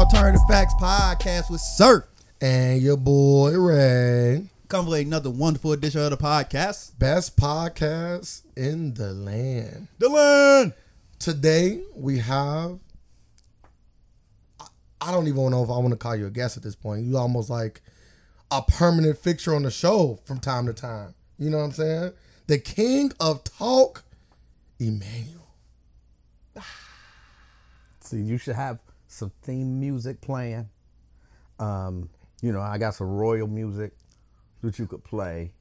Alternative Facts Podcast with Sir. And your boy Ray. Come with another wonderful edition of the podcast. Best podcast in the land. The land. Today we have I- I don't even know if I want to call you a guest at this point. You almost like a permanent fixture on the show from time to time. You know what I'm saying? The king of talk, Emanuel. See, you should have some theme music playing. Um, you know, I got some royal music that you could play.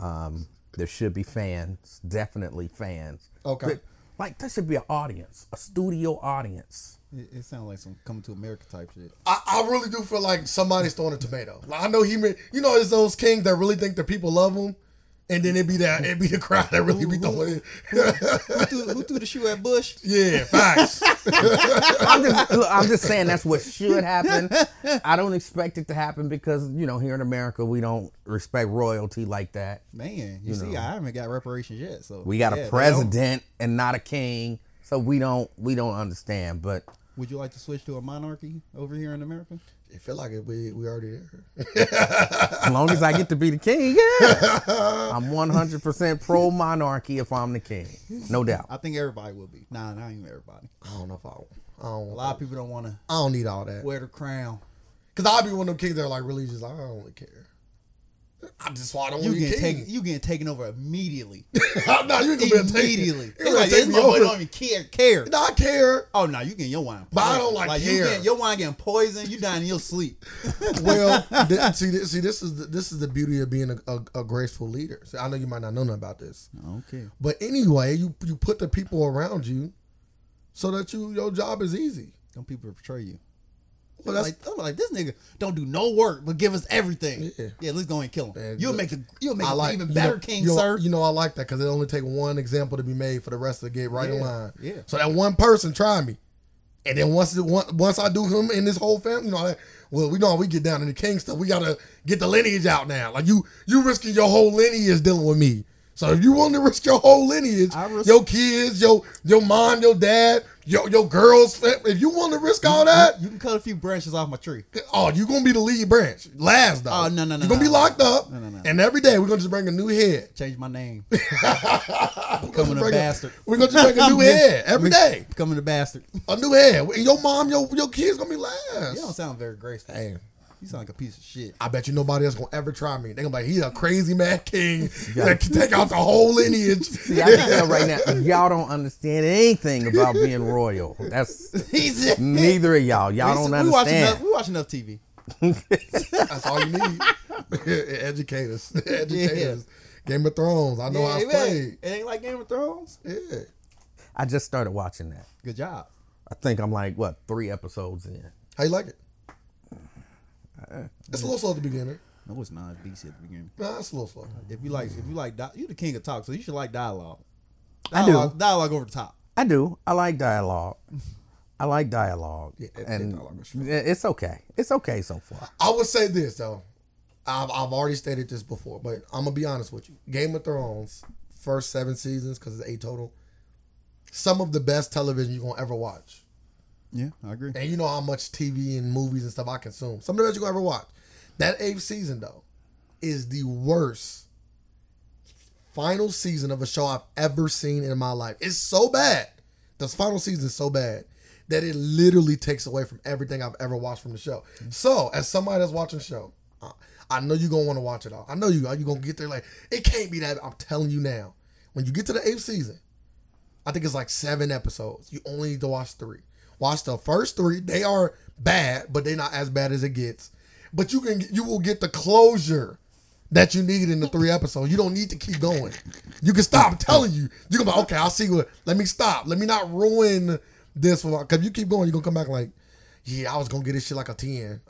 Um, there should be fans, definitely fans. Okay. But, like there should be an audience, a studio audience. It, it sounds like some coming to America type shit. I, I really do feel like somebody's throwing a tomato. Like I know he made you know it's those kings that really think that people love them. And then it be that it be the crowd that really be throwing it. Who threw, who threw the shoe at Bush? yeah, facts. I'm just, look, I'm just saying that's what should happen. I don't expect it to happen because you know here in America we don't respect royalty like that. Man, you, see, I haven't got reparations yet. So We got yeah, a president and not a king, so we don't we don't understand. But Would you like to switch to a monarchy over here in America? It feel like it, we we already there. as long as I get to be the king, yeah, I'm 100 percent pro monarchy if I'm the king, no doubt. I think everybody will be. Nah, not even everybody. I don't know if I, I don't. A lot of people don't want to I don't need all that. wear the crown. Cause I'll be one of them kings that are like really just like I don't really care. I just why I don't You want to be getting king. taken. You getting taken over immediately. no, you ain't gonna be able to take Immediately. it. They You like, gonna this take me over. don't even care. Care. No, I care. Oh no, you getting your wine. But I don't poisoned. like you care. getting, your wine getting poisoned. You dying in your sleep. Well, th- see, this, see, this is the, this is the beauty of being a, a, a graceful leader. See, I know you might not know nothing about this, Okay. but anyway, you you put the people around you so that you your job is easy. Some people betray you. Well, that's like, I'm like this nigga don't do no work but give us everything. Yeah. Yeah, let's go and kill him. Man, you'll make the you'll make like even you better know- king, you know, sir. You know, I like that because it only take one example to be made for the rest of the get right in line. yeah. So that one person try me, and then once it, once I do him and his whole family, you know, I, well, we know how we get down in the king stuff. We gotta get the lineage out now. Like you, you risking your whole lineage dealing with me. So if you want to risk your whole lineage, your kids, your your mom, your dad, your your girls, if you want to risk all that, you can cut a few branches off my tree. oh, you gonna be the lead branch, last though. Oh, no, no, no, You're gonna be no. locked up, No, no, no. and every day we're gonna just bring a new head. Change my name. Becoming a bastard. We're gonna just bring a new head every day. Becoming a bastard. A new head. And your mom, your your kids gonna be last. You don't sound very graceful. Hey, You sound like a piece of shit. I bet you nobody else gonna ever try me. They gonna be like, he's a crazy mad king that can take out the whole lineage. See, I can tell right now, y'all don't understand anything about being royal. That's He's neither of y'all. Y'all don't we watch enough. We watch enough TV. That's all you need. Educate us. Educate Yeah. us. Game of Thrones. I know how it's man. played. It ain't like Game of Thrones. Yeah. I just started watching that. Good job. I think I'm like what three episodes in. How you like it? It's a little slow at the beginning. No, it's not. It's BC at the beginning. Nah, it's a little slow. If you like, if you like, di- you the king of talk, so you should like dialogue. I do. Dialogue, dialogue over the top. I do. I like dialogue. I like dialogue, Yeah, that- and dialogue is true. it's okay. It's okay so far. I would say this though. I've, I've already stated this before, but I'm gonna be honest with you. Game of Thrones, first seven seasons, because it's eight total. Some of the best television you're gonna ever watch. Yeah, I agree. And you know how much TV and movies and stuff I consume. Some of the best you're ever watch. That eighth season though, is the worst final season of a show I've ever seen in my life. It's so bad. This final season is so bad that it literally takes away from everything I've ever watched from the show. So, as somebody that's watching the show, I know you're gonna want to watch it all. I know you are. You're gonna get there like it can't be that. I'm telling you now. When you get to the eighth season, I think it's like seven episodes. You only need to watch three. Watch the first three. They are bad, but they're not as bad as it gets. But you can you will get the closure that you need in the three episodes. You don't need to keep going. You can stop. I'm telling you. You can be like, okay, I'll see what let me stop. Let me not ruin this for because you keep going, you're gonna come back like, yeah, I was gonna get this shit like a 10. It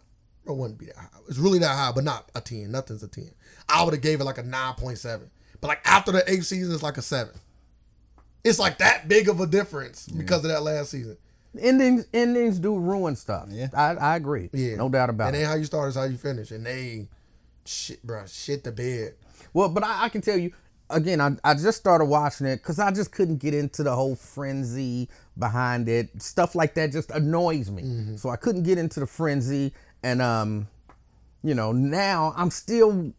wouldn't be that high. It's really that high, but not a 10. Nothing's a 10. I would have gave it like a 9.7. But like after the eighth season, it's like a seven. It's like that big of a difference because of that last season. Endings endings do ruin stuff. Yeah. I, I agree. Yeah, No doubt about And it. And then how you start is how you finish, and they shit, bro, shit the bed. Well, but I, I can tell you, again, I, I just started watching it because I just couldn't get into the whole frenzy behind it. Stuff like that just annoys me. So I couldn't get into the frenzy. And, um, you know, now I'm still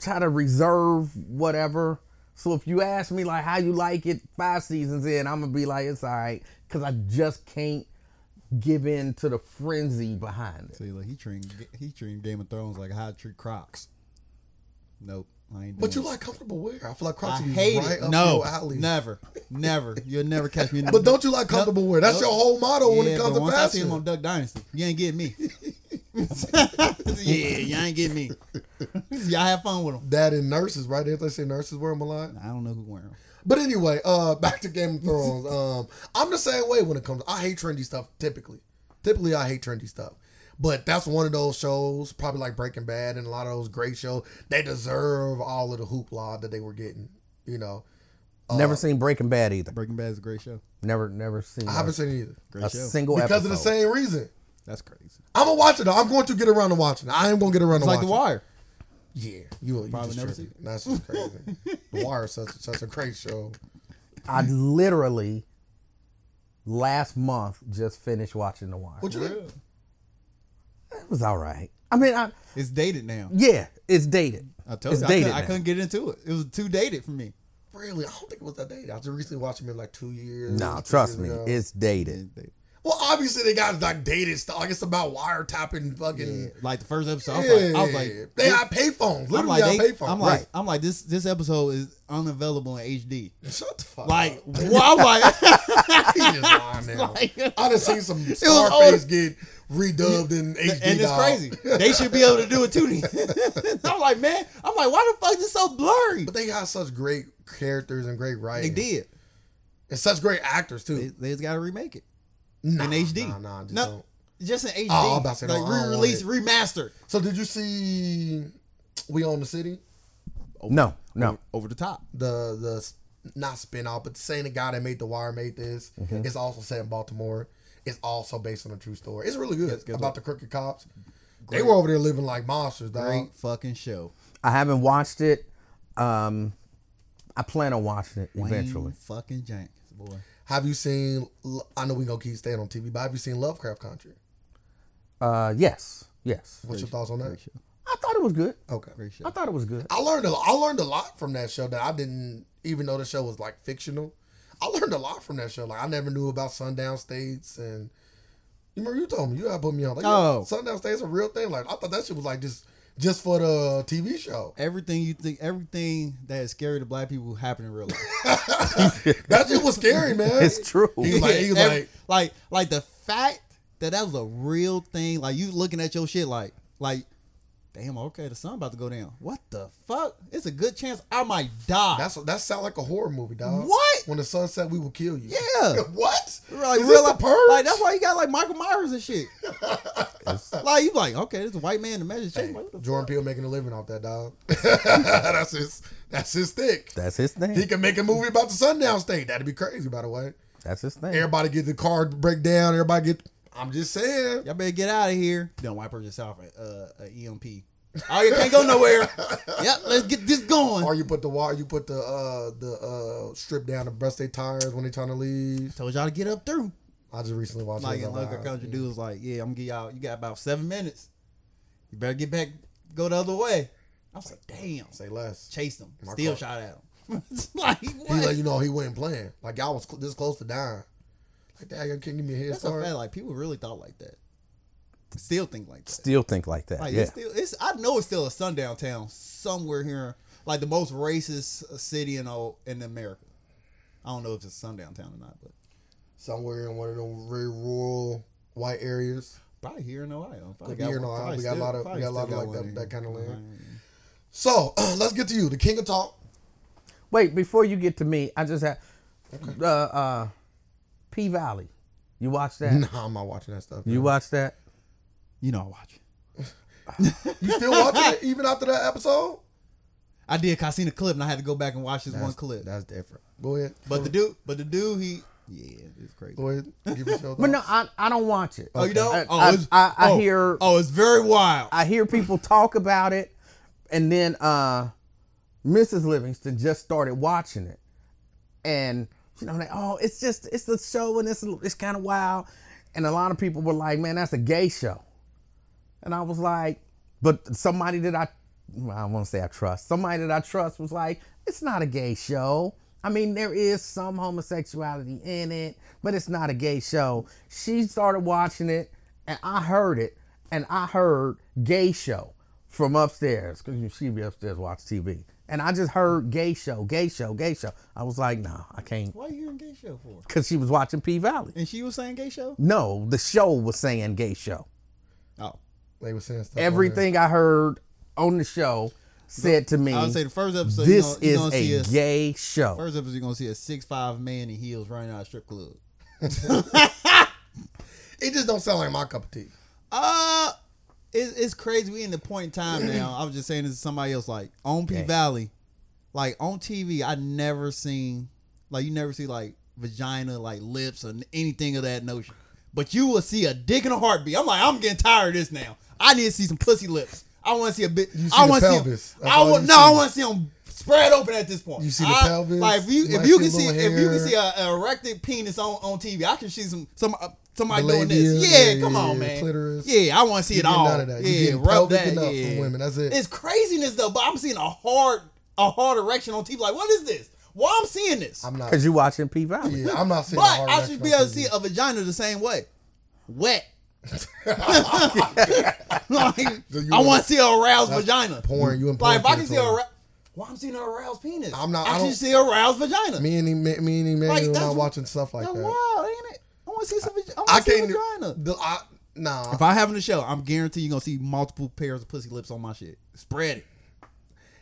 trying to reserve whatever. So if you ask me like how you like it five seasons in, I'm gonna be like it's all right because I just can't give in to the frenzy behind it. See, like he treating he treating Game of Thrones like how I treat Crocs. Nope, I ain't. But you doing like comfortable wear. I feel like Crocs would be hate right it. up No, your never, never. You'll never catch me. In But don't you like comfortable wear? That's Nope. your whole motto when it comes but to once I see him fashion. on Duck Dynasty, you ain't getting me. yeah, you ain't getting me. Y'all have fun with them. That and nurses, right? Didn't they say nurses wear them a lot? I don't know who wear them. But anyway, uh, back to Game of Thrones. Um, I'm the same way when it comes. I hate trendy stuff. Typically, typically I hate trendy stuff. But that's one of those shows, probably like Breaking Bad and a lot of those great shows. They deserve all of the hoopla that they were getting. You know, Never seen Breaking Bad either. Breaking Bad is a great show. Never, never seen. I haven't seen either Great a show. single because episode. of the same reason. That's crazy. I'm gonna watch it though. I'm going to get around to watching. it. I am gonna get around to watch it. It's to like The watching. Wire. Yeah, you, you Probably just never tripping. seen That's just crazy. the Wire is such such a great show. I literally last month just finished watching The Wire. What you think? It was all right. I mean, I, It's dated now. yeah, it's dated. I told it's you, I, dated. couldn't, I now. couldn't get into it. It was too dated for me. Really, I don't think it was that dated. I just recently watched him in like two years. No, two trust years me, ago. it's dated. It's dated. Well, obviously they got like dated stuff. Like it's about wiretapping fucking. Like the first episode, I was Yeah, like, I was like they got payphones. I'm Literally like, they- payphones. I'm like, Right. I'm like, this this episode is unavailable in HD. shut the fuck. Like, up. well, I'm like, he just lying now. like- I done seen some Scarface get redubbed in HD. and it's dog. crazy. They should be able to do it too. I'm like, man, I'm like, why the fuck is it so blurry? But they got such great characters and great writing. They did. And such great actors They, too. they just got to remake it Nah, in HD. Nah, nah, just no, don't. just in HD. Oh, I'm about to say, like I re-release, it. remastered. So did you see We Own the City? No, no. over, over the top. the the not spin off, but saying the guy that made The Wire made this. Mm-hmm. It's also set in Baltimore. It's also based on a true story. It's really good Yes, good about look. the crooked cops. They were over there living like monsters, dog. Great fucking show. I haven't watched it. Um, I plan on watching it eventually. Fucking Jenkins, boy. Have you seen? I know we gonna keep staying on TV, but have you seen Lovecraft Country? Uh, yes, yes. What's your thoughts on that? Great show. I thought it was good. Okay. Great show. I thought it was good. I learned a, I learned a lot from that show that I didn't even know the show was like fictional. I learned a lot from that show. Like I never knew about sundown states and you remember you told me you had put me on. Like, Oh. sundown states a real thing. Like I thought that shit was like just just for the TV show. Everything you think, everything that is scary to black people happen in real life. That shit was scary, man. It's true. He was like, he was Every- like, like, like the fact that that was a real thing. Like you looking at your shit, like, like, damn, okay, the sun about to go down. What the fuck? It's a good chance I might die. that's that sound like a horror movie, dog. What? When the sun set, we will kill you. yeah. what? Like, Is real this life, the purge? like that's why you got like Michael Myers and shit. like you like, okay, this is a white man in the magic Hey. Like, what the Jordan Peele making a living off that dog. that's his. That's his stick. That's his thing. He can make a movie about the sundown state. That'd be crazy, by the way. That's his thing. Everybody get the car break down. Everybody get. I'm just saying. Y'all better get out of here. Then white person yourself uh, a EMP. Oh, you can't go nowhere. yep, let's get this going. Or you put the water. You put the uh the uh strip down to breast their tires when they trying to leave. Told y'all to get up through. I just recently watched. Like it. I in was Local like, Country Dude was like, yeah, I'm gonna get y'all. You got about seven minutes. You better get back, go the other way. I was like, damn. Say less. Chase him. My Still car- shot at him. It's like He what? let you know he wasn't playing. Like y'all was cl- this close to dying. Like that, you can't give me a head That's a start. fact. Like people really thought like that. Still think like that. Still think like that. Like yeah. it's still, it's. I know it's still a sundown town somewhere here, like the most racist city in all in America. I don't know if it's a sundown town or not, but Somewhere in one of them very rural white areas. probably here in Ohio. Probably Could be here in Ohio. We got a lot of- we got a lot of like that- that kind of land. Ohio. So let's get to you, the king of talk. Wait, before you get to me, I just had uh uh P Valley. You watch that? No, I'm not watching that stuff. You watch that? You know I watch. You still watching it even after that episode? I did. 'cause I seen a clip and I had to go back and watch this one clip. That's different. Go ahead. But the dude, but the dude, he yeah, it's crazy. Go ahead. Give us your But no, thoughts. I, I don't watch it. Oh, you don't? I, oh, I, it's- I, I oh, hear Oh, it's very wild. I hear people talk about it, and then uh, Mrs. Livingston just started watching it, and you know, like, oh, it's just it's the show and it's it's kind of wild, and a lot of people were like, man, that's a gay show, and I was like, but somebody that I I don't want to say I trust somebody that I trust was like, it's not a gay show. I mean, there is some homosexuality in it, but it's not a gay show. She started watching it, and I heard it, and I heard gay show from upstairs because she'd be upstairs watch TV, and I just heard gay show, gay show, gay show. I was like, nah, I can't, Why are you in gay show for? because she was watching P Valley. And she was saying gay show. No, the show was saying gay show. Oh, They were saying stuff. Everything I heard on the show said to me, I would say the first episode. this you gonna, you is gonna see a gay show. First episode, you're gonna see a six five man in heels running out of strip club. It just don't sound like my cup of tea. Uh it, it's crazy. We in the point in time now. I was just saying this to somebody else. Like on P. Valley, like on TV, I never seen like you never see like vagina, like lips, or anything of that notion. But you will see a dick and a heartbeat. I'm like, I'm getting tired of this now. I need to see some pussy lips. I want to see a bit. I want to see. That's I want no. I want to see them spread open at this point. You see the I- pelvis, Like if you you if you see can see little if you can see a, a erected penis on on TV, I can see some some uh, somebody The doing labia, this. Yeah, yeah, come yeah, on, man. clitoris. Yeah, I want to see You it getting all. none of that. You Yeah, getting rub pelvic that. enough yeah. from women. That's it. It's craziness though, but I'm seeing a hard a hard erection on TV. Like, what is this? Why I'm seeing this? I'm not. Because you watching P Valley. Yeah, I'm not seeing. but a hard I should be able to see a vagina the same way, wet. like, I want to see a aroused vagina. porn. You in Like, if I can see a territory. aroused, well, I'm seeing an aroused penis. I'm not- I, I can don't- see a aroused vagina. Me and me, me and Emanuel Like, are that's not watching stuff like That's that. wild, ain't it? I want to see some. vag- I I want to see a can't. vagina. The, I, nah. If I having a show, I'm guaranteed you're gonna see multiple pairs of pussy lips on my shit. Spread it.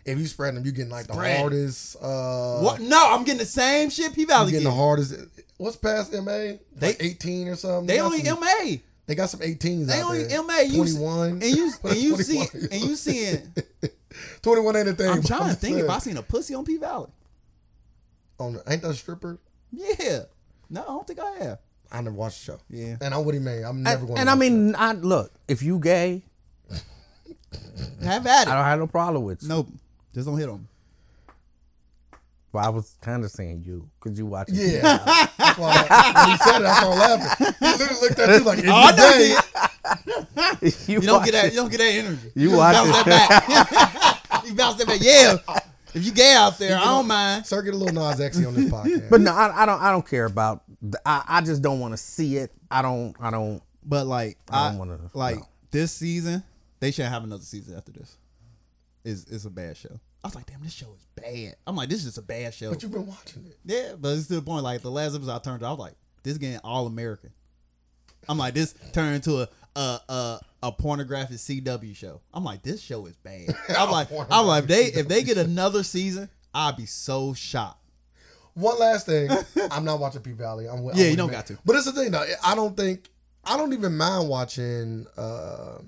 If you spread them, you getting like the hardest. Uh, what? No, I'm getting the same shit. P You Valley getting the hardest. What's past MA? They- Like 18 or something. They got only some, MA. They got some 18s They out only there. MA. You, 21. and you and you see 21. and you seeing. 21 ain't a thing. I'm but trying to just think if. I seen a pussy on P Valley. On the, ain't that a stripper? Yeah. No, I don't think I have. I never watched the show. Yeah. And I'm with him, man. I'm never And, going. and I mean, I look if you gay, Have at it. I don't have no problem with you. Nope. Just don't hit them. But I was kind of saying you because you watching. Yeah. that's why I, when he said it, I started laughing. He literally looked at oh, you like, it's Oh, I know gay. you you, You don't get that. You don't get that energy. You bounce watching- that back. you bounce that back. Yeah. If you gay out there, I don't mind. Sir, get a Lil Nas X on this podcast. But no, I, I don't. I don't care about. The, I, I just don't want to see it. I don't. I don't. But like, I I, don't wanna- like no. this season, they should have another season after this. It's it's a bad show. I was like, damn, this show is bad. I'm like, this is just a bad show. but you've been watching it. yeah, but it's to the point. Like the last episode I turned, to, I was like, this getting all American. I'm like, this turned into a a a, a pornographic CW show. I'm like, this show is bad. I'm like, I'm like, if they if they get another season, I'd be so shocked. One last thing, I'm not watching P Valley. I'm with, Yeah, I'm you don't man. got to. But it's the thing though. I don't think I don't even mind watching uh,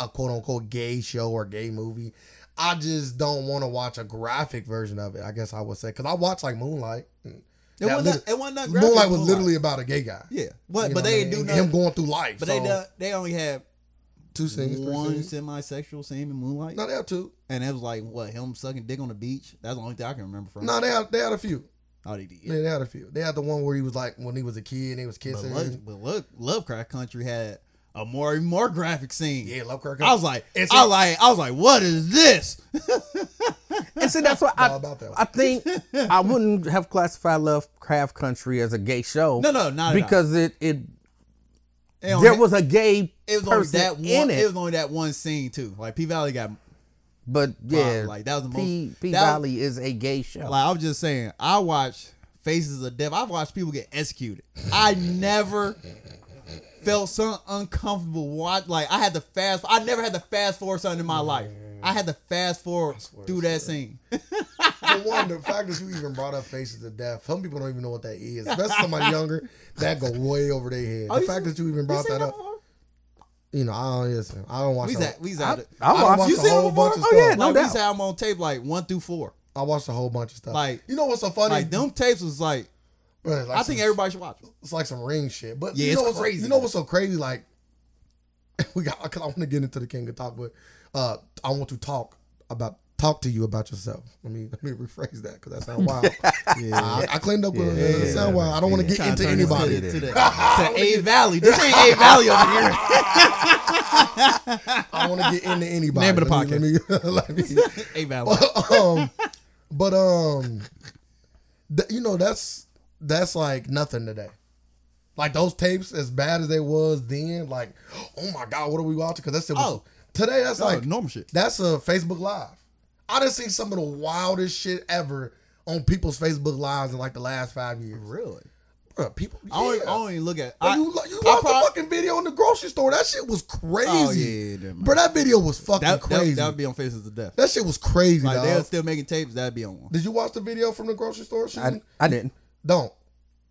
a quote unquote gay show or gay movie. I just don't want to watch a graphic version of it. I guess I would say because I watch like Moonlight. Mm. It wasn't it wasn't graphic Moonlight was Moonlight. literally about a gay guy. yeah, but You but they what didn't do nothing. him going through life. But so, they done, they only had two scenes, one semi-sexual scene in Moonlight, No, they had two. and it was like what him sucking dick on the beach. That's the only thing I can remember from. No, they had they had a few. Oh, they did. Yeah, they had a few. They had the one where he was like when he was a kid and he was But kissing. but look, Lovecraft Country had a more more graphic scene. yeah, Lovecraft. I was like, It's I like, I was like, what is this? And see, that's what I. I think I wouldn't have classified Lovecraft Country as a gay show. No, no, not because it it only- there was a gay it was person that one. in It. it. was only that one scene too. Like P Valley got but yeah, like, that was the most- P Valley is a gay show. like I was just saying. I watched Faces of Death. I've watched people get executed. I never felt so uncomfortable. Watch like I had to fast. I never had to fast forward something in my life. I had to fast forward through that scene. For one, the fact that you even brought up faces of death, some people don't even know what that is. Especially somebody younger, that go way over their head. Oh, the you fact seen- that you even brought seen that up, before? you know, I don't listen. I don't watch. That we out. I I watched. watched You a whole bunch of Oh, yeah, stuff. no like, doubt. used to have them on tape like one through four. I watched a whole bunch of stuff. Like- you know what's so funny? Like them tapes was like Bro, like I think some- everybody should watch it. it's like some ring shit. But Yeah, you know what's crazy, You know what's so crazy? Like we got. Cause I want to get into the king of talk, but uh, I want to talk about talk to you about yourself. Let me let me rephrase that because that sounds wild. Yeah. I, I cleaned up with it. Yeah. It sound wild. I don't want to get into to turn this anybody. To, the- to, A Valley. This ain't A Valley over here. I don't want to get into anybody. Name of the Let me- Let me, let me, A Valley. um, but um, th- you know that's that's like nothing today. Like those tapes, as bad as they was then, like, oh my god, what are we watching? Because that's it. Was, Oh. today that's Oh, like normal shit. That's a Facebook Live. I done seen some of the wildest shit ever on people's Facebook lives in like the last five years. Really? Bruh, people, yeah. I don't, I don't even look at. Bro, I, you lo- you I watched prob- the fucking video in the grocery store. That shit was crazy. Oh yeah, yeah, Bro, that video was fucking that, crazy. that, that would be on Faces of Death. that shit was crazy, Like dog. they're still making tapes. That'd be on one. Did you watch the video from the grocery store? I. I didn't. Don't.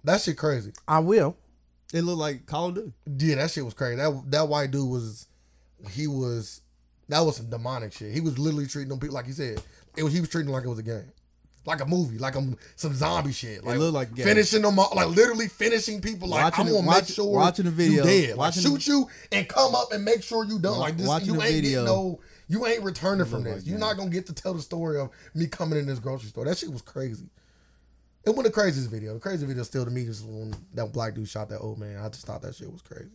That shit crazy. I will. It looked like Call of Duty. Yeah, that shit was crazy. That that white dude was, he was, that was some demonic shit. He was literally treating them people like he said. It was he was treating them like it was a game, like a movie, like a, some zombie shit. Like looked like a game. finishing them, all, like literally finishing people. Like Watching I'm the- gonna watch- make sure watching the video, you dead. Like shoot the- you and come up and make sure you done. Like this, Watching you the ain't video. getting no, you ain't returning from this. like You're game. not gonna get to tell the story of me coming in this grocery store. That shit was crazy. It wasn't the craziest video. The crazy video still to me is when that black dude shot that old man. I just thought that shit was crazy.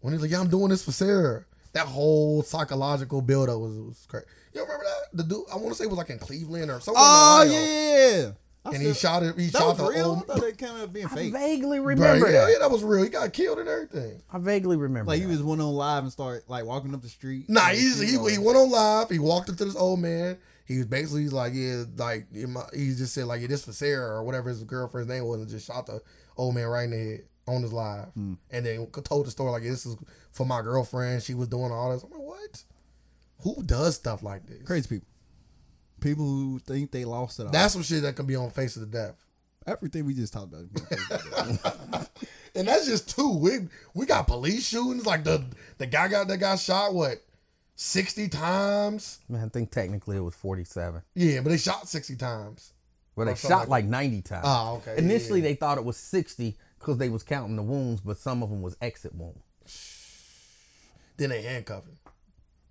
When he's like, "Yeah, I'm doing this for Sarah." That whole psychological buildup was was crazy. You remember that? The dude, I want to say it was like in Cleveland or somewhere. Oh in Ohio. yeah. I And he shot it. He That shot was the real. I thought they came out being fake. I fake. vaguely Bro, remember yeah, that. yeah, that was real. He got killed and everything. I vaguely remember. Like he was went on live and started like walking up the street. Nah, Like, he's, he he went on live. He walked up to this old man. He was basically like, yeah, like he just said like, yeah, this for Sarah or whatever his girlfriend's name was, and just shot the old man right in the head on his live, Hmm. and then told the story like, yeah, this is for my girlfriend. She was doing all this. I'm like, what? Who does stuff like this? crazy people. People who think they lost it all. That's some shit that can be on Face of the Death. everything we just talked about. is. And that's just two. We we got police shootings. Like the the guy got that got shot what sixty times. Man, I think technically it was 47. Yeah, but they shot sixty times. Well, they shot like like 90 times. Oh, okay. Initially, yeah. they thought it was 60 because they was counting the wounds, but some of them was exit wounds. Then they handcuff him.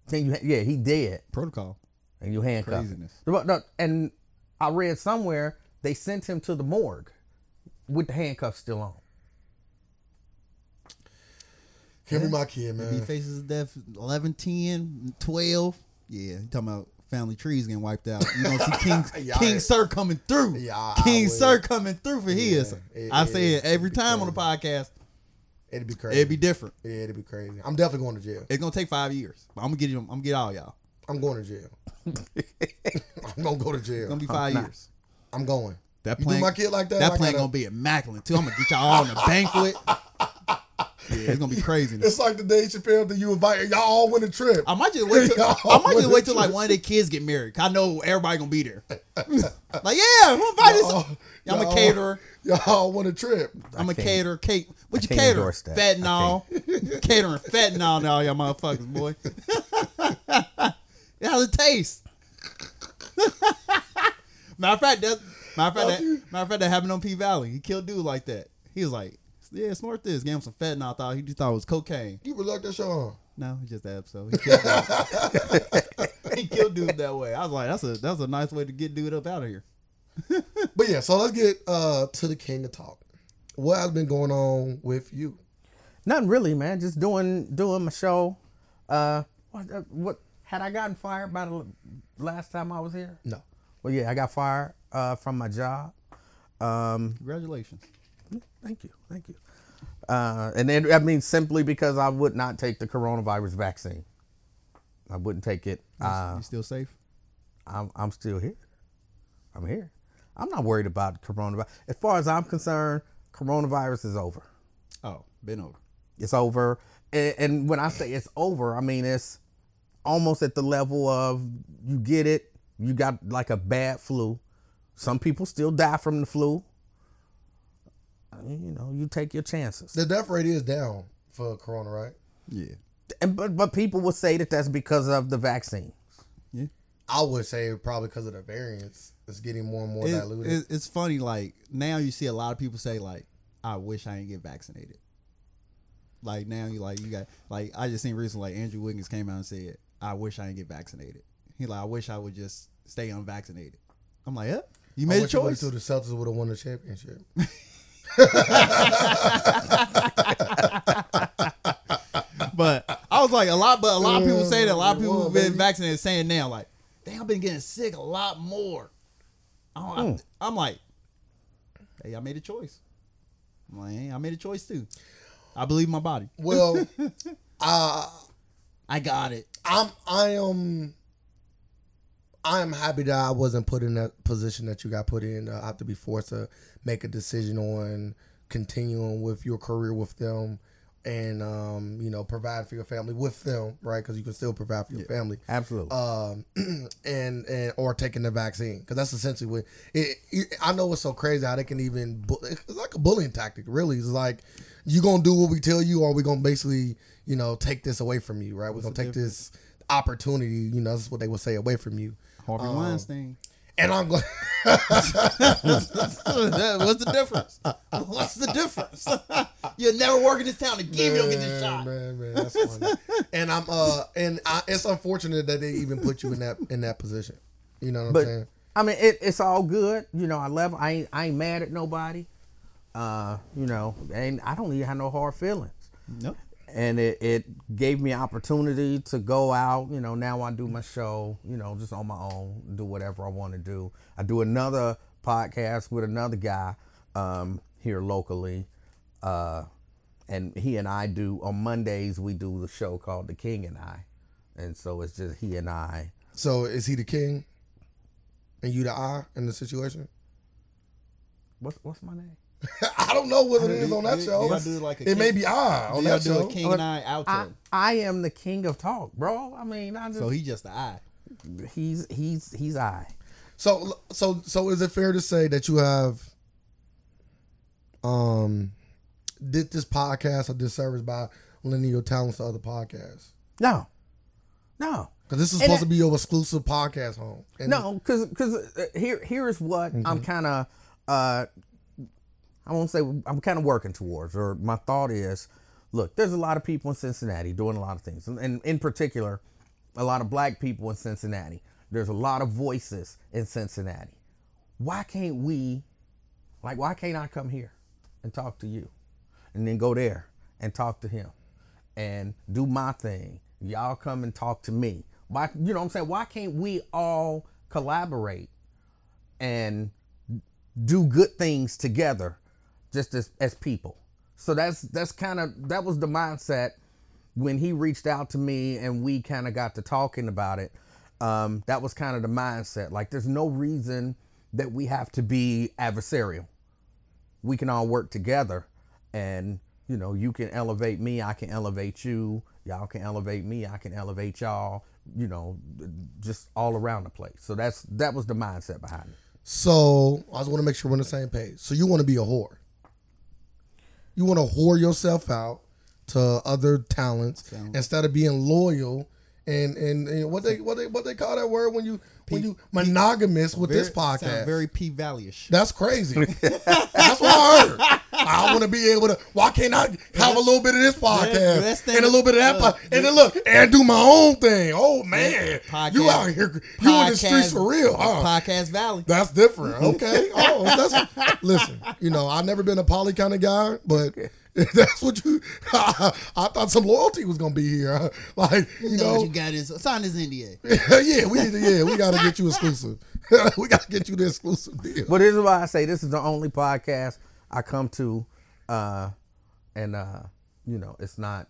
Then you, yeah, he dead, Protocol. and you handcuff him. Craziness. But And I read somewhere they sent him to the morgue with the handcuffs still on. Give me my kid, Be he faces death 11, 10, 12. Yeah, you talking about family trees getting wiped out. You don't see King Yeah, King Sir coming through. Yeah, King. Sir coming through for his. it- I it- say it every it'd be time on the podcast. It'd be crazy. It'd be different. yeah, it'd be crazy. I'm definitely going to jail. It's gonna take five years. But I'm gonna get you. I'm gonna get all y'all. I'm going to jail. I'm gonna go to jail. It's gonna be five years. I'm going. That You plan. do my kid like that. that plan gotta- gonna be immaculate too. I'm gonna get y'all all in a banquet. Yeah, it's gonna be crazy. It's like the Dave Chappelle that you invite. Y'all all win a trip. I might just wait till Y'all I might just wait till like one of their kids get married. 'Cause I know everybody gonna be there. like yeah, who invited? Y'all- some- I'm a caterer. Y'all want a trip. I'm a caterer. Cake. What you can't cater? endorse that. Fentanyl. Catering fentanyl now, y'all motherfuckers, boy. How's it taste? matter of fact, that matter of fact, that, matter of fact, that happened on P Valley. He killed dude like that. He was like, "Yeah, snort this." Gave him some fentanyl. Thought he just thought it was cocaine. You really like that show on? No, it's just that episode. He killed, dude. he killed dude that way. I was like, "That's a that's a nice way to get dude up out of here." But yeah, so let's get uh to the king of talk. What has been going on with you? Nothing really, man. Just doing doing my show. Uh, what, uh, what had I gotten fired by the last time I was here? No. Well, yeah, I got fired uh, from my job. Um, Congratulations. Thank you, thank you. Uh, and then I mean simply because I would not take the coronavirus vaccine. I wouldn't take it. Uh, you still safe? I'm I'm still here. I'm here. I'm not worried about coronavirus. As far as I'm concerned, coronavirus is over. Oh, been over. It's over. And, and when I say it's over, I mean it's almost at the level of you get it, you got like a bad flu. Some people still die from the flu. I mean, you know, you take your chances. The death rate is down for Corona, right? Yeah. And but but people will say that that's because of the vaccine. Yeah. I would say probably because of the variants. It's getting more and more It- diluted. it- it's funny, like now you see a lot of people say like, "I wish I didn't get vaccinated." Like now you like you got like I just seen recently like Andrew Wiggins came out and said, "I wish I didn't get vaccinated." He like, I wish I would just stay unvaccinated. I'm like, yeah, you I made a wish you waited choice. till the Celtics would have won the championship. But I was like, a lot, but a lot of people say that. A lot of people who've been vaccinated saying now, like, damn, I've been getting sick a lot more. I am like, hey, I made a choice. I'm like, hey, I made a choice too. I believe my body. Well, uh, I got it. I'm I am I am happy that I wasn't put in that position that you got put in. Uh, I have to be forced to make a decision on continuing with your career with them and um, you know provide for your family with them, right? Because you can still provide for your family. Absolutely. Um, and and or taking the vaccine because that's essentially what it, it- I know it's so crazy how they can even bu- it's like a bullying tactic. Really, it's like you gonna do what we tell you, or we gonna basically you know take this away from you, right? We're gonna take this opportunity. You know, this is what they would say away from you. Harvey Um, Weinstein. And I'm going. What's the difference? What's the difference? You'll never work in this town again if you don't get this shot. Man, man, that's funny. and I'm uh, and I, it's unfortunate that they even put you in that in that position. You know what I'm but saying? I mean, it, it's all good. You know, I love. I ain't, I ain't mad at nobody. Uh, you know, and I don't even have no hard feelings. Nope. And it, it gave me opportunity to go out you know now i do my show you know just on my own do whatever i want to do. I do another podcast with another guy um, here locally uh, and he and i do on mondays we do the show called the king and i. And so it's just he and i. So is he the king, and you the I in the situation? what's, what's my name I don't know what it is on that you- show. you do like a it may be I on that show. King and I outro. I, I am the king of talk bro i mean i just so he just the eye. he's he's he's i So so so is it fair to say that you have um did this podcast a disservice by lending your talents to other podcasts? no no Because this is And supposed I- to be your exclusive podcast home. And No, because because uh, here here's what I'm kind of uh, I won't say I'm kind of working towards, or my thought is, look, there's a lot of people in Cincinnati doing a lot of things, and, in particular, a lot of black people in Cincinnati. There's a lot of voices in Cincinnati. Why can't we, like, why can't I come here and talk to you, and then go there and talk to him, and do my thing? Y'all come and talk to me. Why, you know what I'm saying? Why can't we all collaborate and do good things together just as, as people? So that's that's kind of that was the mindset when he reached out to me and we kind of got to talking about it. Um, that was kind of the mindset. Like there's no reason that we have to be adversarial. We can all work together and you know, you can elevate me, I can elevate you, y'all can elevate me, I can elevate y'all, you know, just all around the place. So that's that was the mindset behind it. So I just want to make sure we're on the same page. So you want to be a whore. You want to whore yourself out to other talents instead of being loyal and, and and what they what they what they call that word when you when you monogamous with this Very- sound podcast. very P Valley-ish. That's crazy. That's what I heard. I want to be able to. Why can't I have a little bit of this podcast and a little bit of that, uh, po- and then look and do my own thing? Oh man, Podcast- you out here, you in the streets for real? Huh? Podcast Valley. That's different. Okay. Oh, that's listen. You know, I've never been a poly kind of guy, but that's what you. I, thought some loyalty was gonna be here. Like you You know know, what you got is sign this NDA. yeah, we yeah we got to get you exclusive. we got to get you the exclusive deal. But this is why I say this is the only podcast I come to, uh, and uh, you know, it's not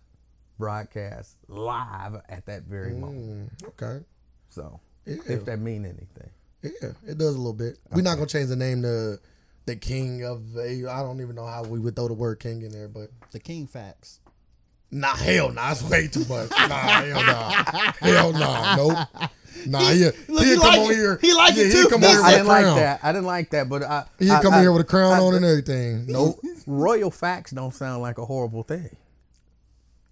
broadcast live at that very moment. Mm, okay. So Yeah. if that mean anything. Yeah, it does a little bit. We're not gonna change the name to the king of the. I don't even know how we would throw the word king in there, but The King Facts. nah, hell nah, that's way too much. Nah, hell nah, hell nah, nope. Nah, yeah, look, he'll he come like on it. here. He like yeah, it too. come on here I with a didn't like crown. that. I didn't like that, but I, He'll I- come I- here with a crown I- on and everything. Nope, Royal facts don't sound like a horrible thing.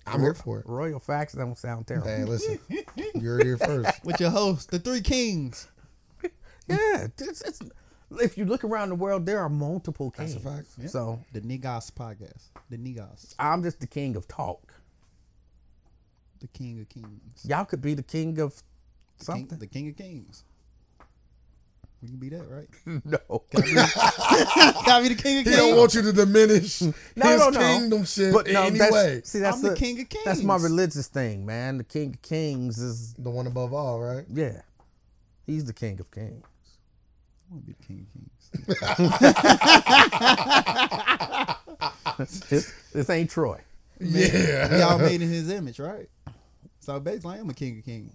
I'm here for it. Royal facts don't sound terrible. Hey, listen, you're here first. With your host, the Three Kings. Yeah, it's, it's, if you look around the world, there are multiple kings. That's a fact. Yeah. So The Niggas podcast. The Niggas. I'm just the king of talk. The King of Kings. Y'all could be the king of King, something. the King of Kings. We can be that, right? no. Gotta be the King of kings? He don't want you to diminish No, his no, no. kingdom shit But in no, any that's, way. see, that's I'm the King of kings. That's my religious thing, man. The King of Kings is The one above all, right? yeah. He's the King of Kings. I want to be the King of Kings. this, this ain't Troy. Yeah. Y'all made in His image, right? So basically, I am a King of Kings.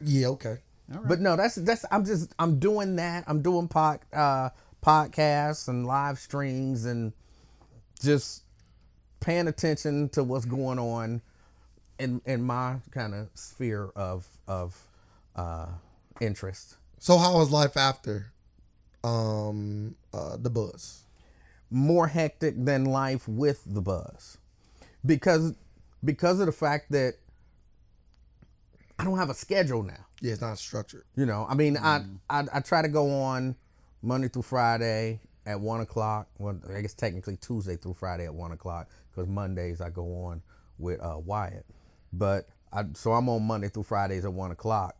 Yeah, okay. All right. But no, that's that's I'm just I'm doing that. I'm doing pod uh podcasts and live streams and just paying attention to what's going on in in my kind of sphere of of uh interest. So how was life after um uh the buzz? More hectic than life with the buzz. Because because of the fact that I don't have a schedule now. Yeah, it's not structured. You know, I mean, Mm. I, I I try to go on Monday through Friday at one o'clock. Well, I guess technically Tuesday through Friday at one o'clock because Mondays I go on with uh, Wyatt. But I so I'm on Monday through Fridays at one o'clock.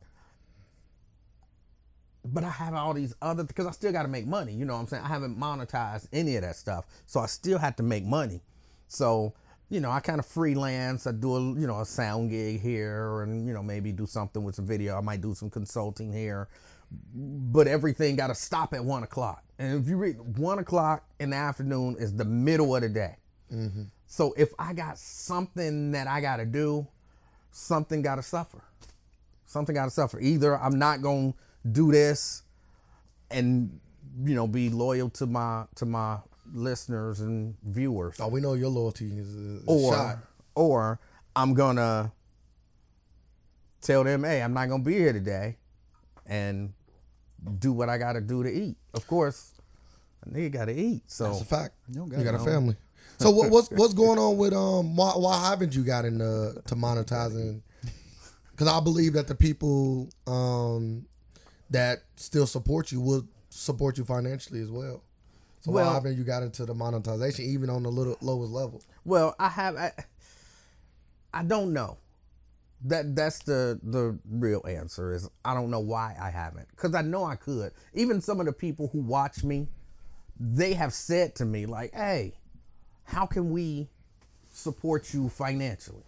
But I have all these other because I still got to make money. You know what I'm saying? I haven't monetized any of that stuff, so I still have to make money. So you know, I kind of freelance. I do a you know a sound gig here, and you know maybe do something with some video. I might do some consulting here, but everything got to stop at one o'clock. And if you read one o'clock in the afternoon is the middle of the day. Mm-hmm. So if I got something that I got to do, something got to suffer. Something got to suffer. Either I'm not going to do this and you know be loyal to my to my listeners and viewers Oh, we know your loyalty is, is or shot. or I'm gonna tell them, hey, I'm not gonna be here today, and do what I gotta do to eat. Of course, a nigga gotta eat. So That's a fact. You don't You got got a family. So what, what's what's going on with um? Why why haven't you gotten uh, to monetizing? Because I believe that the people um that still support you will support you financially as well. So Well- why haven't you got into the monetization even on the little lowest level? well, I have I, I don't know. That that's the the real answer is I don't know why I haven't because I know I could. Even some of the people who watch me, they have said to me like, "Hey, how can we support you financially?"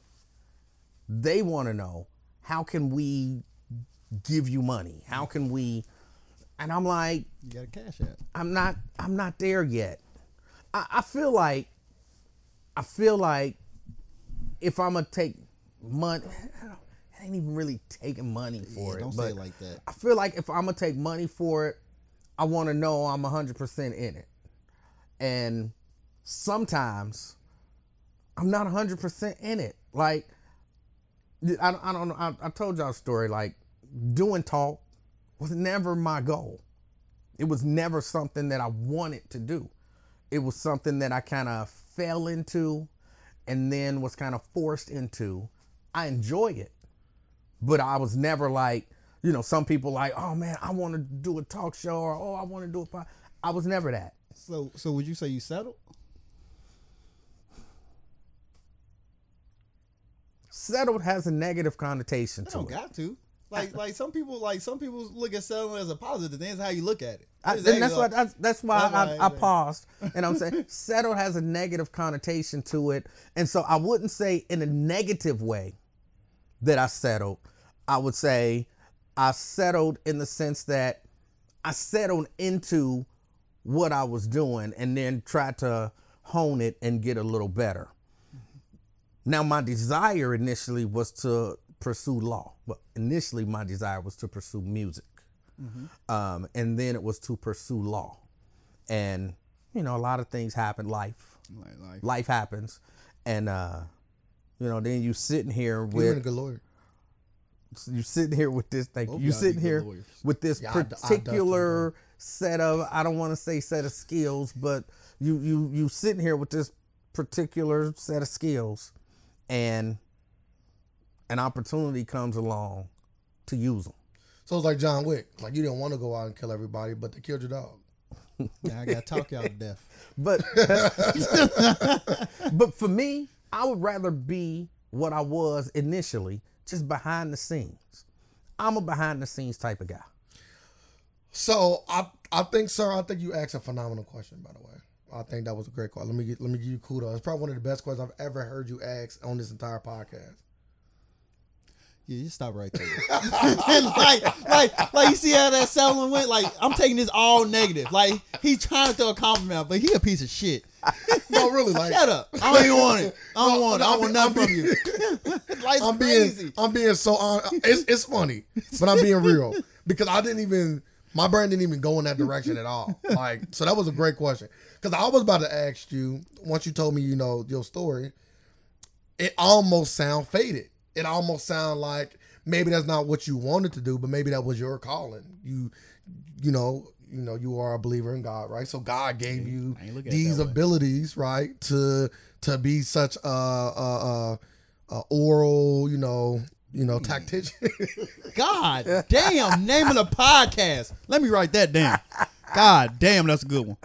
They want to know how can we give you money? How can we? And I'm like, You got a cash app. I'm not I'm not there yet. I, I feel like I feel like if I'm gonna take money, it ain't even really taking money for Yeah, it. don't say it like that. I feel like if I'm gonna take money for it, I want to know I'm 100% in it. And sometimes I'm not 100% in it. Like I, I don't know. I, I told y'all a story. Like doing talk was never my goal. It was never something that I wanted to do. It was something that I kind of fell into and then was kind of forced into. I enjoy it, but I was never like, you know, some people like, oh man, I want to do a talk show or oh, I want to do a pod. I was never that. So, so would you say you settled? Settled has a negative connotation You to don't it. got to. Like, like some people, like some people look at settling as a positive. thing. That's how you look at it. I, and that's why that's, that's why That's I, I I- paused and I'm saying settled has a negative connotation to it, and so I wouldn't say in a negative way that I settled. I would say I settled in the sense that I settled into what I was doing and then tried to hone it and get a little better. Now, my desire initially was to pursue law. But initially, my desire was to pursue music. Um, and then it was to pursue law. And, you know, a lot of things happen, life. like, like, Life happens. And, uh, you know, then you sitting here You've been a with good lawyer. you sitting here with this thing. You sitting here lawyers. with this Yeah, I d- I particular set of I don't want to say set of skills, but you you you sitting here with this particular set of skills, and an opportunity comes along to use them. So it's like John Wick. Like you didn't want to go out and kill everybody, but they killed your dog. yeah, I got to talk y'all to death. But but for me, I would rather be what I was initially, just behind the scenes. I'm a behind the scenes type of guy. So I I think, sir, I think you asked a phenomenal question. By the way, I think that was a great question. Let me get, let me give you kudos. It's probably one of the best questions I've ever heard you ask on this entire podcast. Yeah, you stop right there. and like, like, like you see how that selling went. Like, I'm taking this all negative. Like, he's trying to throw a compliment, out, but he a piece of shit. No, really, like Shut up. I don't even want it. I don't No, want it. I I'm want nothing from you. Life's I'm being crazy. I'm being so on. It's it's funny, but I'm being real because I didn't even my brain didn't even go in that direction at all. Like, so that was a great question because I was about to ask you once you told me you know your story. It almost sound faded. It almost sound like maybe that's not what you wanted to do, but maybe that was your calling. You, you know, you know, you are a believer in God, right? So God gave you I ain't look at it these that way. abilities, right, to to be such a, a, a, a oral, you know, you know, tactician. God damn, name of the podcast. Let me write that down. God damn, that's a good one.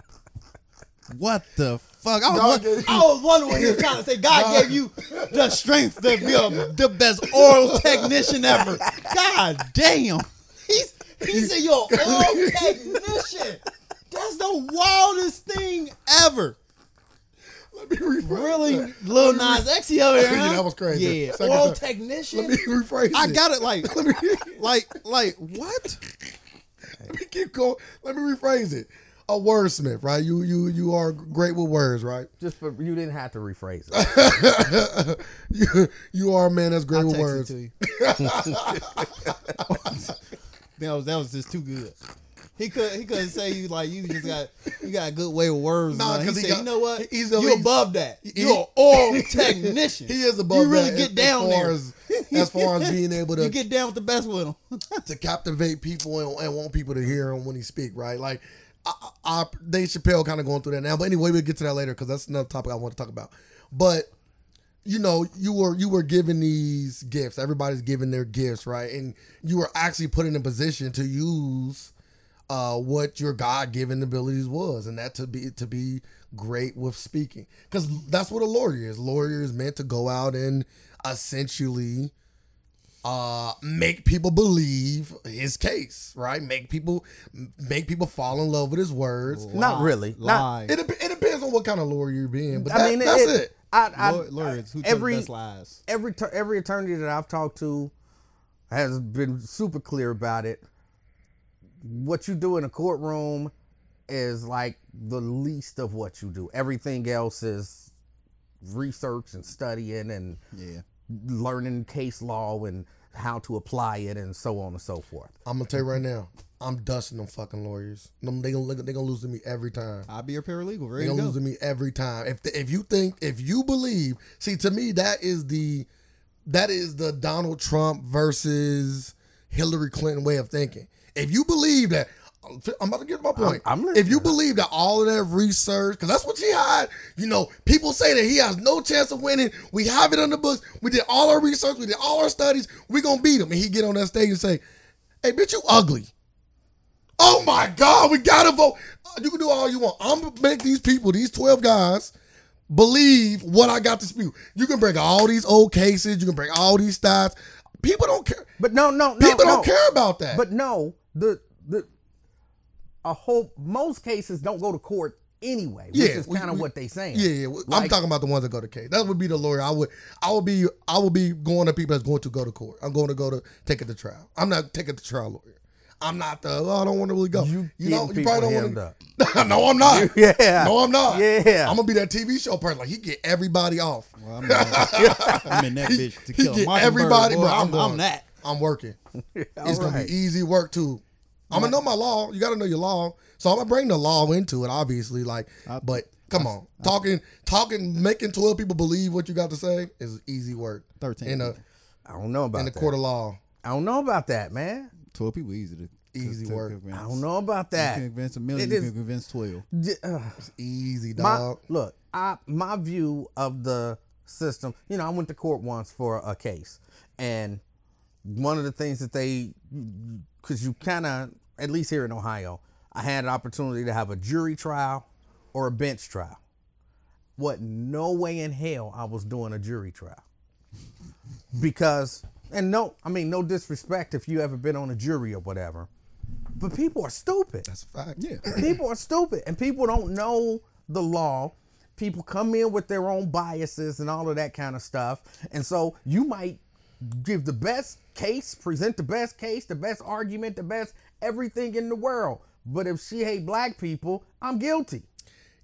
What the fuck? I was, gave I was wondering what he was trying to say. God, God- gave you the strength to be a, the best oral technician ever. God damn. He's, he said you're an oral technician. That's the wildest thing ever. Let me rephrase Really, that. Lil Nas X he over here, Yeah, that was crazy. Yeah, Second oral time. technician. Let me rephrase it. I it. got it. Like, like, like what? let me keep going. Let me rephrase it. A wordsmith, right? You you you are great with words, right? Just for you didn't have to rephrase it. you you are a man that's great I'll with words. to you. that was that was just too good. He could he couldn't say you like you just got you got a good way with words. Nah, man. he 'cause he said, got- you know what? he's- you he's- above that. he- You're an oral technician. He is above You really that get as- down as far there. as, as far as being able to you get down with the best with them. to captivate people and, and want people to hear him when he speak, right? Like, I, Dave Chappelle kind of going through that now. But anyway, we'll get to that later because that's another topic I want to talk about. But you know, you were you were given these gifts. Everybody's given their gifts, right? And you were actually put in a position to use uh, what your God given abilities was, and that to be to be great with speaking, because that's what a lawyer is. Lawyer is meant to go out and essentially uh make people believe his case right make people make people fall in love with his words Not really. Not- Lie. it, it depends on what kind of lawyer you're being but I mean, that's it, it, I, I, Law- lawyers who every the best lies. every every attorney that I've talked to has been super clear about it. What you do in a courtroom is like the least of what you do. Everything else is research and studying and Yeah. Learning case law and how to apply it and so on and so forth. i'm gonna tell you right now i'm dusting them fucking lawyers them, they gonna they gonna lose to me every time I'll be your paralegal. they Ready to gonna go. lose to me every time if the, if you think if you believe see to me that is the that is the donald trump versus hillary clinton way of thinking if you believe that I'm about to get to my point. I'm if you believe that all of that research, because that's what she had, you know, people say that he has no chance of winning. We have it on the books. We did all our research. We did all our studies. we going to beat him. And he get on that stage and say, hey, bitch, you ugly. Oh my God, we got to vote. Uh, You can do all you want. I'm going to make these people, these 12 guys, believe what I got to spew. You can bring all these old cases. You can bring all these stats. People don't care. But no, no, no, People no. don't care about that. But no, the the a whole most cases don't go to court anyway, which Yeah, is kind of what they saying. Yeah, yeah. I'm talking about the ones that go to case. That would be the lawyer. I would, I would be, I would be going to people that's going to go to court. I'm going to go to take it to trial. I'm not taking the trial lawyer. I'm not the. Oh, I don't want to really go. You, You, know, you people probably don't want up. to. no, I'm not. Yeah. No, I'm not. Yeah. I'm gonna be that TV show person. Like he get everybody off. Well, I'm, in that, I'm in that bitch to he kill a get mockingbird, everybody. boy. Bro, I'm, I'm. I'm that. I'm working. it's gonna be easy work too. I'm gonna know my law. You gotta know your law. So I'm gonna bring the law into it, obviously. Like, but come on, talking, talking, making twelve people believe what you got to say is easy work. 13 in a I don't know about in the that. court of law. I don't know about that, man. Twelve people easy to Easy to, to work. Convince. I don't know about that. You can convince a million. It You is- can convince twelve. J- uh, It's easy, my, dog. look, I my view of the system. You know, I went to court once for a case, and one of the things that they, because you kind of, at least here in Ohio, I had an opportunity to have a jury trial or a bench trial. What? No way in hell I was doing a jury trial, because And no, I mean no disrespect if you ever been on a jury or whatever, but people are stupid. That's a fact. Yeah. people are stupid and people don't know the law. People come in with their own biases and all of that kind of stuff. And so you might give the best case, present the best case, the best argument, the best everything in the world. But if she hate black people, I'm guilty.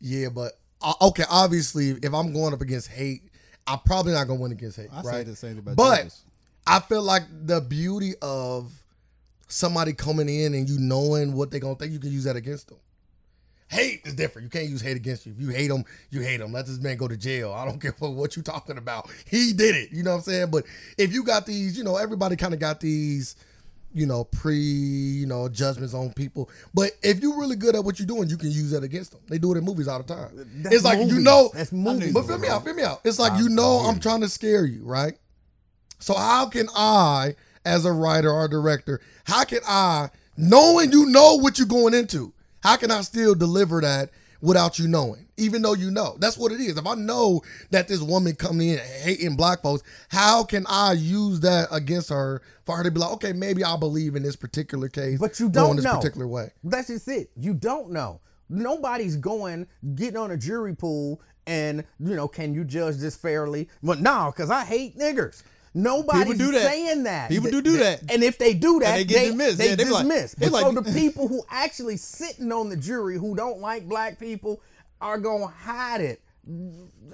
Yeah, but uh, okay, obviously, if I'm going up against hate, I'm probably not gonna win against hate, I say right? the same about but judges. I feel like the beauty of somebody coming in and you knowing what they're gonna think, you can use that against them. Hate is different. You can't use hate against you. If you hate him, you hate him. Let this man go to jail. I don't care what, what you talking about. He did it. You know what I'm saying? But if you got these, you know, everybody kind of got these, you know, pre, you know, judgments on people. But if you're really good at what you're doing, you can use that against them. They do it in movies all the time. That's it's like you know, That's movies. but feel me out, feel me out. It's like you know I'm trying to scare you, right? So how can I, as a writer or director, how can I, knowing you know what you're going into, how can I still deliver that without you knowing? Even though you know. That's what it is. If I know that this woman coming in hating black folks, how can I use that against her for her to be like, okay, maybe I believe in this particular case. But you don't this know. particular way. That's just it. You don't know. Nobody's going getting on a jury pool and you know, can you judge this fairly? But no, because I hate niggers. Nobody's do that. saying that. People do do that. And if they do that, they get dismissed. They Yeah, they be like- dismiss. they like- so the people who actually sitting on the jury who don't like black people are gonna hide it.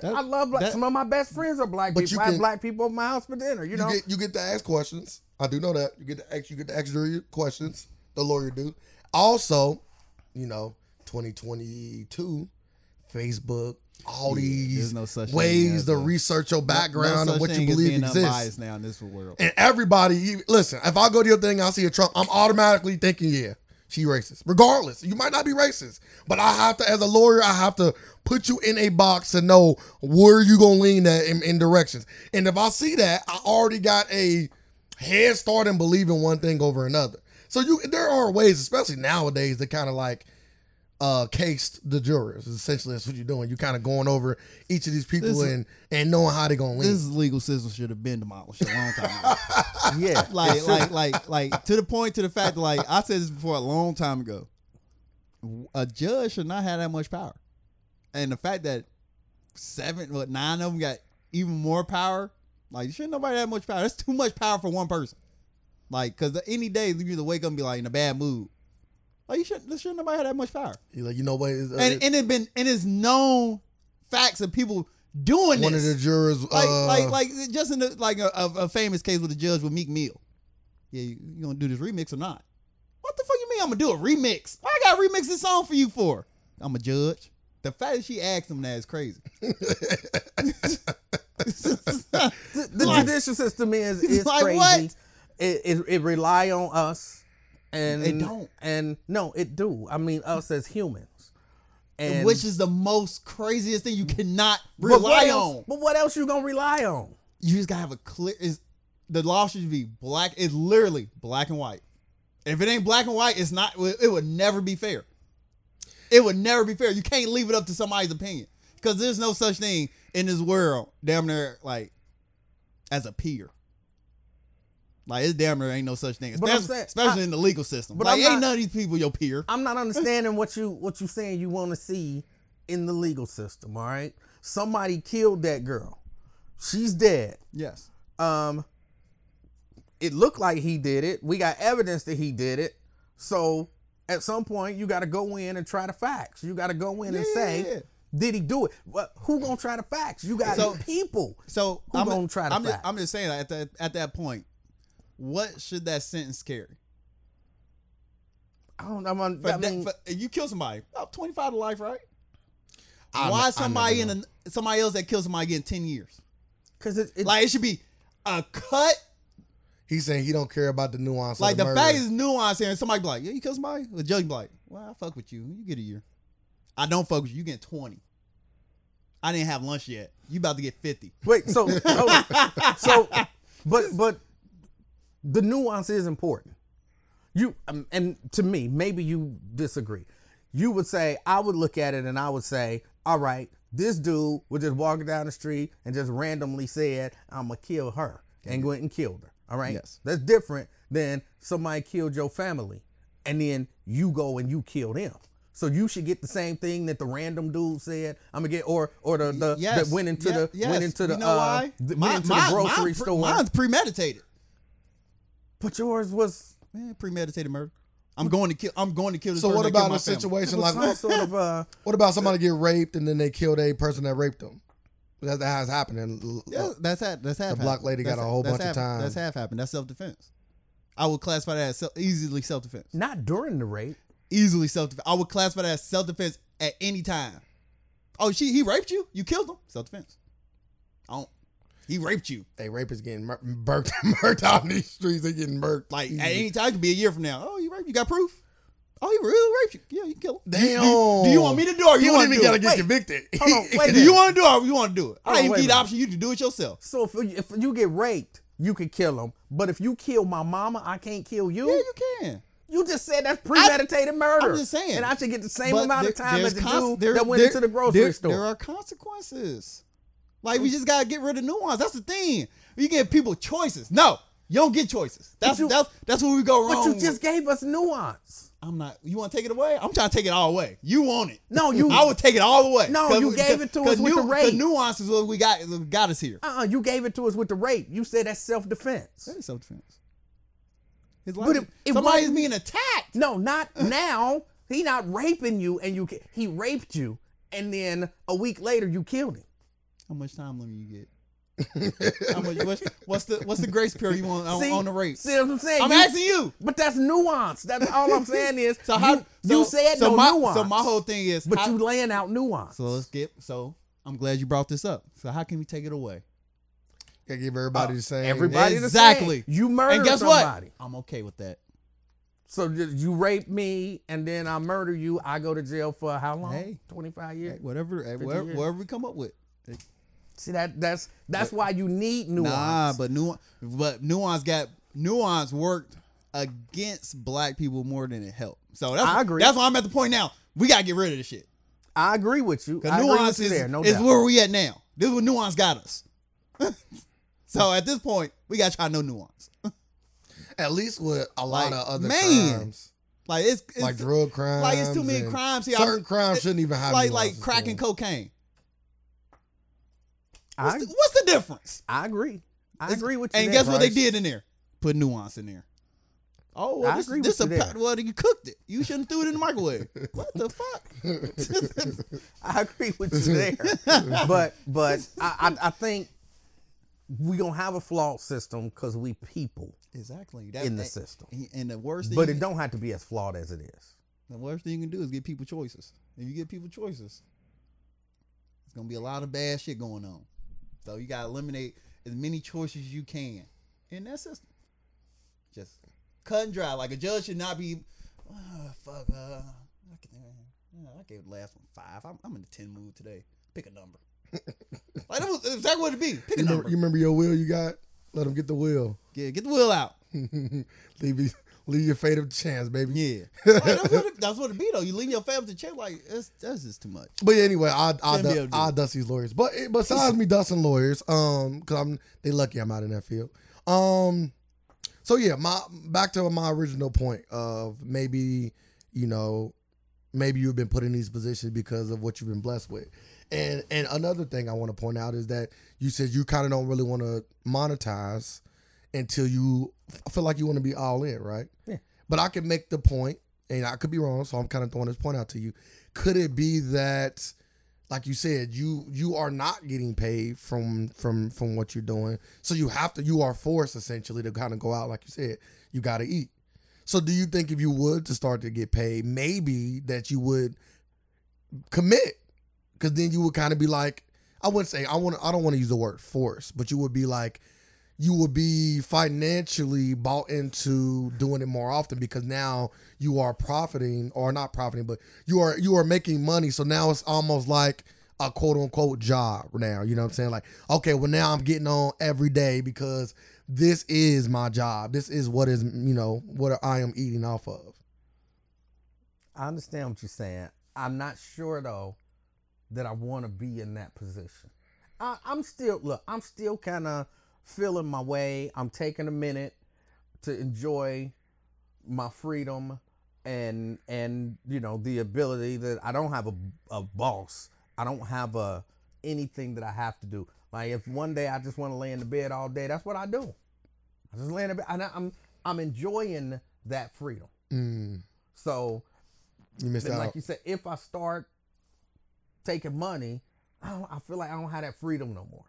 That- I love black. that- some of my best friends are black people. you I have black people at my house for dinner. You You know, get you get to ask questions. I do know that. You get to ask you get to ask jury questions. The lawyer do. Also, you know, 2022, Facebook, all these no ways to a- research your No background and what you believe exists. now in this world. And everybody, listen, if I go to your thing, I see a Trump, I'm automatically thinking, yeah, she racist. Regardless, you might not be racist, but I have to, as a lawyer, I have to put you in a box to know where you gonna lean at in, in directions. And if I see that, I already got a head start in believing one thing over another. So you, there are ways, especially nowadays, to kind of like uh case the jurors. Essentially, that's what you're doing. You're kind of going over each of these people This- and and knowing how they're gonna lean. This legal system should have been demolished a long time ago. yeah, like, like, like, like, to the point, to the fact, that, like, I said this before a long time ago. A judge should not have that much power, and the fact that seven, what nine of them got even more power, like, shouldn't nobody have much power. That's too much power for one person. Like, cause any day you either wake up and be like in a bad mood. Like, you shouldn't, shouldn't nobody have that much power. You're like, you know what? it's- uh, And and it been and it's known facts of people doing this one this of the jurors, like uh, like like just in the, like a, a, a famous case with the judge with Meek Mill. Yeah, you, you gonna do this remix or not? What the fuck you mean I'm gonna do a remix? Why I gotta remix this song for you for? I'm a judge. The fact that she asked him that is crazy. the, the Like- judicial system is is Like crazy. what? It, it it rely on us, and It don't. And no, it do. I mean, us as humans, and which is the most craziest thing you cannot rely else, on. But what else you gonna rely on? You just gotta have a clear. Is the law should be black? It's literally black and white. If it ain't black and white, it's not. It would never be fair. It would never be fair. You can't leave it up to somebody's opinion because there's no such thing in this world. Damn near like as a peer. Like it's damn near ain't no such thing, But especially, saying- especially I- in the legal system. but like I'm ain't not- none of these people your peer. I'm not understanding what you what you saying you want to see in the legal system. All right, somebody killed that girl. She's dead. Yes. Um, it looked like he did it. We got evidence that he did it. So at some point, you got to go in and try the facts. You got to go in and say, did he do it? What? Who gonna try the facts? You got So- people. So Who I'm gonna try to I'm just, facts? I'm just saying at that at that point, what should that sentence carry? I don't know. I'm, For I that- for- you kill somebody, about 25 to life, right? I Why ne- is somebody in a, somebody else that kills somebody getting 10 years? because it, it Like it should be a cut. He's saying he don't care about the nuance. Like of the the, fact is nuance here, and somebody be like, "Yeah, you kill somebody." The judge be like, "Well, I fuck with you. You get a year. I don't fuck with you. You get 20. I didn't have lunch yet. You about to get 50. Wait, so hold on. so, but but the nuance is important. You um, and to me, maybe you disagree. You would say I would look at it and I would say, all right, this dude was just walking down the street and just randomly said, "I'm gonna kill her," and went and killed her. All right. Yes. That's different than somebody killed your family, and then you go and you kill them. So you should get the same thing that the random dude said. I'm gonna get, or or the the Yes. that went into Yeah, the yes. went into the you know uh, why? th- Mine- went into mine- the grocery pre- store. Mine's premeditated. But yours was Man, premeditated murder. I'm going to kill. I'm going to kill this So what about a family. situation like some sort of uh. what about somebody get raped and then they killed a person that raped them? That, that has happened. And Yeah, that's half. That's half. The black happened. lady got a whole that's bunch of half- time. That's half happened. That's self defense. I would classify that as self, easily self defense. Not during the rape. Easily self defense. I would classify that as self defense at any time. Oh, she he raped you. You killed him. Self defense. I don't. He raped you. they rapists getting mur- burnt out in these streets. They getting murked. Like at any time, it could be a year from now. Oh, you raped. You got proof. Oh, he really raped you. Yeah, you kill him. Damn. Do, do you want me to do it or You you don't to even gotta it? get Wait. convicted. Hold on, wait Do you want to do it or you want to do it? I on, even wait give the option. You can do it yourself. So if if you get raped, you could kill him. But if you kill my mama, I can't kill you. Yeah, you can. You just said that's premeditated murder. I'm just saying. And I should get the same amount of time as the cons- dude there- that went there- into the grocery there- store. There are consequences. Like we just gotta get rid of nuance. That's the thing. You give people choices. No, you don't get choices. That's you- that's that's where we go wrong. but you just gave us nuance. I'm not. You want to take it away? I'm trying to take it all away. You want it? No, you- I would take it all the way. No, you gave it to us with the rape. The nuance is what we got. Got us here. Uh-uh, you gave it to us with the rape. You said that's self-defense. That is self defense. His But life. it- it somebody's being attacked. No, not now. He not raping you, and you he raped you, and then a week later you killed him. How much time limit you get? How much, what's, what's the what's the grace period you want on, See, on the rape? See what I'm saying? I'm You- asking you. But that's nuance. That's all I'm saying is So how you, you said so no my, nuance. So my whole thing is, but how- you laying out nuance. so let's get. So I'm glad you brought this up. So how can we take it away? Gotta give everybody uh, the same. Everybody Exactly. the same. You murder and guess somebody. what? I'm okay with that. So you rape me and then I murder you. I go to jail for how long? Hey. 25 years. Hey, whatever, hey, whatever, years. whatever we come up with. See that that's that's why you need nuance. Nah, but nuance, but nuance got nuance worked against black people more than it helped. So that's I agree. That's why I'm at the point now. We gotta get rid of this shit. I agree with you. Cause nuance with you is, there, no is doubt. where we at now. This is what nuance got us. so at this point, we gotta try no nuance. At least with a lot Like, of other man, crimes, Like it's, it's like drug crimes. like it's too many crimes here. Certain I- crimes it- shouldn't even have like nuances like crack to and them. Cocaine. I, What's the, what's the difference? I agree. I It's- agree with you. And there, guess what they did in there? Put nuance in there. Oh, well, I this, agree this with a you well, you cooked it. You shouldn't threw it in the microwave. what the fuck? I agree with you there. but but I, I I think we gonna have a flawed system because we people exactly. That, in the and- system. And the worst thing, But it can- don't have to be as flawed as it is. the worst thing you can do is give people choices. If you give people choices, it's gonna be a lot of bad shit going on. So you gotta eliminate as many choices as you can in that system. Just cut and dry. Like a judge should not be. "Ah, fuck. Uh, I, can, uh, I gave the last one five. I'm, I'm in the ten mood today. Pick a number. like that was exactly what it be. Pick a You remember, number. you remember your will you got? Let them get the will. Yeah, get the wheel out. leave leave your fate up to chance, baby. Yeah, that's, what it, that's what it be though. You leave your family to check. Like that's that's just too much. But yeah, anyway, I I, Shouldn't be able du- I dust these lawyers. But eh, besides me dusting lawyers, um, because I'm they lucky I'm out in that field. Um, so yeah, my back to my original point of maybe you know maybe you've been put in these positions because of what you've been blessed with. And and another thing I want to point out is that you said you kind of don't really want to monetize until you f- feel like you want to be all in, right? Yeah. But I can make the point, and I could be wrong, so I'm kind of throwing this point out to you. Could it be that, like you said, you you are not getting paid from from from what you're doing, so you have to you are forced essentially to kind of go out, like you said, you got to eat. So do you think if you would to start to get paid, maybe that you would commit? Because then you would kind of be like, I wouldn't say I want I don't want to use the word force, but you would be like, you will be financially bought into doing it more often because now you are profiting or not profiting, but you are you are making money. So now it's almost like a quote unquote job now. You know what I'm saying? Like, okay, well now I'm getting on every day because this is my job. This is what is you know what I am eating off of. I understand what you're saying. I'm not sure though that I want to be in that position. I, I'm still look. I'm still kind of feeling my way. I'm taking a minute to enjoy my freedom and and you know the ability that I don't have a, a boss. I don't have a anything that I have to do. Like if one day I just want to lay in the bed all day, that's what I do. I just lay in the bed. And I'm I'm enjoying that freedom. Mm, So you missed out. like you said, if I start taking money, I don't. I feel like I don't have that freedom no more.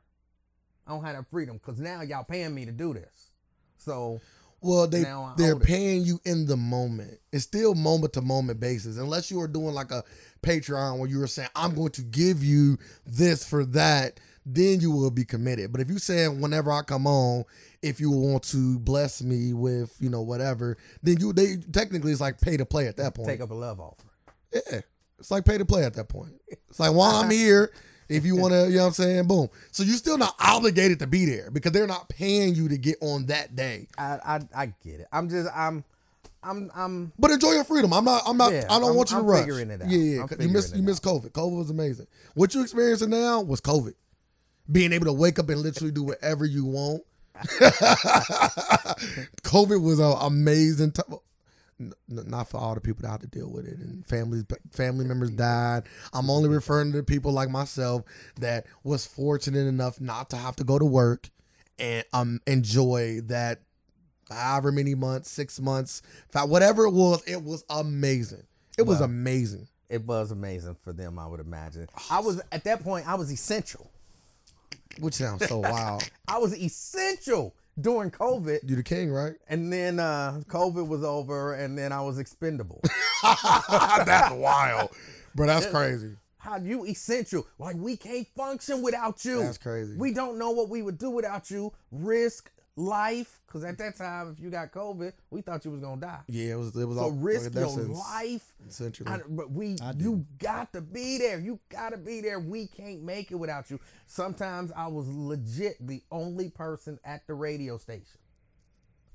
I don't have that freedom because now y'all paying me to do this. So Well, they they're paying you in the moment. It's still moment to moment basis, unless you are doing like a Patreon where you were saying, "I'm going to give you this for that." Then you will be committed. But if you saying, "Whenever I come on, if you want to bless me with you know whatever," then you they technically it's like pay to play at that point. take up a love offer. Yeah. It's like pay to play at that point. It's like while I'm here, if you want to, you know what I'm saying? Boom. So you're still not obligated to be there because they're not paying you to get on that day. I I, I get it. I'm just I'm I'm I'm But enjoy your freedom. I'm not. I'm not. Yeah, I don't I'm- want you to I'm rush. figuring it out. Yeah, yeah. You missed. You missed COVID. COVID was amazing. What you're experiencing now was COVID. Being able to wake up and literally do whatever you want. COVID was an amazing time. Not for all the people that had to deal with it, and families, family members died. I'm only referring to people like myself that was fortunate enough not to have to go to work and um enjoy that however many months, six months, five, whatever it was, it was amazing. It was amazing. it was amazing for them, I would imagine. I was at that point I was essential. Which sounds so wild. I was essential during COVID. You the king, right? And then uh COVID was over and then I was expendable. that's wild. Bro, that's crazy. How you essential? Like we can't function without you. That's crazy. We don't know what we would do without you. Risk life, because at that time, if you got COVID, we thought you was gonna die. Yeah, it was it was So all risk your that's life. essentially. I- but we, I you got to be there. You got to be there. We can't make it without you. Sometimes I was legit the only person at the radio station.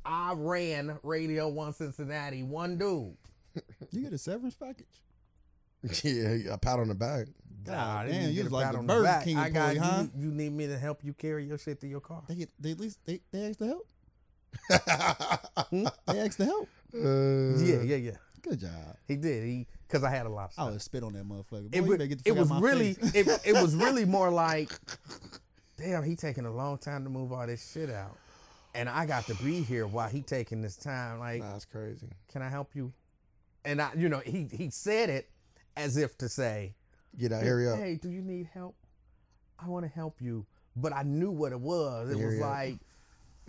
I ran Radio One Cincinnati. One dude. You get a severance package. Yeah, a pat on the back. God Nah, damn, you get was like the on Burger back. King I got employee, huh? you. You need me to help you carry your shit to your car. They get, they at least they they asked to help. uh, They asked to help. Yeah, yeah, yeah. Good job. He did. He because I had a lot of I stuff. would spit on that motherfucker. Boy, it, you get it was out of my really it, it was really more like damn he taking a long time to move all this shit out and i got to be here while he taking this time like That's crazy. can i help you and i you know he he said it as if to say Get out, hurry up. hey do you need help i want to help you but i knew what it was it Hurry was up. like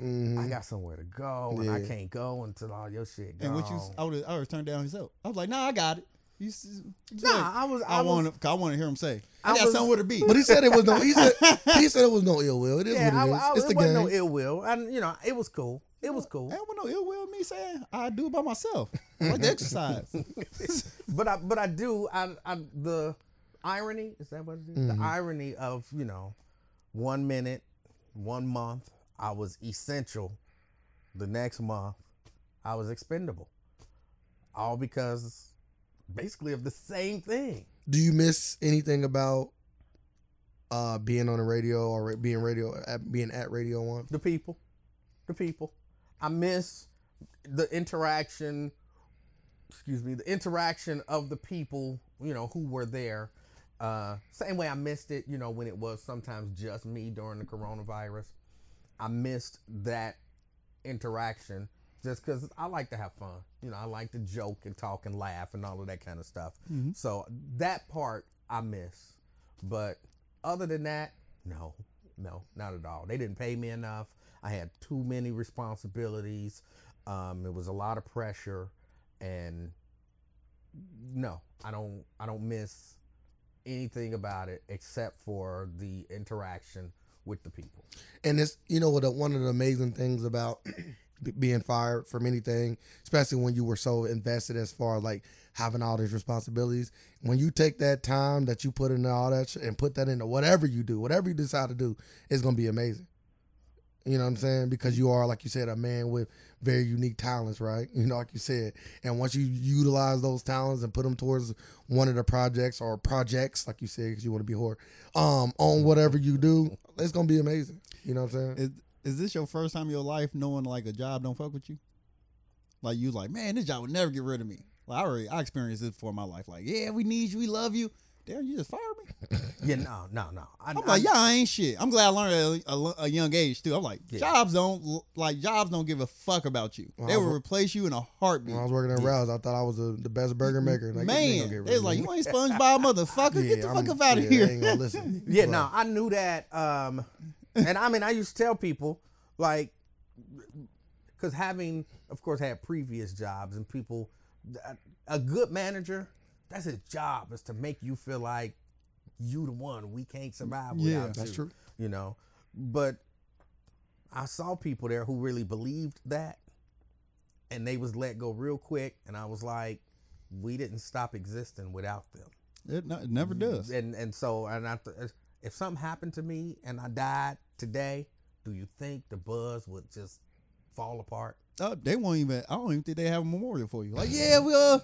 Mhm. i got somewhere to go and i can't go until all your shit gone. And what you, I would, I would turn down his help. I was like, Nah, I got it. You, s- s- Nah, I was- I, I want to, I want to hear him say, I, I got was- somewhere to be. But he said it was no. He said he said it was no ill will. It is yeah, I, what it is. I, it's it the wasn't game. no ill will and you know it was cool it was cool Ain't no ill will me saying I do it by myself. I like to exercise. but I but I do I, I the irony is that what it is? The irony of you know one minute, one month I was essential, the next month I was expendable, all because basically of the same thing. Do you miss anything about uh being on the radio or being radio being at Radio One? The people, the people. I miss the interaction. Excuse me, the interaction of the people, you know, who were there. Uh, same way I missed it, you know, when it was sometimes just me during the coronavirus. I missed that interaction just because I like to have fun. You know, I like to joke and talk and laugh and all of that kind of stuff. So that part I miss. But other than that, no, no, not at all. They didn't pay me enough. I had too many responsibilities. Um, it was a lot of pressure, and no, I don't. I don't miss anything about it except for the interaction with the people. And it's you know what uh, one of the amazing things about being fired from anything, especially when you were so invested as far as like having all these responsibilities. When you take that time that you put into all that sh- and put that into whatever you do, whatever you decide to do, it's gonna be amazing. You know what I'm saying? Because you are, like you said, a man with very unique talents, right? You know, like you said. And once you utilize those talents and put them towards one of the projects or projects, like you said, because you want to be whore, um, on whatever you do, it's gonna be amazing. You know what I'm saying? Is this your first time in your life knowing like a job don't fuck with you? Like you like, man, this job would never get rid of me. Like I already I experienced this before in my life. Like, yeah, we need you, we love you. Damn, you just fired me. Yeah, no, no, no. I, I'm I- like, y'all ain't shit. I'm glad I learned at a, a, a young age too. I'm like, Yeah. jobs don't like jobs don't give a fuck about you. Well, they I will replace you in a heartbeat. When I was working at Rouse, I thought I was the, the best burger maker. Like, you ain't gonna Man, get they was like, you ain't SpongeBob, motherfucker. Get the I'm- fuck up out of they here. ain't gonna listen. Yeah, But- no, I knew that. Um, and I mean, I used to tell people, like, because having, of course, had previous jobs and people, a- a good manager, that's his job is to make you feel like you the one. We can't survive Yeah. without That's you. true. You know, but I saw people there who really believed that, and they was let go real quick, and I was like, we didn't stop existing without them It, no- it never does. and and so and I th- if something happened to me and I died today, do you think the buzz would just fall apart? Oh, they won't even. I don't even think they have a memorial for you. Like, yeah, we uh,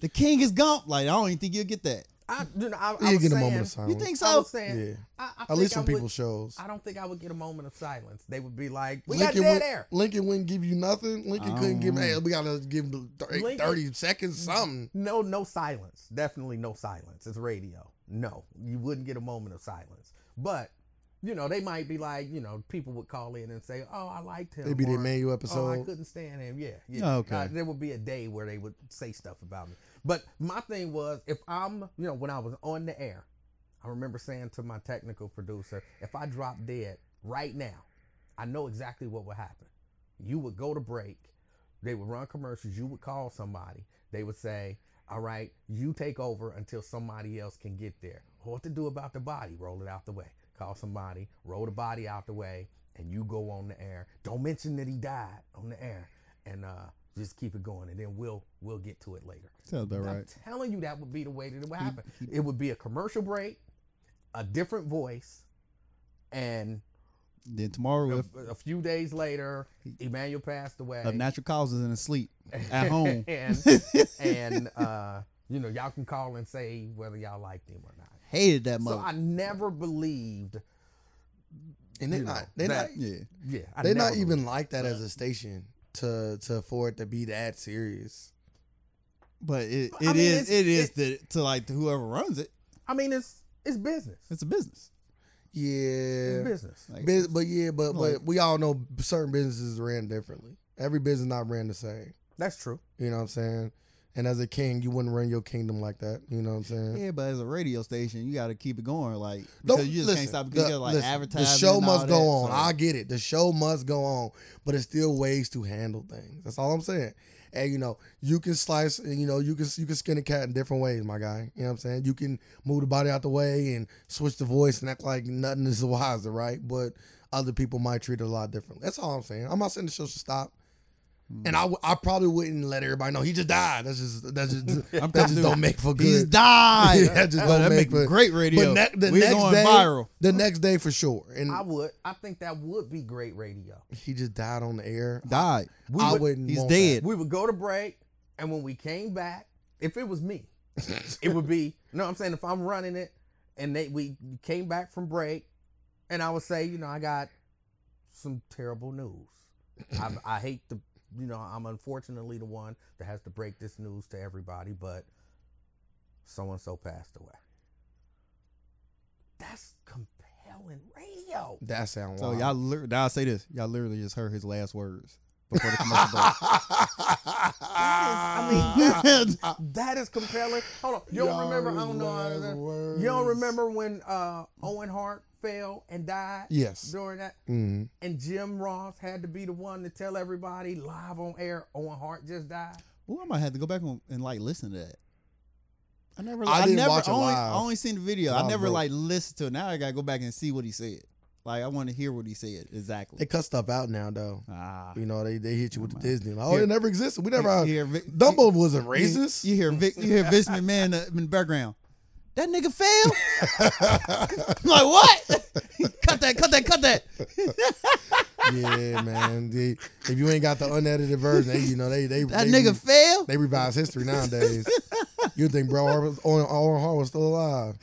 the king is gone. Like, I don't even think you'll get that. I, you know, I, I You was get a moment of silence. You think I so? was saying, Yeah. I, I At least I on people's shows. I don't think I would get a moment of silence. They would be like, "We got Lincoln, dead wouldn't- air." Lincoln wouldn't give you nothing. Lincoln couldn't give. Um, Hey, we gotta give him thir- Lincoln- thirty seconds, something. No, no silence. Definitely no silence. It's radio. No, you wouldn't get a moment of silence. But you know, they might be like, you know, people would call in and say, "Oh, I liked him." Maybe the or, Emanuel Oh, I couldn't stand him. Yeah, yeah. Oh, okay. Uh, there would be a day where they would say stuff about me. But my thing was, if I'm, you know, when I was on the air, I remember saying to my technical producer, if I drop dead right now, I know exactly what would happen. You would go to break. They would run commercials. You would call somebody. They would say, all right, you take over until somebody else can get there. What to do about the body? Roll it out the way. Call somebody, roll the body out the way, and you go on the air. Don't mention that he died on the air, and uh, just keep it going, and then we'll we'll get to it later. Sounds about I'm right. telling you, that would be the way that it would happen. It would be a commercial break, a different voice, and Then tomorrow, a, if a few days later, Emanuel passed away. of natural causes and asleep at home, and and uh, you know, y'all can call and say whether y'all liked him or not. Hated that So. I never believed. And they you not. know, They that- not. yeah, Yeah, I They never not even believed. like that as a station to to for it to be that serious. but it, I mean, is it's- it is it- the to like whoever runs it. I mean, it's it's business. It's a business. Yeah. Business. Like, Bus- but yeah, but Like- but we all know certain businesses ran differently. Every business not ran the same. That's true. You know what I'm saying? And as a king, you wouldn't run your kingdom like that. You know what I'm saying? yeah, but as a radio station, you got to keep it going. Like Don't- because you just listen, can't stop because the, you like listen, advertising. The show must go that, on. so- I get it. The show must go on, but it's still ways to handle things. That's all I'm saying. And you know, you can slice you know, you can you can skin a cat in different ways, my guy. You know what I'm saying? You can move the body out the way and switch the voice and act like nothing is the wiser, right? But other people might treat it a lot differently. That's all I'm saying. I'm not saying the show should stop. Hmm. And I, w- I probably wouldn't let everybody know he just died. That's just that's just I'm that just don't make for good. He's died. Yeah, that just But don't that make make for great radio. But ne- the we next going day, viral. the next day for sure. And I would. I think that would be great radio. he just died on the air. Died. We I would, wouldn't. He's want dead. we would go to break, and when we came back, if it was me, it would be. You know what I'm saying? If I'm running it, and they we came back from break, and I would say, you know, I got some terrible news. I, I hate to, you know, I'm unfortunately the one that has to break this news to everybody, but so and so passed away. That's compelling radio. That, that sound So y'all, lit- I'll say this: y'all literally just heard his last words before the commercial break. I mean, that's, that is compelling. Hold on, you don't Y'all remember? I don't know. last words. You don't remember when uh, Owen Hart fell and died? Yes. During that, Mhm. and Jim Ross had to be the one to tell everybody live on air. Owen Hart just died. Well, I might have to go back on and like listen to that. I never, I I, didn't never, watch it only, live. I only seen the video. I I never broke. like listened to it. Now I gotta go back and see what he said. Like I want to hear what he said exactly. They cut stuff out now, though. ah, You know, they, they hit you with the. Disney. Like, oh, Here- it never existed. We never. you hear Vic- Dumbo wasn't racist. You, hear Vic, you hear Vince McMahon uh, in the background. That nigga fail. I'm like what? cut that! Cut that! Cut that! yeah, man. They, if you ain't got the unedited version, they, you know they they That they, nigga fail. they revise history nowadays. you think bro Owen Hart was still alive?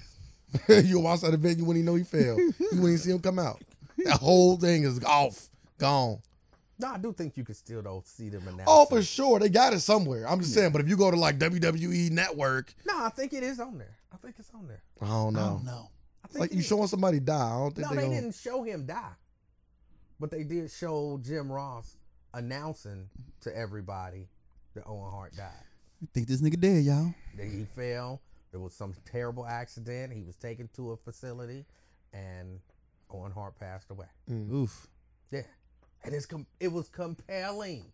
you watch that event, you wouldn't even know he failed. You wouldn't even see him come out. that whole thing is off, gone. No, I do think you can still though see them announcing. Oh, for sure, they got it somewhere. I'm just saying, but if you go to like WWE Network, No, I think it is on there. I think it's on there. I don't I know. don't know. I think Like you is. showing somebody die, I don't think No, they, they gonna, didn't show him die, but they did show Jim Ross announcing to everybody that Owen Hart died. You think this nigga dead, y'all? That he fell. There was some terrible accident. He was taken to a facility, and Owen Hart passed away. Mm. Oof. Yeah, and it's com- it was compelling.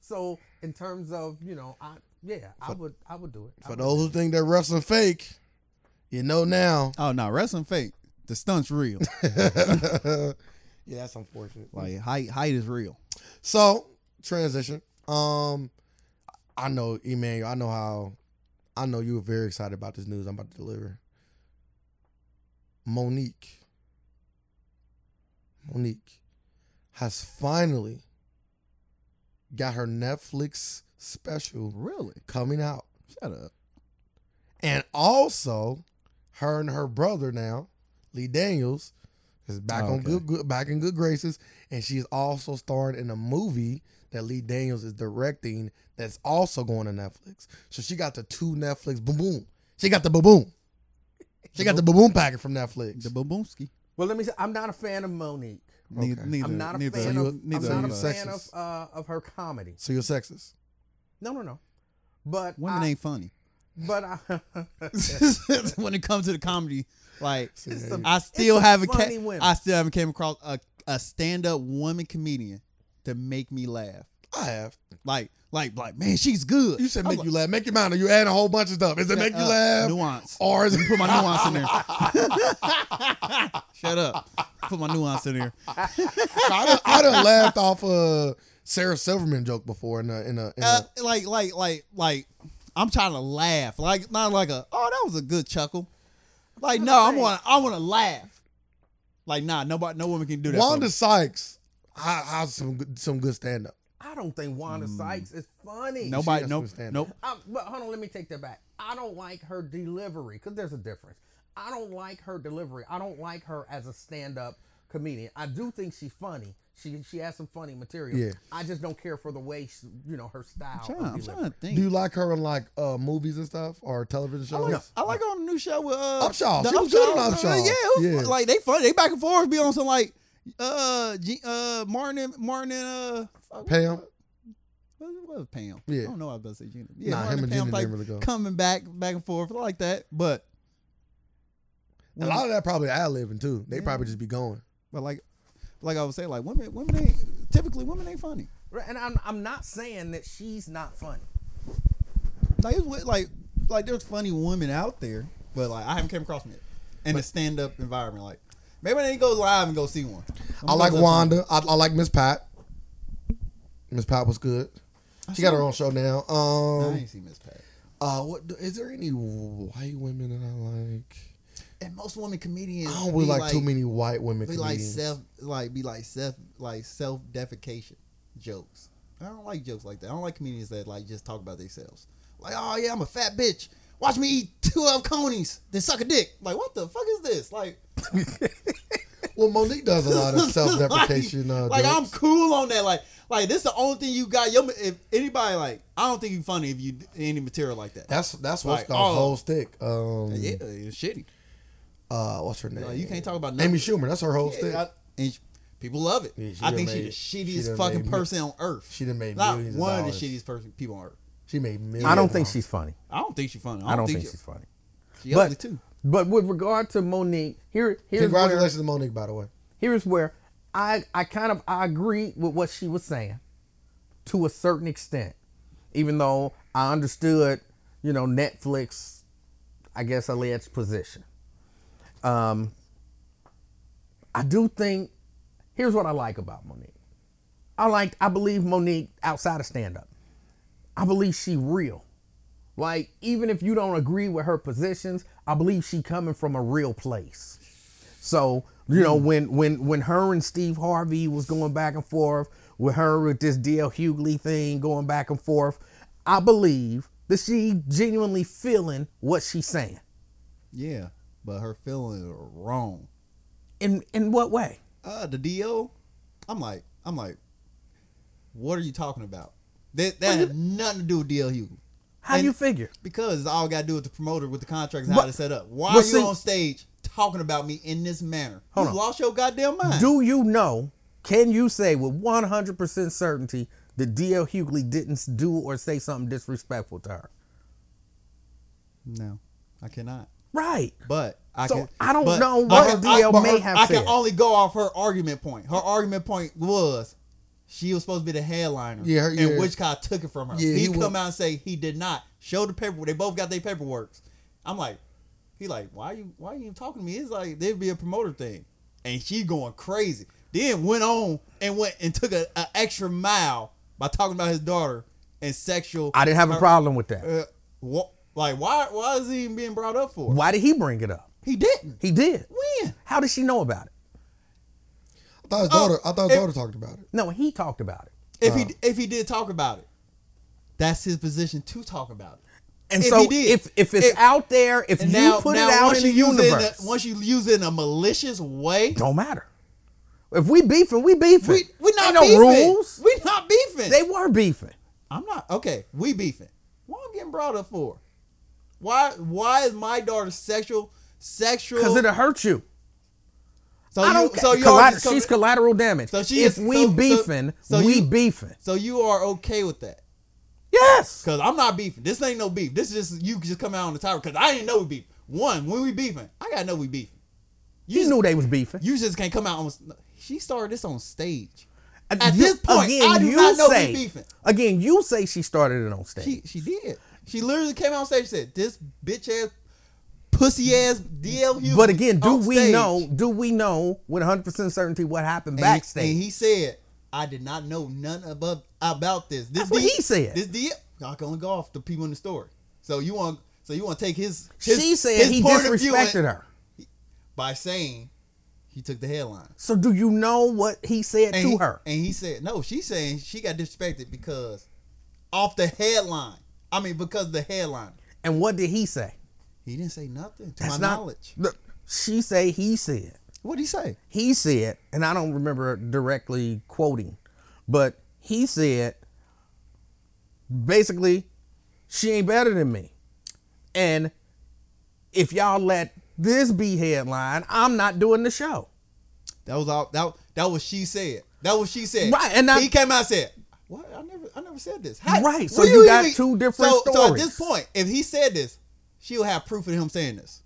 So in terms of you know, I yeah, I would I would do it. I For would. those who think that wrestling fake, you know now. Oh no, wrestling fake. The stunt's real. yeah, that's unfortunate. like height, height is real. So transition. Um, I know Emanuel. I know how. I know you were very excited about this news I'm about to deliver. Mo'Nique. Mo'Nique has finally got her Netflix special Really? coming out. Shut up. And also, her and her brother now, Lee Daniels, is back Oh, on good, good back in good graces, and she's also starring in a movie that Lee Daniels is directing that's also going to Netflix. So she got the two Netflix boom boom. She got the boom boom. She got the boom boom packet from Netflix. The boom Baboomski. Well, let me say, I'm not a fan of Mo'Nique. Neither, Okay. neither, I'm not a neither, fan you- of. neither I'm not a you. you. fan of uh, of her comedy. so you're sexist. No, no, no. But Women I, ain't funny. But I, when it comes to the comedy, like It's some- I still haven't ca- I still haven't came across a, a stand up woman comedian to make me laugh. I have. Like like like man, she's good. You said I'm make like, you laugh. Make your mind. You add a whole bunch of stuff. Is it make you uh, laugh? Nuance. Or is it Put my nuance in there. Shut up. Put my nuance in there. I done, I done laughed off a Sarah Silverman joke before in a in a, in a Uh, like like like like I'm trying to laugh. Like not like a oh that was a good chuckle. Like no, I want I want to laugh. Like nah, nobody no woman can do that. Wanda. Sykes ha- has some good, some good stand up. I don't think Wanda Sykes is funny. Nobody has nope some nope. I, but hold on, let me take that back. I don't like her delivery because there's a difference. I don't like her delivery. I don't like her as a stand-up comedian. I do think she's funny. She she has some funny material. Yeah. I just don't care for the way she, you know her style. I'm trying, I'm trying to think. Do you like her in like uh, movies and stuff or television I shows? like, I like her on the new show with uh, Upshaw. the She was good on Uh, Upshaw. yeah, it was Yeah. like they fun. They back and forth. Be on some like uh G, uh Martin and Martin and uh fuck, Pam. What, what was Pam? Yeah. I don't know. what I was about to say Gina. Yeah, Nah, him and Pam, Gina like, didn't really go. coming back back and forth like that. But A lot of that probably ad libbing too. They probably just be going. but like like I was saying, like women women ain't typically women ain't funny. Right, And I'm I'm not saying that she's not funny. Like it's like like there's funny women out there, but like I haven't came across them yet in a stand up environment. Like maybe I need to go live and go see one. I'm I like gonna go to- Wanda. I, I like Miss Pat. Miss Pat was good. She got her own show now. I Um, ain't see Miss Pat. uh, what is there any white women that I like? And most women comedians, I don't really be like, too many white women Be like comedians. self, like be like self, like self defecation jokes. I don't like jokes like that. I don't like comedians that like just talk about themselves. Like, oh yeah, I'm a fat bitch. Watch me eat two of conies, then suck a dick. Like, what the fuck is this? Like, well, Mo'Nique does a lot of self-deprecation. like, uh, like, I'm cool on that. Like, like this is the only thing you got. Yo, if anybody like, I don't think you funny if you any material like that. That's that's what's Like, called oh. whole stick. Um, yeah, it's shitty. uh, what's her name? Like, you can't talk about Amy. Schumer. That's her whole stick. I- and sh- people love it. Yeah, I think made- she's the shittiest done fucking made- person on earth. she done made Not millions one of the shittiest person people on earth. She made millions. I don't think she's funny. I don't think she's funny. I don't think she, she's funny. she ugly But too. but with regard to Mo'Nique, here here's where Congratulations to Mo'Nique, by the way. here's where I I kind of I agree with what she was saying to a certain extent, even though I understood, you know, Netflix, I guess alleged position. Um, I do think here's what I like about Mo'Nique. I like I believe Mo'Nique outside of stand up. I believe she real. Like even if you don't agree with her positions, I believe she coming from a real place. So you know when when when her and Steve Harvey was going back and forth with her with this DL Hughley thing going back and forth, I believe that she genuinely feeling what she's saying. Yeah, but her feelings are wrong. In in what way? uh, the DO, I'm like, I'm like, what are you talking about? That that had nothing to do with DL Hughley. How do you figure? Because it's all got to do with the promoter, with the contracts, and But- how to set up. Why are you see- on stage talking about me in this manner? Hold you on. lost your goddamn mind. Do you know? Can you say with 100% certainty that DL Hughley didn't do or say something disrespectful to her? no, I cannot. Right. But I So, can. I don't but know what can- DL but may her- have I can only go off her argument point. Her argument point was she was supposed to be the headliner. Yeah, her- and yeah. Witchcott took it from her. Yeah, he, he come wa- out and say he did not show the paper. They both got their paperwork. I'm like, he like, why you why you even talking to me? It's like there'd be a promoter thing, and she going crazy. Then went on and went and took a, a extra mile by talking about his daughter and sexual. I didn't have a problem with that. Uh, wha- like why why is he even being brought up for? Why did he bring it up? He didn't. He did. When? How did she know about it? I thought his Oh, daughter. I thought his if- daughter talked about it. No, he talked about it. If Uh. he if he did talk about it, that's his position to talk about it. And If so if if it's If- out there, if you now, put now it out once in the you use it in universe, a, once you use it in a malicious way, don't matter. If we beefing, we beefing. we we not Ain't no beefing. rules. We not beefing. They were beefing. I'm not okay. We beefing. What I'm getting brought up for? Why why is my daughter sexual sexual? Because it'll hurt you. so I you, don't so you she's collateral damage. So she if is- we so- so- beefing, so we you- beefing. So you are okay with that? Yes. Cause I'm not beefing. This ain't no beef. This is just you just come out on the tower. Cause I didn't know we beef. One, when we beefing, I gotta know we beefing. You just- knew they was beefing. You just can't come out on. She started this on stage. At you- this point, I do not know we beefing. Again, you say she started it on stage. She she did. She literally came out on stage and said, "This bitch ass, pussy ass DL Hughley." but again, do we stage." know? Do we know with 100 percent certainty what happened And backstage? And he said, "I did not know none about about this." this That's what he said. This DL, I can only go off the people in the story. So you want, so you want to take his? his she said his he disrespected her. by saying he took the headline. So do you know what he said And to he, her? And he said, no, she's saying she got disrespected because off the headline. I mean, because the headline. And what did he say? He didn't say nothing to That's my not. knowledge. Look, she say he said. What did he say? He said, and I don't remember directly quoting, but he said basically, she ain't better than me. And if y'all let this be headline, I'm not doing the show. That was all. That that was she said. That was she said. Right, and I- he came out and said, "What? I never, I never said this." How- Right, so do you got two different so, So at this point, if he said this, she'll have proof of him saying this,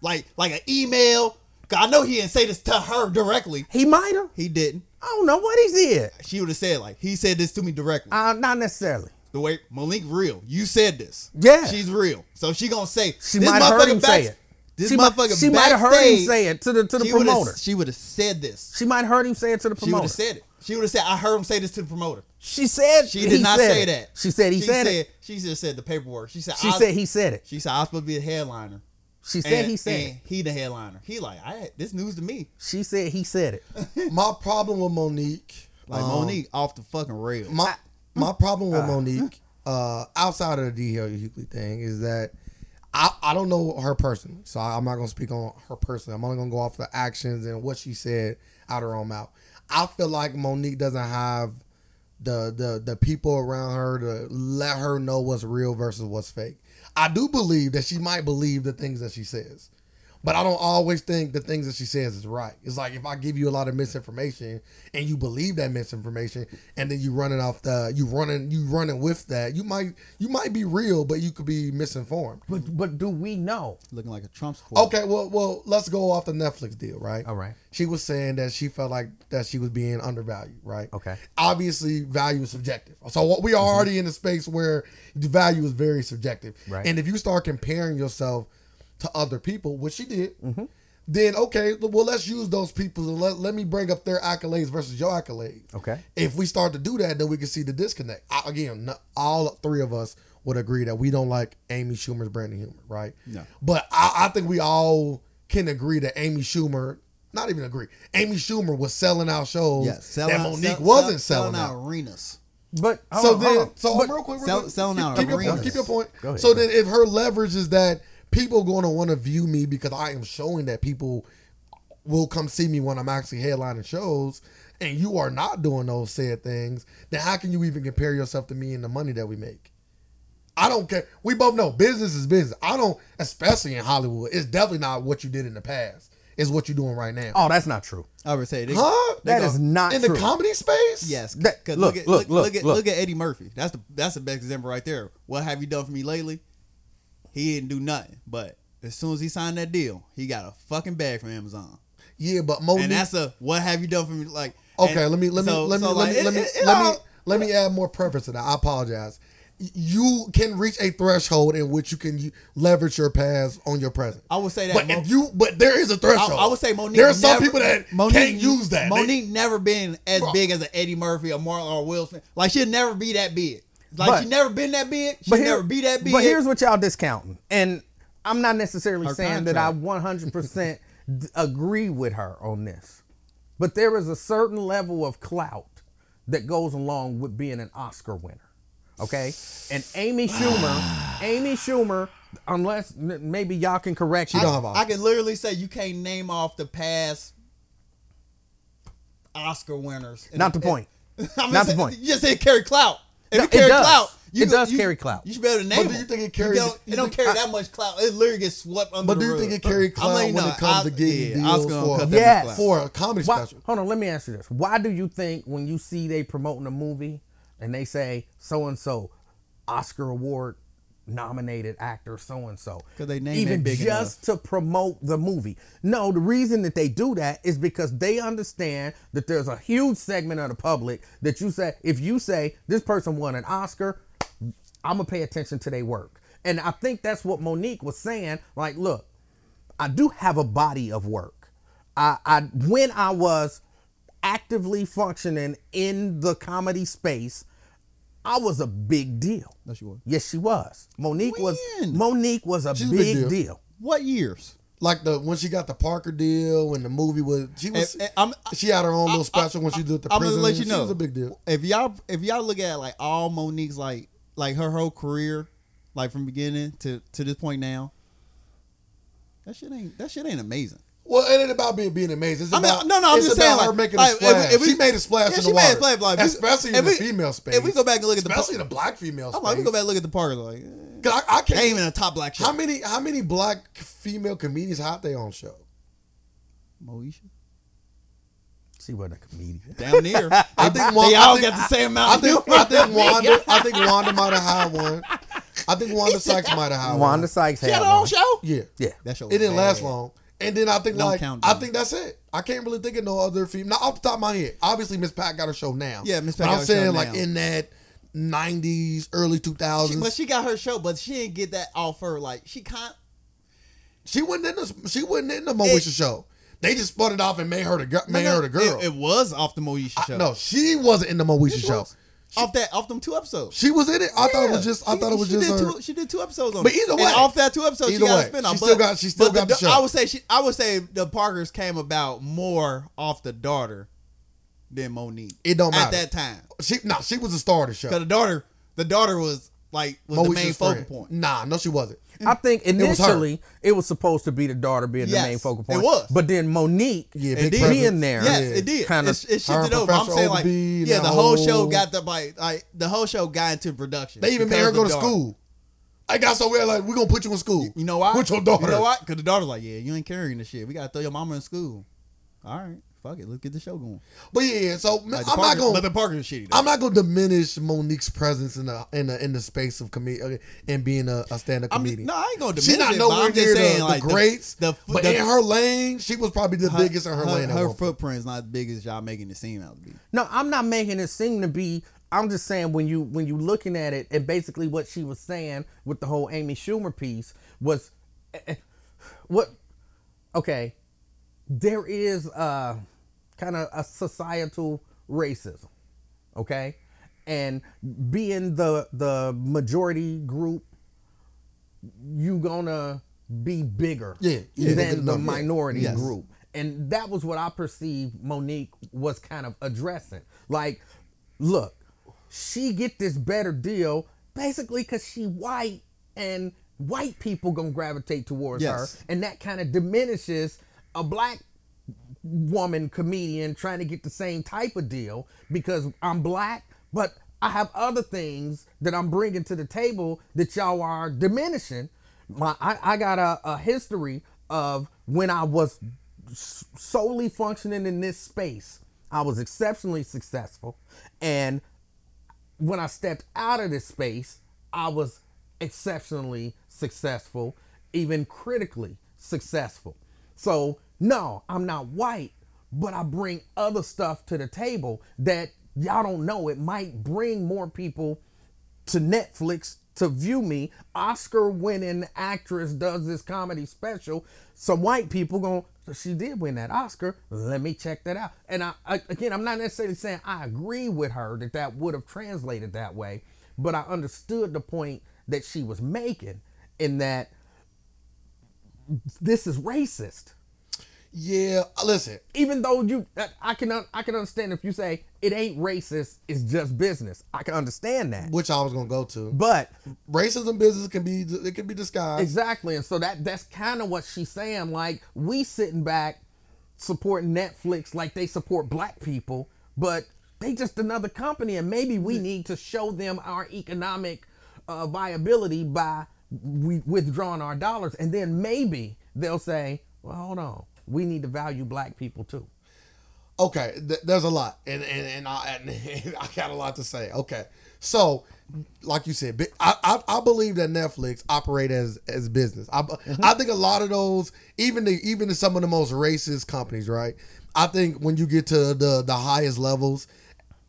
like like an email. I know he didn't say this to her directly. He might have. He didn't. I don't know what he did. She would have said like he said this to me directly. Uh, not necessarily. the way Malik real. You said this. Yeah. She's real. So she gonna say She this might have heard him motherfucker say it. This she might, motherfucker she might have heard him say it to the to the she would've- promoter. She would have said this. She might have heard him say it to the promoter. She would have said it. She would have said, "I heard him say this to the promoter." She said She he did not said say it. that. She said he she said, it. She just said the paperwork. She said. She I, said he said it. She said I was supposed to be a headliner. She said and, he said and it. he the headliner. He like, I this news to me. She said he said it. My problem with Mo'Nique, Like um, Mo'Nique off the fucking rail. My my problem with Mo'Nique, uh, outside of the DL Hughley thing, is that I, I don't know her personally, so I, I'm not gonna speak on her personally. I'm only gonna go off the actions and what she said out her own mouth. I feel like Mo'Nique doesn't have the the the people around her to let her know what's real versus what's fake. I do believe that she might believe the things that she says. But I don't always think the things that she says is right. It's like if I give you a lot of misinformation and you believe that misinformation, and then you running off the you running you running with that, you might you might be real, but you could be misinformed. But but do we know? Looking like a Trump supporter. Okay, well well let's go off the Netflix deal, right? All right. She was saying that she felt like that she was being undervalued, right? Okay. Obviously, value is subjective. So what we are already mm-hmm. in a space where the value is very subjective. Right. And if you start comparing yourself to other people, which she did, mm-hmm. then okay, well let's use those people and let, let me bring up their accolades versus your accolades. Okay. If we start to do that, then we can see the disconnect. I, again, not, all three of us would agree that we don't like Amy Schumer's brand of humor, right? No. But I, I think we all can agree that Amy Schumer, not even agree, Amy Schumer was selling out shows Yeah, sell that out, Mo'Nique sell- wasn't sell- selling out. arenas. But So on, then, so But- real quick, real sell- quick, selling keep, out keep your arenas. Keep your point. Go ahead, so go then, if her leverage is that people going to want to view me because I am showing that people will come see me when I'm actually headlining shows, and you are not doing those said things, then how can you even compare yourself to me and the money that we make? I don't care. We both know business is business. I don't, especially in Hollywood. It's definitely not what you did in the past. It's what you're doing right now. Oh, that's not true. I would say they, huh? they That go- is not in true. the comedy space? Yes, That- look, look, at look, look, look, look at look. look at Eddie Murphy. That's the that's the best example right there. What have you done for me lately? He didn't do nothing, but as soon as he signed that deal, he got a fucking bag from Amazon, Yeah, but Mo'Nique. and that's a what have you done for me? Like Okay, let me let me so- let me so, let like, me it- let me it- let me let me add more preference to that. I apologize. You can reach a threshold in which you can leverage your past on your present. I would say that. But Mo- if you, but there is a threshold. I would say Mo'Nique. There are some never- people that Mo'Nique, can't use that. They- never been as Bro. big as an Eddie Murphy or Marlon or Will Smith. Like she'll never be that big. Like But- she never been that big. But here- never be that big. But here's what y'all discounting, and I'm not necessarily Her saying that I 100% agree with her on this, but there is a certain level of clout that goes along with being an Oscar winner. Okay, and Amy Schumer, Amy Schumer, unless maybe y'all can correct me. don't have I can literally say you can't name off the past Oscar winners. Not the point. I mean, Not the point. You just said carry clout. If No, it carry it does. clout, you It go- does you- carry clout. You should be able to name But do you think it carries- don't, you it don't think- carry that much clout. It literally gets swept under the cloud. But do you think rug. it carry I'm clout letting when you it comes know, to getting yeah, Oscar deals gonna for- cut that Yes. for a comedy Why, special? hold on, let me ask you this. Why do you think when you see they promoting a movie and they say so and so Oscar award nominated actor so and so 'Cause they name even big just to promote the movie. No, the reason that they do that is because they understand that there's a huge segment of the public that you say if you say this person won an Oscar, I'm gonna pay attention to their work. And I think that's what Mo'Nique was saying. Like, look, I do have a body of work. I, I when I was actively functioning in the comedy space, I was a big deal. No, she was. Yes, she was. Mo'Nique was When? Mo'Nique was a She's big, big deal. deal. What years? Like the when she got the Parker deal when the movie was she was And- and I'm- she had her own little special when she did the I'm prison. gonna let you She know. was a big deal. If y'all if y'all look at like all Mo'Nique's like like her whole career, like from beginning to to this point now, that shit ain't that shit ain't amazing. Well, it ain't about being being amazing. It's I mean, about, no, no, I'm it's just about saying, her like, making like, a splash. if we- she made a splash Yeah, in she the made a water, splash, like, especially if in the we- female space. If we go back and look at the especially in the black female space. I'm like, we go back and look at the Parker like, eh, 'Cause I, I can't ain't even a top black show. How many how many black female comedians have they on show? Moesha? She wasn't a comedian. Down near. I think Wa- they I all think- got the same amount. I think humor. I think Wanda I think Wanda might have had one. I think Wanda Sykes might have had one. Wanda one. Sykes She had had her own one. show. Yeah. Yeah. That show. It didn't was last long. And then I think Don't like count, I think that's it. I can't really think of no other female. Not off the top of my head. Obviously, Miss Pat got her show now. Yeah, Miss Pat But got I'm her show saying like now. in that '90s, early 2000s. She, but she got her show, but she didn't get that off her. Like she can't. She wasn't in the she wasn't in the Moesha show. They just spun it off and made her the girl. Made her the girl. It, it was off the Moesha show. no, she wasn't in the Moesha show. was. Off that off them two episodes. She was in it. I thought it was just. I She- thought it was just did her. Two, she did two episodes on But it. either And way- off that two episodes, she got way, a spin off. she still got- she still got the show. I would say she. I would say the Parkers came about more off the daughter than Mo'Nique. It don't matter at that time She no, she was the star of the show. because the daughter, the daughter was like was the main focal point. Nah, no, she wasn't. Mm. I think was her. initially it was, supposed to be the daughter being Yes, the main focal point. it point. was. But then Mo'Nique Yeah, It big did. presence. being there. Yes, Yeah. it did. Kinda- it, it Her and shifted over. I'm Professor saying like, Oglevee yeah, the whole show got the like, like the whole show got into production. They even made her go to daughter. school. I got so weird. Like we're gonna put you in school. You know why? With your daughter. You know why? Because the daughter's like, yeah, you ain't carrying the shit. We gotta throw your mama in school. All right, fuck it, let's get the show going. But yeah, so Like, I'm Parker- not gonna. But the Parker's shitty. Though. I'm not gonna diminish Mo'Nique's presence in the in the in the space of comedy and being a, a stand up I comedian. mean, no, I ain't gonna diminish She's not it, but nowhere I'm just near saying, the, like, the greats, the, but the, in her lane, she was probably the biggest in her, lane. Her footprint's not as big as y'all making it seem out to be. No, I'm not making it seem to be. I'm just saying when you when you looking at it, and basically what she was saying with the whole Amy Schumer piece was, eh, eh, what? Okay, there is uh kind of a societal racism, okay, and being the the majority group, you gonna be bigger Yeah, yeah, than the minority Yes. group. And that was what I perceived Mo'Nique was kind of addressing. Like, look, she get this better deal basically because she white and white people gonna gravitate towards Yes. her. And that kind of diminishes a black woman comedian trying to get the same type of deal because I'm black, but I have other things that I'm bringing to the table that y'all are diminishing. My, I, I got a, a history of when I was solely functioning in this space. I was exceptionally successful, and when I stepped out of this space, I was exceptionally successful, even critically successful. So, no, I'm not white, but I bring other stuff to the table that y'all don't know. It might bring more people to Netflix to view me. Oscar winning actress does this comedy special. Some white people going, she did win that Oscar. Let me check that out. And I, I again, I'm not necessarily saying I agree with her that that would have translated that way, but I understood the point that she was making in that this is racist. Yeah, listen, Even though you, I can, I can understand if you say it ain't racist, it's just business. I can understand that. which I was gonna go to. But Racism business can be it can be disguised. Exactly. And so that that's kind of what she's saying. Like we sitting back supporting Netflix like they support black people, but they just another company and maybe we need to show them our economic uh, viability by we withdrawing our dollars and then maybe they'll say, "Well, hold on. We need to value black people too." Okay, th- there's a lot, and and and I, and I got a lot to say. Okay, so like you said, I I, I believe that Netflix operate as as business. I mm-hmm. I think a lot of those, even the even some of the most racist companies, right? I think when you get to the the highest levels,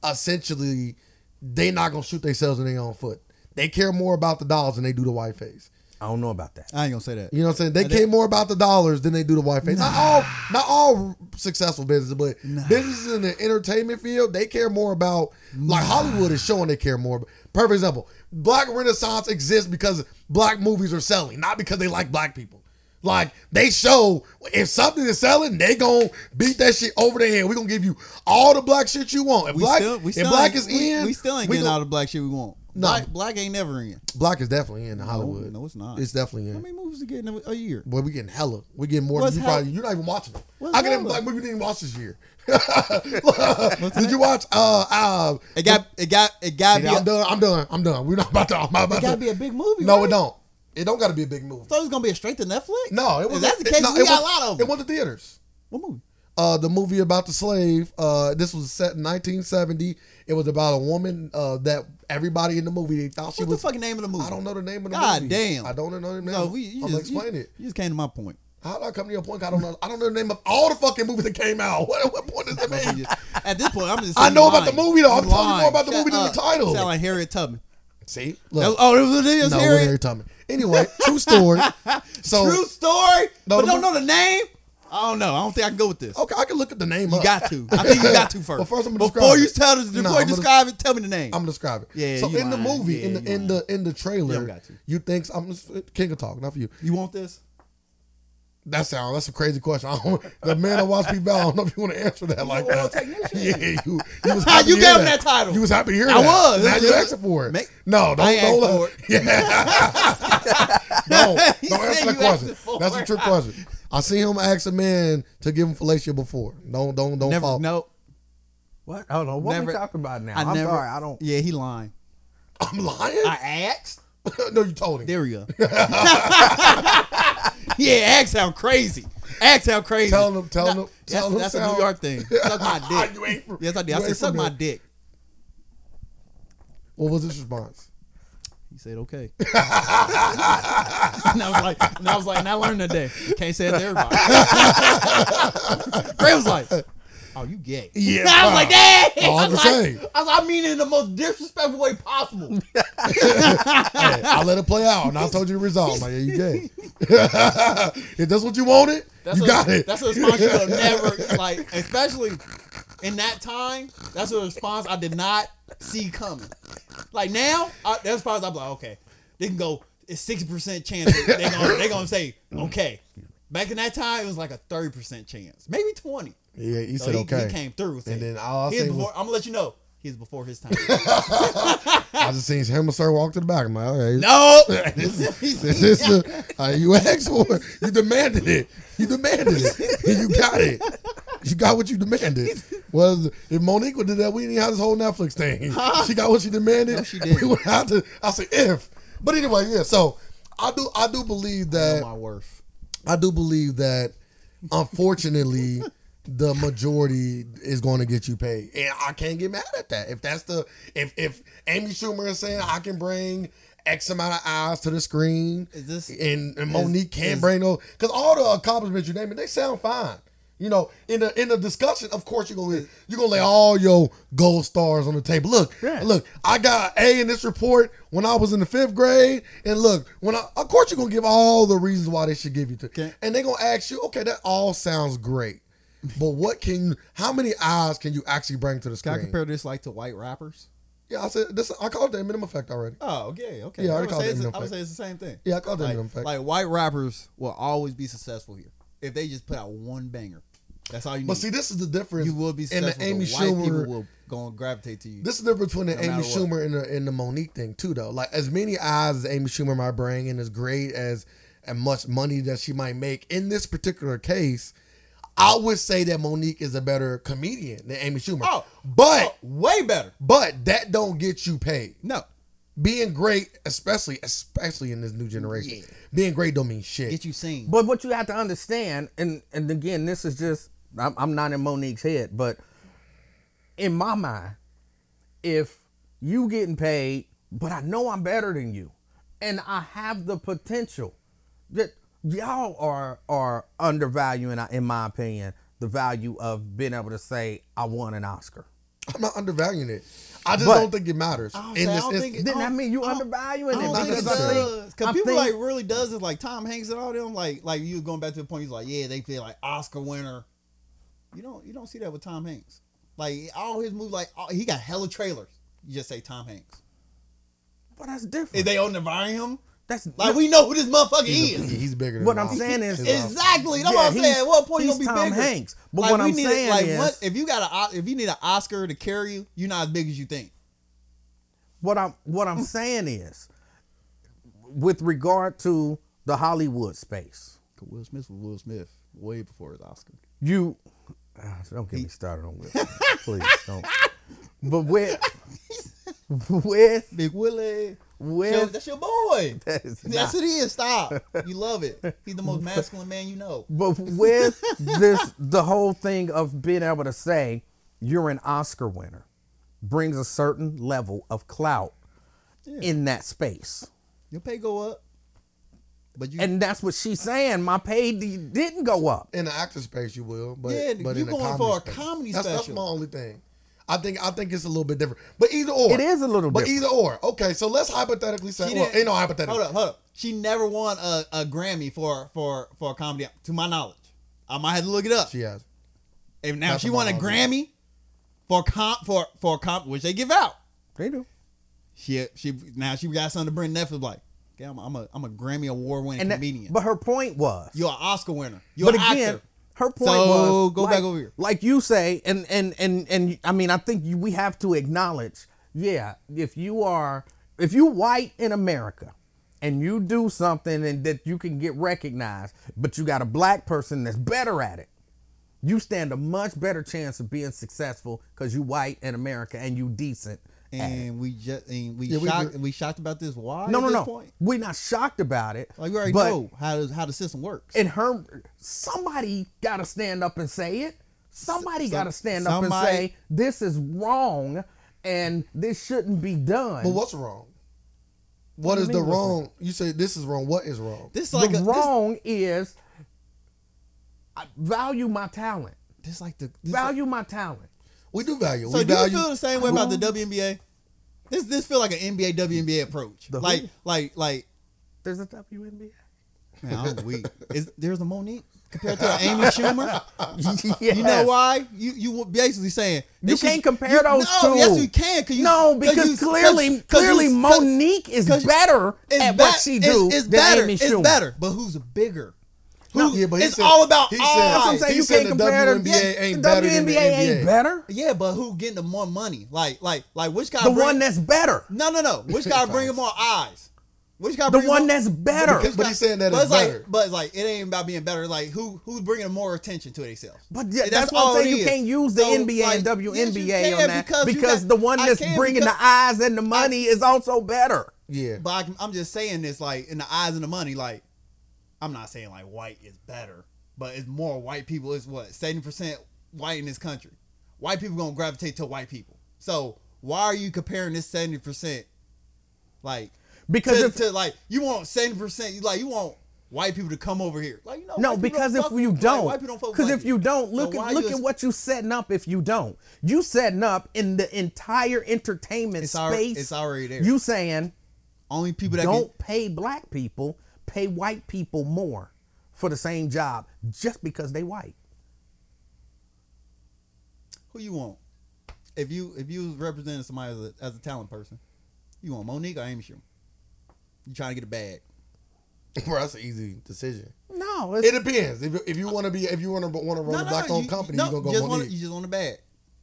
essentially, they not gonna shoot themselves in their own foot. They care more about the dollars than they do the white face. I don't know about that. I ain't gonna say that. You know what I'm saying? They care more about the dollars than they do the white face. Not all, not all successful businesses, but businesses in the entertainment field, they care more about. Like Hollywood is showing they care more. Perfect example: Black Renaissance exists because black movies are selling, not because they like black people. Like they show if something is selling, they gonna beat that shit over the head. We gonna give you all the black shit you want. If We black, still, we if still black is we, in, we still ain't we getting gon- all the black shit we want. No. Black, black ain't never in. Black is definitely in Hollywood. no, it's not. It's definitely in. How many movies are getting a, a year? Boy, we getting hella. We getting more What's than you hell- probably. You're not even watching it. What's I can even hella? like movie didn't even watch this year. Did you watch? Uh, uh. It got it got it got to be. I'm A, done. I'm done. I'm done. We're not about to. I'm not about it got to to. be a big movie. no, right? it don't. It don't got to be a big movie. I thought it was gonna be a straight to Netflix. No, it was. If that's the it- case, no, we it got a lot of It them. went to theaters. What movie? Uh, the movie about the slave. Uh, this was set in 1970. It was about a woman. Uh, that everybody in the movie they thought she What's the fucking name of the movie? I don't know the name of the God movie. damn. I don't know the name. No, we. You I'm just, explain you, it. You just came to my point. How did I come to your point? I don't know. I don't know the name of all the fucking movies that came out. What, what point does that mean? At this point, I'm just. I know you about the movie, though. You I'm telling you more about the Shut movie than the up. title. Sound like Harriet Tubman. See, look. Oh, oh it was, it was no, Harriet. Tubman. Anyway, true story. So True story. No, but don't mo- know the name. I don't know. I don't think I can go with this. okay, I can look at the name. You up. got to. I think you got to first. But first I'm gonna before describe you it. tell us, No, before you I'm gonna- describe it, tell me the name. I'm gonna describe it. Yeah, So you in the lying. movie, Yeah, in the you in the in the trailer, I got you. you think I'm just King of Talk, not for you. you want this? That sound that's a crazy question. I don't, the man that watched people, I don't know if you want to answer that like that. Yeah, you, you was How happy you to hear gave him that title? You was happy to hear I that. was. Now you asking for it. Make- no, don't I ain't don't asked let- Yeah. no, don't answer said that you question. for That's a it. trick question. I see him ask a man to give him fellatio before. Don't don't don't Never. fall. No. What? Hold on. What Never- we talking about now? I I'm never. sorry. I don't. Yeah, he lying. I'm lying. I asked. no, you told him. There we go. yeah, ask how crazy. Ask how crazy. Tell him- tell Nah, him- tell That's, him that's a New York thing. Suck my dick. You ain't from- yes, I did. I said ain't suck my dick. What was his response? He said okay. and I was like, and I was like, and I learned today. You can't say it to everybody. Ray was like, "Oh, you gay?" Yeah, I was like. "Dang!" All I was, like. I was like, I mean it in the most disrespectful way possible. hey, I let it play out, and I told you the result. I'm like, yeah, you gay. if that's what you wanted, That's you a, got it. That's a response you never like, especially in that time. That's a response I did not see coming. Like now, I, that's probably I'm like, okay, they can go. It's sixty percent chance that they gonna they gonna say okay. Back in that time, it was like a thirty percent chance, maybe twenty. yeah, he So said he, okay. he came through. And then all I He was say was- before, I'm gonna let you know he's before his time. I just seen him and Sir walk to the back. I'm like, okay. no, This, this is the, uh, you asked for it. You demanded it. You demanded it. And you got it. You got what you demanded. Was if Mo'Nique would do that, we didn't have this whole Netflix thing. She got what she demanded. No, she didn't. We would have to. I say if, but anyway, yeah. So I do. I do believe that. my worth. I do believe that. Unfortunately, the majority is going to get you paid, and I can't get mad at that. If that's the if if Amy Schumer is saying I can bring X amount of eyes to the screen, Is this- and, and Mo'Nique can't bring no because all the accomplishments you name it, they sound fine. You know, in the in the discussion, of course you're gonna you're gonna lay all your gold stars on the table. Look, Yeah. look, I got A in this report when I was in the fifth grade, and look, when I of course you're gonna give all the reasons why they should give you to, Okay. and they're gonna ask you, okay, that all sounds great, but what can how many eyes can you actually bring to the screen? Can I compare this like to white rappers? yeah, I said this. I called it the Eminem effect already. Oh, okay, okay. Yeah, I I would, say it it's, I would say it's the same thing. Yeah, I called it like, Eminem effect. like white rappers will always be successful here if they just put out one banger. That's all you need. But see, this is the difference. you will be and successful. the Amy people Schumer. will go and gravitate to you. This is the difference between the No Amy. Schumer and the, and the Mo'Nique thing too, though. Like as many eyes as Amy Schumer might bring, and as great as and much money that she might make in this particular case, I would say that Mo'Nique is a better comedian than Amy Schumer. Oh, but oh, way better. but that don't get you paid. No, Being great, especially especially in this new generation, Yeah. being great don't mean shit. get you seen. But what you have to understand, and and again, this is just I'm, I'm not in Mo'Nique's head, but in my mind, if you getting paid, but I know I'm better than you, and I have the potential that y'all are are undervaluing, uh, in my opinion, the value of being able to say I won an Oscar. I'm not undervaluing it. I just But- don't think it matters. I in say- I this don't think instance. it- Then that mean you I don't- undervaluing I it don't think it because I does. think Cause people think- like really does it like Tom Hanks and all them like like you going back to the point. He's like, yeah, they feel like Oscar winner. You don't you don't see that with Tom Hanks. Like all his movies, like all, he got hella trailers. You just say Tom Hanks. But that's different. If they undervalue him, that's like we know who this motherfucker He's, is. he's bigger than What I'm saying is- Exactly. That's Yeah, what I'm saying. At what point you he's gonna be Tom bigger? Hanks. But Like, what I'm need saying like is- what if you got a if you need an Oscar to carry you, you're not as big as you think. what I'm what I'm saying is, with regard to the Hollywood space, Will Smith was Will Smith way before his Oscar. you ah, don't get me started on Will. Please don't. But with with Big Willie. With that's your boy. that is Yes, not- it is. Stop. You love it. He's the most masculine man you know. but with this the whole thing of being able to say you're an Oscar winner brings a certain level of clout in that space. Your pay go up, but you And that's what she's saying. My pay d- didn't go up. in the actor space you will, but Yeah, but you in the going comedy for a space. comedy that's, That's special. my only thing. I think I think it's a little bit different, but either or It is a little But different. But either or, okay. So let's hypothetically say, She well, ain't no hypothetical. hold up, hold up. She never won a, a Grammy for for for a comedy, to my knowledge. I might have to look it up. She has. If now That's she won a all I know. Grammy for comp for for comp, which they give out. They do. She she now she got something to bring Netflix like. Okay, I'm, I'm a I'm a Grammy award winning And that- comedian. but her point was, You're an Oscar winner. You're but an again, actor. Her point So, was, go like, back over here. like you say, and and and and I mean, I think you, we have to acknowledge, yeah, if you are, if you white in America, and you do something and that you can get recognized, but you got a black person that's better at it, you stand a much better chance of being successful because you white in America and you decent. At it. And we just and we Yeah, we shocked we, shocked about this. Why? No, at no, this no. Point? We're not shocked about it. Like we already but know how does how the system works. And her somebody got to stand up and say it somebody some- got to stand up and say this is wrong and this shouldn't be done But what's wrong? What do is you the mean what's wrong? You say this is wrong. What is wrong? this is the like a, this, wrong is I value my talent this like the this value my talent We do value. So we do value. you feel the same way about the WNBA? This this feel like an NBA WNBA approach. The who? like like like there's a WNBA man, I'm weak. Is there's a Mo'Nique compared to an Amy Schumer? yes. You know why? You you basically saying You can't compare those no, two. Yes, you can. Cause you, no, because you- clearly, 'cause- 'cause clearly, 'cause Mo'Nique is better at be- what she do It's, it's than better. Amy it's Schumer. better. But who's bigger? No, Who- yeah, but it's said- all about he said- eyes. That's what I'm saying. He You said can't the compare the WNBA ain't the better than the WNBA ain't NBA. better. Yeah, but who getting the more money? Like like like which guy? The bring- one that's better. no no no. Which guy bringing more eyes? Which you got? The one that's better. Because- But he's saying that but it's it's like, better. but it's like it ain't about being better. Like who who's bringing more attention to themselves? But yeah, And that's, what I'm saying you is. can't use the So, NBA like, and yes, WNBA can on that because because, got- the one that's bringing because- the eyes and the money is also better. Yeah. But I, I'm just saying this, like in the eyes and the money, like I'm not saying like white is better, but it's more white people. Is what seventy percent white in this country. White people gonna gravitate to white people. So why are you comparing this seventy percent, like Because to, if to like you want seventy percent, you like you want white people to come over here, like you know. no, because if you don't, white people don't fuck with because if you don't, look why at look at what you setting up. If you don't, you setting up in the entire entertainment It's space. it's already there. You saying only people that don't pay black people, pay white people more for the same job just because they white. who you want. If you if you was representing somebody as a, as a talent person, you want Mo'Nique or Amy Schumer? You trying to get a bag? Bro, that's an easy decision. No, it's, It depends. If, if you want to be, if you want to want to run a black owned you- company, no, you gonna go just want Mo'Nique. you just want a bag.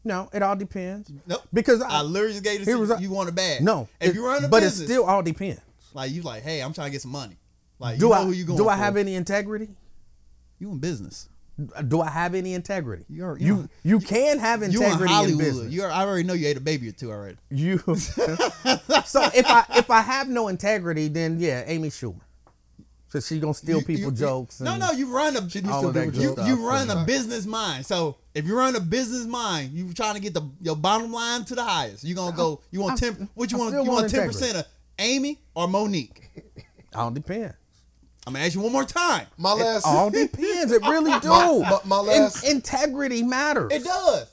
no, it all depends. Nope. Because I I, literally just gave you here the a- you want a bag. no, If it- you run a but business, it still all depends. like you like, hey, I'm trying to get some money. Like Do you I who you going do I for. have any integrity? You in business. Do I have any integrity? You're- you you're- you can have You in integrity in, business. You're, I already know you ate a baby or two already. You. so if I if I have no integrity, then yeah, Amy Schumer. So she gonna steal You- people you- jokes. No, and- no, you run a She do all of that you, you run a business mind. So if you run a business mind, you trying to get the your bottom line to the highest. You gonna go. You want ten? What you I want? You want ten integrity. percent of Amy or Mo'Nique? I don't depends. I'm gonna ask you one more time. My last, All depends. It really do. my- my In- last- integrity matters. It does.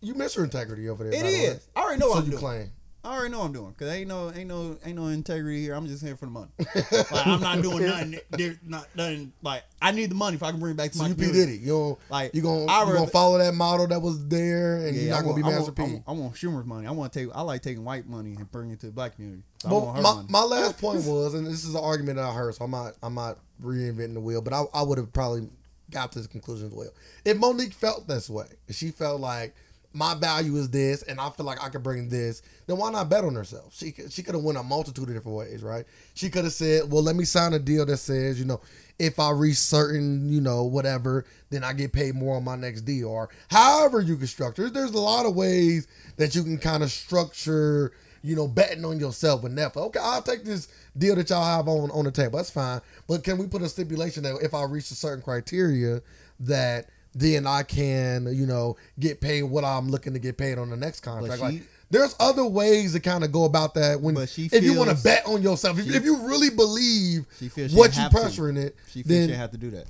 you miss her integrity over there. It by the way. I already know So what I'm you doing. claim. I already know what I'm doing because ain't no ain't no ain't no integrity here. I'm just here for the money. like I'm not doing nothing. There's not nothing. Like I need the money if I can bring it back to So my you P community. Diddy. You don't, Like, you gonna I you gonna follow that model that was there, and you're I not gonna be I Master want, P. I want, I want Schumer's money. I want to take. I like taking white money and bringing it to the black community. So Well, my, money. my last point was, and this is an argument that I heard, so I'm not I'm not reinventing the wheel, but I, I would have probably got to this conclusion as well. If Mo'Nique felt this way, if she felt like my value is this, and I feel like I could bring this, then why not bet on herself? She she could have won a multitude of different ways, right? She could have said, well, let me sign a deal that says, you know, if I reach certain, you know, whatever, then I get paid more on my next deal, or however you can structure. There's a lot of ways that you can kind of structure you know, betting on yourself with Netflix. Okay, I'll take this deal that y'all have on on the table. That's fine. But can we put a stipulation that if I reach a certain criteria, that then I can, you know, get paid what I'm looking to get paid on the next contract? she- like, there's other ways to kind of go about that when But she if you want to bet on yourself, if, she- if you really believe She feels she what didn't you have to. pressuring it, She feels then she didn't have to do that.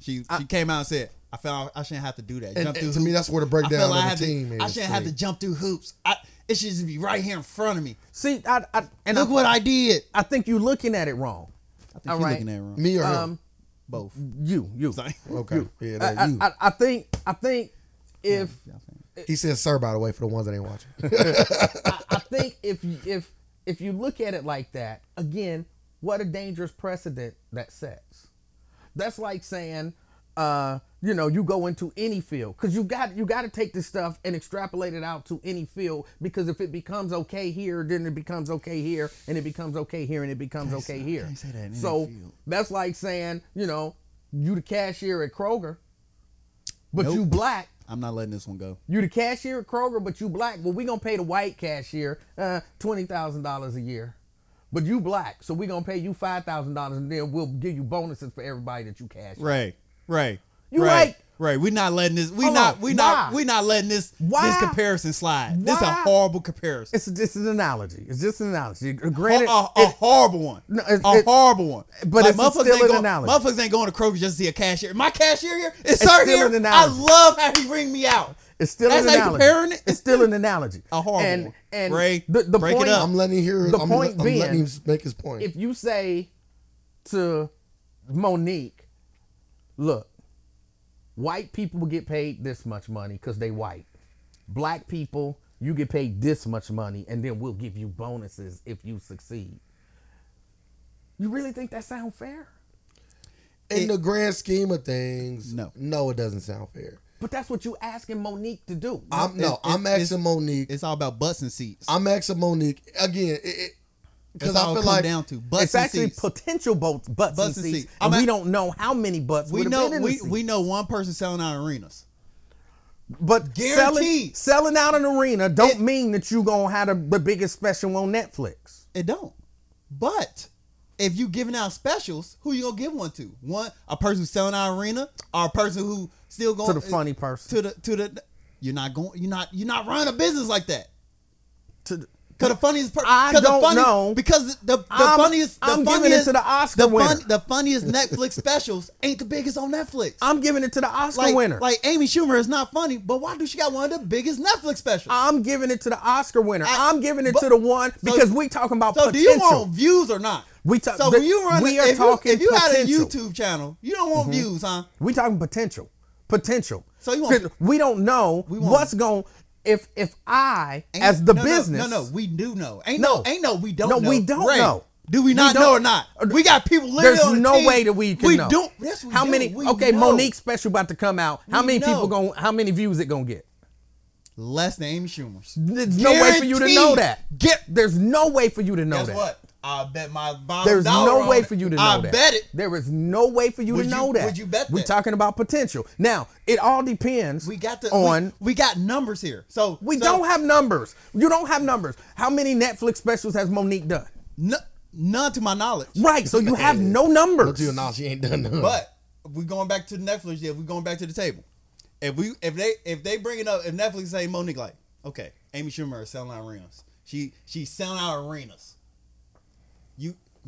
She she came out and said, "I felt I shouldn't have to do that." And- Jump and through to me, that's where the breakdown felt of I the had to- team I shouldn't have to jump through hoops. I, it should just be right here in front of me. See, I, I and Look I, what I did. I think you're looking at it wrong. I think All you right. looking at it wrong. me or him. Um, Both. you, you. Sorry. okay, yeah, I, that you. I, I, I think, I think if he says "Sir," by the way, for the ones that ain't watching. I, I think if you- if if you look at it like that, again, what a dangerous precedent that sets. That's like saying, uh, you know, you go into any field because you got you got to take this stuff and extrapolate it out to any field because if it becomes okay here, then it becomes okay here, and it becomes okay here, and it becomes okay say- here. that so that's like saying, you know, you the cashier at Kroger, but Nope. you black. I'm not letting this one go. You the cashier at Kroger, but you black. Well, we gonna pay the white cashier uh, twenty thousand dollars a year, but you black, so we gonna pay you five thousand dollars, and then we'll give you bonuses for everybody that you cash. Right. Right. You right. right. Right. We not letting this. We Hold not. on. We not. Why? We not letting this. Why? This comparison slide. This is a horrible comparison. It's just an analogy. It's just an analogy. Granted, a, a, a it- horrible one. No, it's- a it- horrible one. but it's motherfuckers still ain't an going, analogy. Motherfuckers ain't going to Kroger just to see a cashier. My cashier here is It's sir still here. an I love how he ring me out. it's still That's an how you analogy. comparing it? It's still an analogy. A horrible and, one. And Ray, the, the break it point, up. I'm letting you hear. The I'm, point I'm being, letting him make his point. if you say to Mo'Nique, look, white people get paid this much money because they white. Black people, you get paid this much money, and then we'll give you bonuses if you succeed. You really think that sounds fair? in it- the grand scheme of things, No. no, it doesn't sound fair. But that's what you asking Mo'Nique to do. I'm no, It's- I'm it's- asking Mo'Nique. It's all about butts and seats. I'm asking Mo'Nique again. It, it, because I feel like down to butts it's actually seats. potential butts, butts, Butts and and seats, and I'm we at- don't know how many butts we know we, we know one person selling out arenas. But selling, Guaranteed. selling out an arena don't It- mean that you gonna have the, the biggest special on Netflix. It don't. But if you giving out specials, who you gonna give one to? One a person who's selling out arena, or a person who still going To the eh, funny person. To the to the you're not going you're not you're not running a business like that. To the- Cause the funniest person, I the don't funny, know. because the the I'm- funniest, the I'm giving funniest, it to the Oscar the, winner. the funniest Netflix specials ain't the biggest on Netflix. I'm giving it to the Oscar like, winner. like Amy Schumer is not funny, but why do she got one of the biggest Netflix specials? I'm giving it to the Oscar winner. I- I'm giving it but- to the one so- because we talking about so do you want views or not? We talk- So the- when you run, we a- are if talking you, if you had a. YouTube channel, you don't want mm-hmm. views, huh? We talking potential, potential. So you want- we don't know We what's going. If if I Ain't- as the no, no, business, No, no, we do know. Ain't no, No. ain't no. We don't. No, know. we don't Ray, know. Do we We not don't- know or not? We got people living. There's on the no team. way that we can we know. Do, yes, we how do. many? We okay, know. Mo'Nique's special about to come out. How We many know. people going? How many views it gonna get? less than Amy Schumer's. There's no way for you to know that. Get. There's no way for you to know Guess that. what? I bet my bottom There's dollar no on way it. for you to know I that. bet it. There is no way for you Would to you- know that. would you bet We're that? talking about potential. Now, it all depends We got the on We, we got numbers here. So We so don't have numbers. You don't have numbers. How many Netflix specials has Mo'Nique done? n- none to my knowledge. Right. So you have no numbers. Until you know she ain't done none. But we're going back to Netflix. Yeah, We're going back to the table. If we if they if they bring it up, if Netflix say Mo'Nique like, okay, Amy Schumer is selling out arenas. She she's selling out arenas.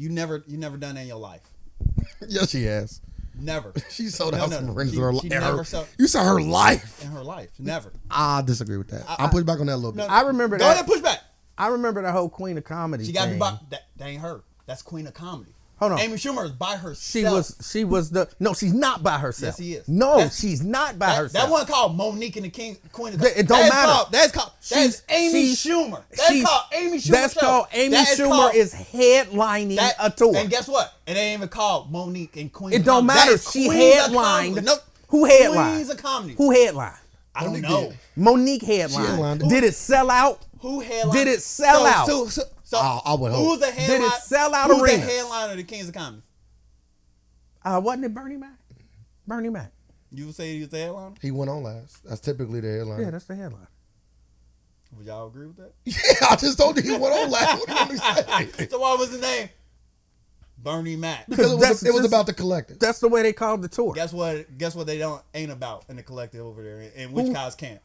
You you never you never done that in your life. yes, she has. Never. She sold No, out no, some no. rings She- in her life. You saw her life. in her life. Never. I disagree with that. I, will push back on that a little No, bit. I remember Go that. ahead, push back. I remember the whole Queen of Comedy. She got to thing. be by that, that ain't her. That's Queen of Comedy. Hold on. Amy Schumer is by herself. She was. She was the. No, she's not by herself. Yes, she is. No, That's- she's not by that, herself. that one called Mo'Nique and the King Queen of Th- it don't That's matter. Called, that's called that's Amy Schumer. That's called Amy Schumer. That's show. called Amy That is Schumer called- is headlining that, a tour. And guess what? It ain't even called Mo'Nique and Queen. It of don't matter. That is She Queens of headlined. No, Who headlined? Queens of Comedy. Who headlined? I don't Mo'Nique know. did. Mo'Nique headlined. headlined. Did it sell out? Who headlined? Did it sell so, out? So, so, so I- I would hope. Who's the headline? Did it sell out Who's arenas? the headliner of the Kings of Comedy? Uh, wasn't it Bernie Mac? Bernie Mac. You would say he was the headliner? He went on last. That's typically the headline. Yeah, that's the headline. Would y'all agree with that? Yeah, I just told you he went on last. What do you want me to say? so what was his name? Bernie Mac. Because it was, That's it was just- about the collective. That's the way they called the tour. Guess what? Guess what? They don't ain't about in the collective over there in, in which Who- guys camp.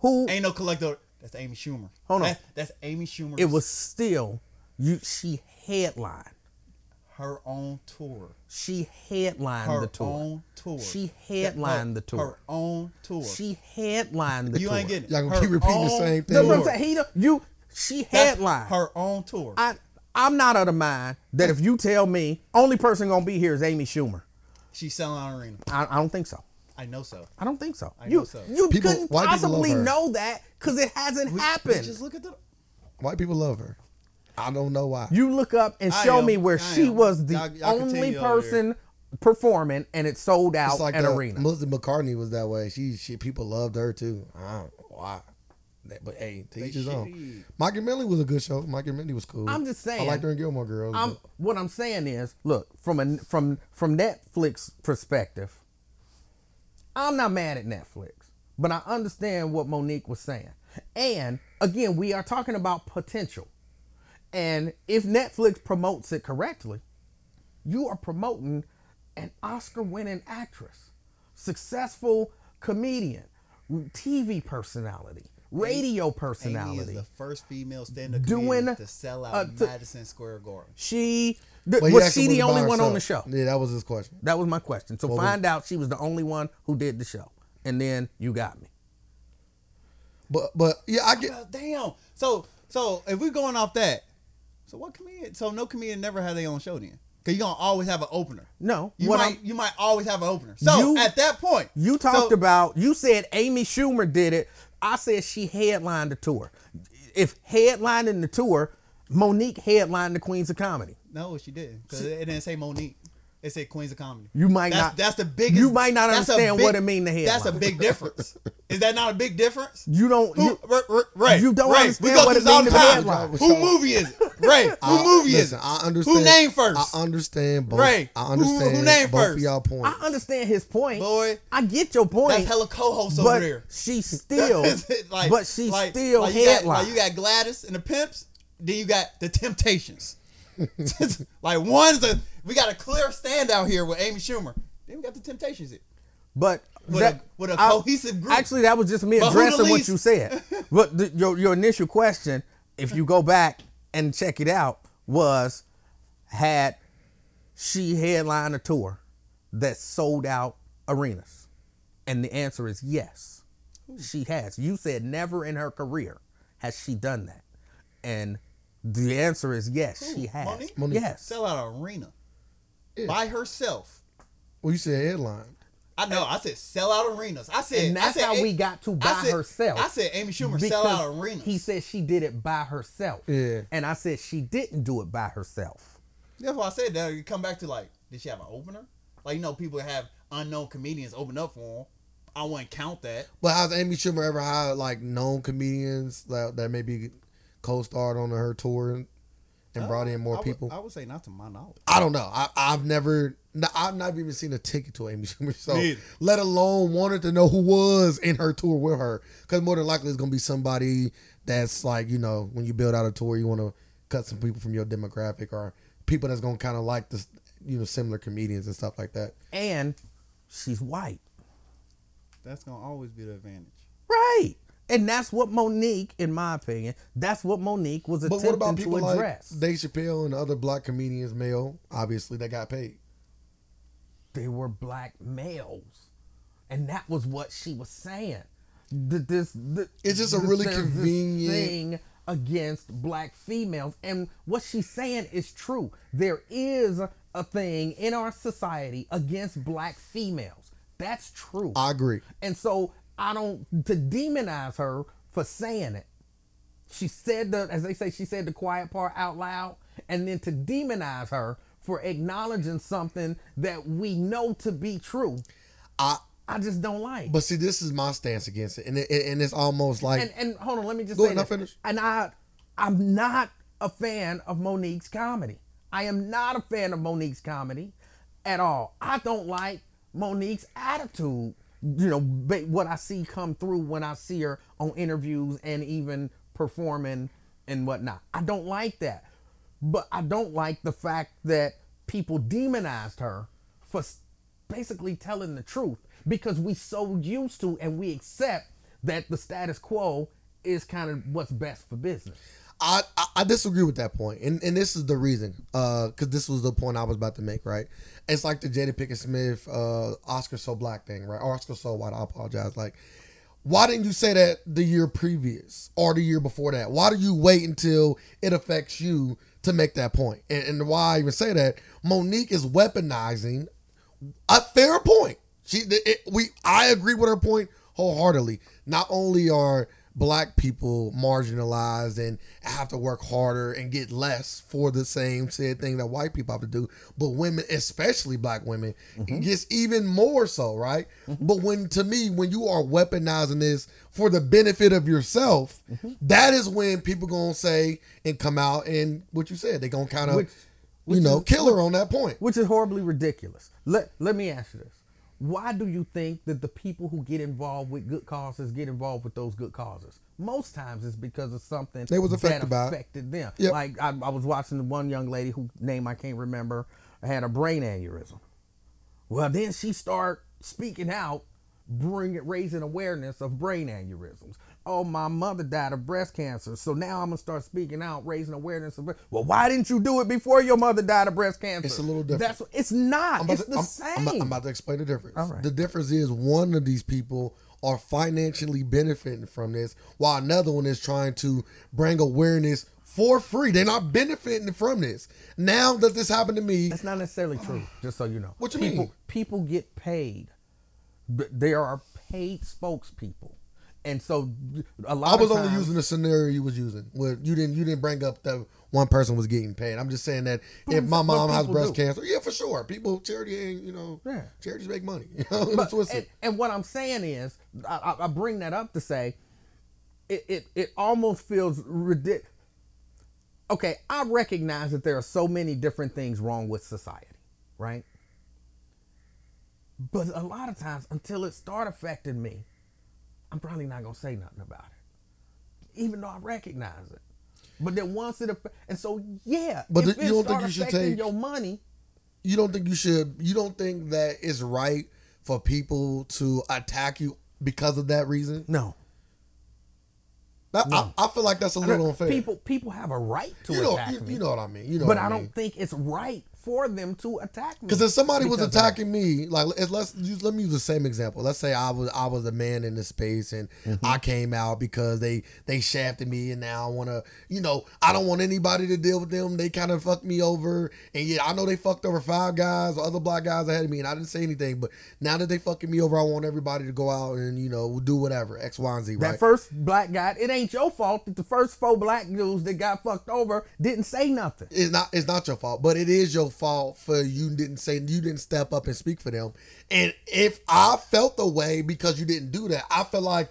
Who? Ain't no collective. That's Amy Schumer. Hold on. That- that's Amy Schumer. It was still you. She headlined. her own tour. She headlined Her the tour. own tour. She headlined her, the tour. Her own tour. She headlined the you tour. You ain't getting it. Y'all gonna Her keep repeating the same thing. That's what I'm tour. saying. He you. She That's headlined. her own tour. I. I'm not of the mind that if you tell me only person gonna be here is Amy Schumer, She's selling out arena. I, I don't think so. I know so. I don't think so. I you know so. you People- couldn't white possibly know that because it hasn't We- happened. Just look at the. White people love her. I don't know why. You look up and I show am. me where I she am. was the Y'all- y'all only person performing and it sold out It's like an that. arena. Melissa McCarthy was that way. She, she people loved her too. I don't know why. But hey, to each his own. shitty. Mike and Molly was a good show. Mike and Molly was cool. I'm just saying. I liked her in Gilmore Girls. I'm, what I'm saying is, look from a from from Netflix perspective, I'm not mad at Netflix, but I understand what Mo'Nique was saying. And again, we are talking about potential. And if Netflix promotes it correctly, you are promoting an Oscar-winning actress, successful comedian, TV personality, radio personality. Amy is the first female stand-up Doing, comedian to sell out uh, to- Madison Square Garden. She th- But was she the was only one on the show? Yeah, that was his question. That was my question. So Well, find out she was the only one who did the show, and then you got me. But but yeah, I get. Well, damn. So so if we're going off that, so what comedian? So no comedian never had their own show then, because you gonna always have an opener. No, You might I'm- you might always have an opener. So You- at that point, You talked so- about you said Amy Schumer did it. I said she headlined the tour. If headlining the tour, Mo'Nique headlined the Queens of Comedy. No, she didn't because it didn't say Mo'Nique. It said Queens of Comedy. You might that's, not- That's the biggest. you might not understand big- what it mean to him. That's a big difference. Is that not a big difference? You don't. Who, You, R- R- Ray, You don't Ray, understand we go what it mean the to headline. Who movie is it? Ray, who I- movie is it? I understand. Who name first? I understand both. Ray, I understand who name both first? y'all points. I understand his point. Boy, I get your point. that's hella co-hosts over there. she still, like, but she like- still like you got- headline. like you got Gladys and the Pimps, then you got the Temptations. like one's a we got a clear standout here with Amy Schumer. Then we got the Temptations here. But With that- a- with a cohesive group. Actually, that was just me But addressing what you said. but the, your your initial question, if you go back and check it out, was had she headlined a tour that sold out arenas, and the answer is yes, she has. You said never in her career has she done that, and the answer is yes, she has. Mo'Nique? Mo'Nique. Yes. Sell out an arena Yeah. by herself. well, you said headline. I know. I said sell out arenas. I said And that's I said, how we got to I by said- herself. I said Amy Schumer sell Because out arenas. He said she did it by herself. Yeah. And I said she didn't do it by herself. That's why I said that. You come back to like, did she have an opener? Like you know, people have unknown comedians open up for them. I wouldn't count that. But has Amy Schumer ever had like known comedians that, that maybe co-starred on her tour and, and brought in uh, more I would- people? I would say not to my knowledge. I don't know. I, I've never, I've not even seen a ticket to Amy Schumer so Me either. let alone wanted to know who was in her tour with her. Because more than likely, it's gonna be somebody that's like, you know, when you build out a tour, you want to cut some people from your demographic or people that's gonna kind of like this, you know, similar comedians and stuff like that. And she's white. That's gonna always be the advantage. Right. And that's what Mo'Nique, in my opinion, that's what Mo'Nique was But attempting what about to people like address. Dave Chappelle and other black comedians, male, obviously, that got paid? they were black males. And that was what she was saying. Th- This, th- It's just a really convenient- thing against black females. And what she's saying is true. There is a thing in our society against black females. That's true. I agree. And so I don't to demonize her for saying it. She said the as they say, she said the quiet part out loud, and then to demonize her for acknowledging something that we know to be true. I, I just don't like. but see, this is my stance against it, and it, and it's almost like and and hold on, let me just Go say ahead, I'll finish. And I I'm not a fan of Mo'Nique's comedy. I am not a fan of Mo'Nique's comedy at all. I don't like Mo'Nique's attitude. You know, what I see come through when I see her on interviews and even performing and whatnot. I don't like that. But I don't like the fact that people demonized her for basically telling the truth because we so used to and we accept that the status quo is kind of what's best for business. I, I disagree with that point, and and this is the reason, uh, because this was the point I was about to make, right? It's like the Jada Pinkett Smith, uh, Oscar so black thing, right? Oscar so white. I apologize. Like, why didn't you say that the year previous or the year before that? Why do you wait until it affects you to make that point? And, and why I even say that, Mo'Nique is weaponizing a fair point. She, it, we, I agree with her point wholeheartedly. Not only are black people marginalized and have to work harder and get less for the same said thing that white people have to do, but women, especially black women, it mm-hmm. gets even more so, right? Mm-hmm. But when, to me, when you are weaponizing this for the benefit of yourself, mm-hmm. that is when people gonna say and come out and what you said, they gonna kind of, you know, is- kill her on that point. Which is horribly ridiculous. Let let me ask you this. Why do you think that the people who get involved with good causes get involved with those good causes? Most times it's because of something They was that affected by them. Yep. Like I, I was watching the one young lady whose name I can't remember had a brain aneurysm. Well, then she start speaking out, bringing raising awareness of brain aneurysms. Oh, my mother died of breast cancer, so now I'm gonna start speaking out, raising awareness of. Well, why didn't you do it before your mother died of breast cancer? It's a little different. That's it's not. I'm about It's to- the I'm- same. I'm, about- I'm about to explain the difference. Right. The difference is one of these people are financially benefiting from this, while another one is trying to bring awareness for free. They're not benefiting from this. Now that this happened to me, That's not necessarily true. Just so you know. What you people, mean? People get paid. There are paid spokespeople, and so a lot. I was of only using the scenario you was using. Where you didn't you didn't bring up that one person was getting paid. I'm just saying that if my mom has breast do. cancer, yeah, for sure. People charity ain't you know Yeah. charities make money. You know, But- and, and what I'm saying is, I, I- I bring that up to say, it, it, it almost feels ridiculous. okay, I recognize that there are so many different things wrong with society, right? But a lot of times, until it start affecting me, I'm probably not gonna say nothing about it, even though I recognize it. But then once it affects, and so yeah, But if you it don't think you should take- your money? You don't think you should? You don't think that it's right for people to attack you because of that reason? No, That- I, I feel like that's a little unfair. people people have a right to you know, attack you, me, you know what I mean. You know, but I I don't think it's right for them to attack me. Because if somebody was because of attacking me, like let's let's use, let me use the same example. Let's say I was I was a man in this space and Mm-hmm. I came out because they they shafted me and now I want to you know I don't want anybody to deal with them. They kind of fucked me over and yeah I know they fucked over five guys or other black guys ahead of me and I didn't say anything. But now that they fucking me over, I want everybody to go out and you know do whatever X Y and Z. That Right? first black guy, it ain't your fault that the first four black dudes that got fucked over didn't say nothing. it's not it's not your fault, but it is your fault for you didn't say you didn't step up and speak for them. And if I felt the way because you didn't do that, I feel like